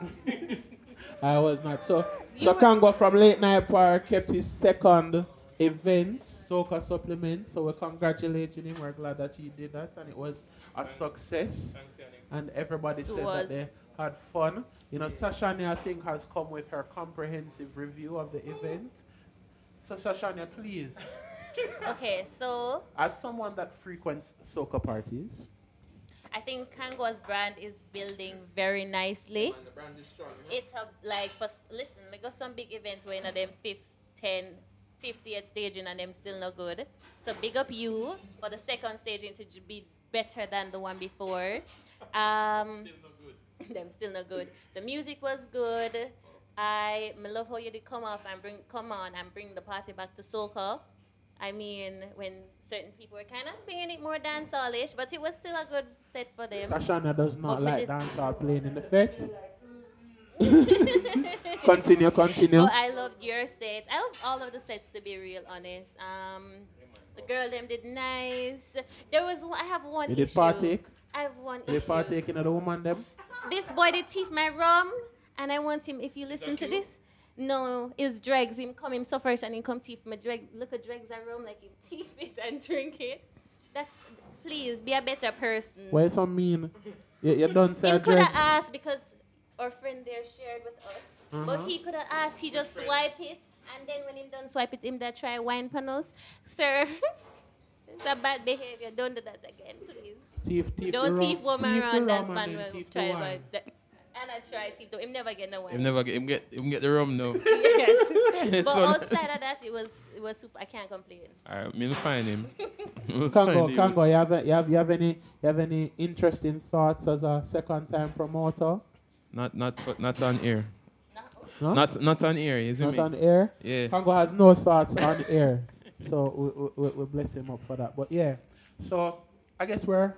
[SPEAKER 1] I was not. So,
[SPEAKER 2] You
[SPEAKER 1] so
[SPEAKER 2] were-
[SPEAKER 1] Kango from Late Night Par kept his second event, Soca Supplement. So we're congratulating him. We're glad that he did that, and it was a success. And everybody said
[SPEAKER 2] was.
[SPEAKER 1] that they had fun. You know, Sashani, I think, has come with her comprehensive review of the event. So, Sashani, please,
[SPEAKER 2] Okay, so
[SPEAKER 1] as someone that frequents soca parties,
[SPEAKER 2] I think Kango's brand is building very nicely.
[SPEAKER 1] the brand is strong.
[SPEAKER 2] It's a like for listen, we got some big events where you know them 5, 10, 50th staging and them still no good. So big up you for the second staging to be better than the one before. Um, them still no good. The music was good. I me love how you did come off and bring come on and bring the party back to soca. I mean, when certain people were kind of bringing it more dancehall-ish, but it was still a good set for them.
[SPEAKER 1] Sashana does not
[SPEAKER 2] But
[SPEAKER 1] like
[SPEAKER 2] did-
[SPEAKER 1] dancehall playing in the fete. continue, continue.
[SPEAKER 2] Oh, I loved your set. I love all of the sets to be real honest. Um, the girl them did nice. There was one, I have one
[SPEAKER 1] You did partake?
[SPEAKER 2] I have one
[SPEAKER 1] You did
[SPEAKER 2] issue.
[SPEAKER 1] partake in the woman them?
[SPEAKER 2] This boy did thief my rum, and I want him. If you listen to this, no, it's dregs. Him come him suffer and he come thief my dreg. Look at dregs at rum like him thief it and drink it. That's please be a better person.
[SPEAKER 1] Why so mean? You, you don't say
[SPEAKER 2] Him could have
[SPEAKER 1] dreads.
[SPEAKER 2] asked because our friend there shared with us. But
[SPEAKER 1] Uh-huh.
[SPEAKER 2] he could have asked, he just swipe it, and then when him done swipe it, him that try wine panels. Sir, it's a bad behavior. Don't do that again, please.
[SPEAKER 1] Thief, thief
[SPEAKER 2] Don't
[SPEAKER 1] the
[SPEAKER 2] thief
[SPEAKER 1] rum.
[SPEAKER 2] woman
[SPEAKER 1] Thief the
[SPEAKER 2] around dance
[SPEAKER 1] rum and
[SPEAKER 2] man
[SPEAKER 1] then
[SPEAKER 2] will
[SPEAKER 1] thief
[SPEAKER 2] try
[SPEAKER 1] wine.
[SPEAKER 2] wine. The- And I try thief. Him never get no wine.
[SPEAKER 3] Him never get him get him get the rum now.
[SPEAKER 2] yes. but
[SPEAKER 3] So-
[SPEAKER 2] outside of that, it was it was super. I can't complain.
[SPEAKER 3] Alright, me'll find him. We'll
[SPEAKER 1] Congo,
[SPEAKER 3] find him.
[SPEAKER 1] Congo, you have, you have you have any you have any interesting thoughts as a second time promoter?
[SPEAKER 3] Not not not on air.
[SPEAKER 1] No?
[SPEAKER 3] Not not on air, is see
[SPEAKER 1] Not
[SPEAKER 3] me?
[SPEAKER 1] on air.
[SPEAKER 3] Yeah.
[SPEAKER 1] Congo has no thoughts on air, so we, we, we, we bless him up for that. But yeah, so I guess we're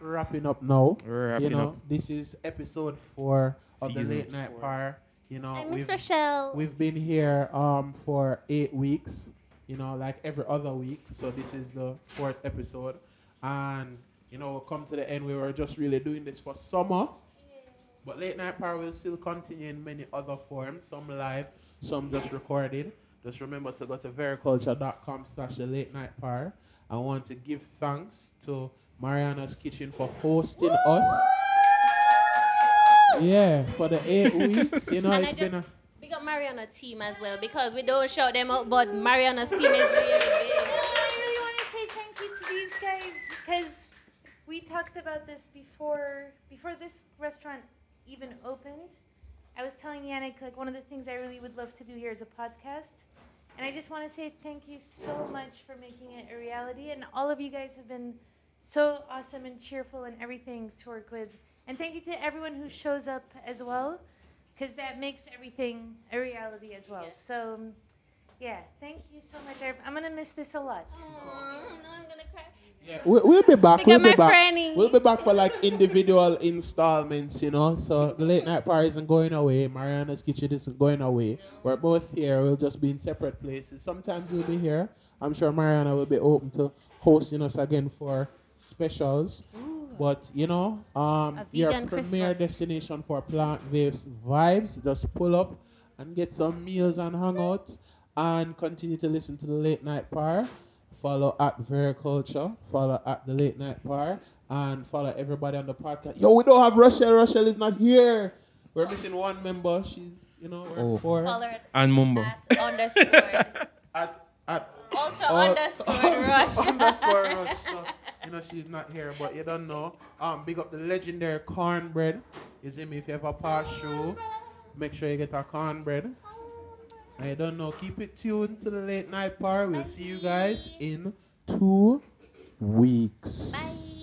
[SPEAKER 1] wrapping up now.
[SPEAKER 3] We're
[SPEAKER 1] you know,
[SPEAKER 3] up.
[SPEAKER 1] this is episode four of the late night
[SPEAKER 3] four.
[SPEAKER 1] par. You know,
[SPEAKER 2] I
[SPEAKER 1] we've,
[SPEAKER 2] miss Rochelle.
[SPEAKER 1] we've been here um for eight weeks. You know, like every other week. So this is the fourth episode, and you know, we'll come to the end. We were just really doing this for summer. But Late Night Par will still continue in many other forms, some live, some just recorded. Just remember to go to vericulture.com slash the late night par. I want to give thanks to Marianna's Kitchen for hosting us. Yeah, for the eight weeks. You know,
[SPEAKER 2] And
[SPEAKER 1] it's
[SPEAKER 2] I
[SPEAKER 1] been
[SPEAKER 2] just
[SPEAKER 1] a
[SPEAKER 2] big up Mariana team as well because we don't shout them out, but Mariana's team is really big.
[SPEAKER 5] I really want to say thank you to these guys because we talked about this before before this restaurant even opened. I was telling Yannick like one of the things I really would love to do here is a podcast. And I just want to say thank you so much for making it a reality. And all of you guys have been so awesome and cheerful and everything to work with. And thank you to everyone who shows up as well, because that makes everything a reality as well.
[SPEAKER 2] Yes.
[SPEAKER 5] So, yeah, thank you so much. I- I'm going to miss this a lot.
[SPEAKER 2] No, I'm gonna cry.
[SPEAKER 1] Yeah, we, we'll be back. We'll be back.
[SPEAKER 2] Franny.
[SPEAKER 1] We'll be back for like individual installments, you know. So the late night party isn't going away. Marianna's kitchen isn't going away. We're both here. We'll just be in separate places. Sometimes we'll be here. I'm sure Mariana will be open to hosting us again for specials. But you know, um, your premier
[SPEAKER 2] Christmas.
[SPEAKER 1] destination for plant vapes vibes. Just pull up and get some meals and hang out and continue to listen to the late night par. Follow at Vericulture, follow at the late night par, and follow everybody on the podcast. Yo, we don't have Rochelle. Rochelle is not here. We're missing one member. She's, you know, we're
[SPEAKER 3] Oh.
[SPEAKER 1] four.
[SPEAKER 2] Follow her
[SPEAKER 3] And Mumbo.
[SPEAKER 2] at underscore
[SPEAKER 1] At at
[SPEAKER 2] ultra
[SPEAKER 1] Oh,
[SPEAKER 2] underscore rush.
[SPEAKER 1] underscore rush. So, you know she's not here, but you don't know. Um, big up the legendary cornbread. You see me if you ever pass through, make sure you get a cornbread. I don't know. Keep it tuned to the late night par. We'll see you guys in two weeks.
[SPEAKER 2] Bye.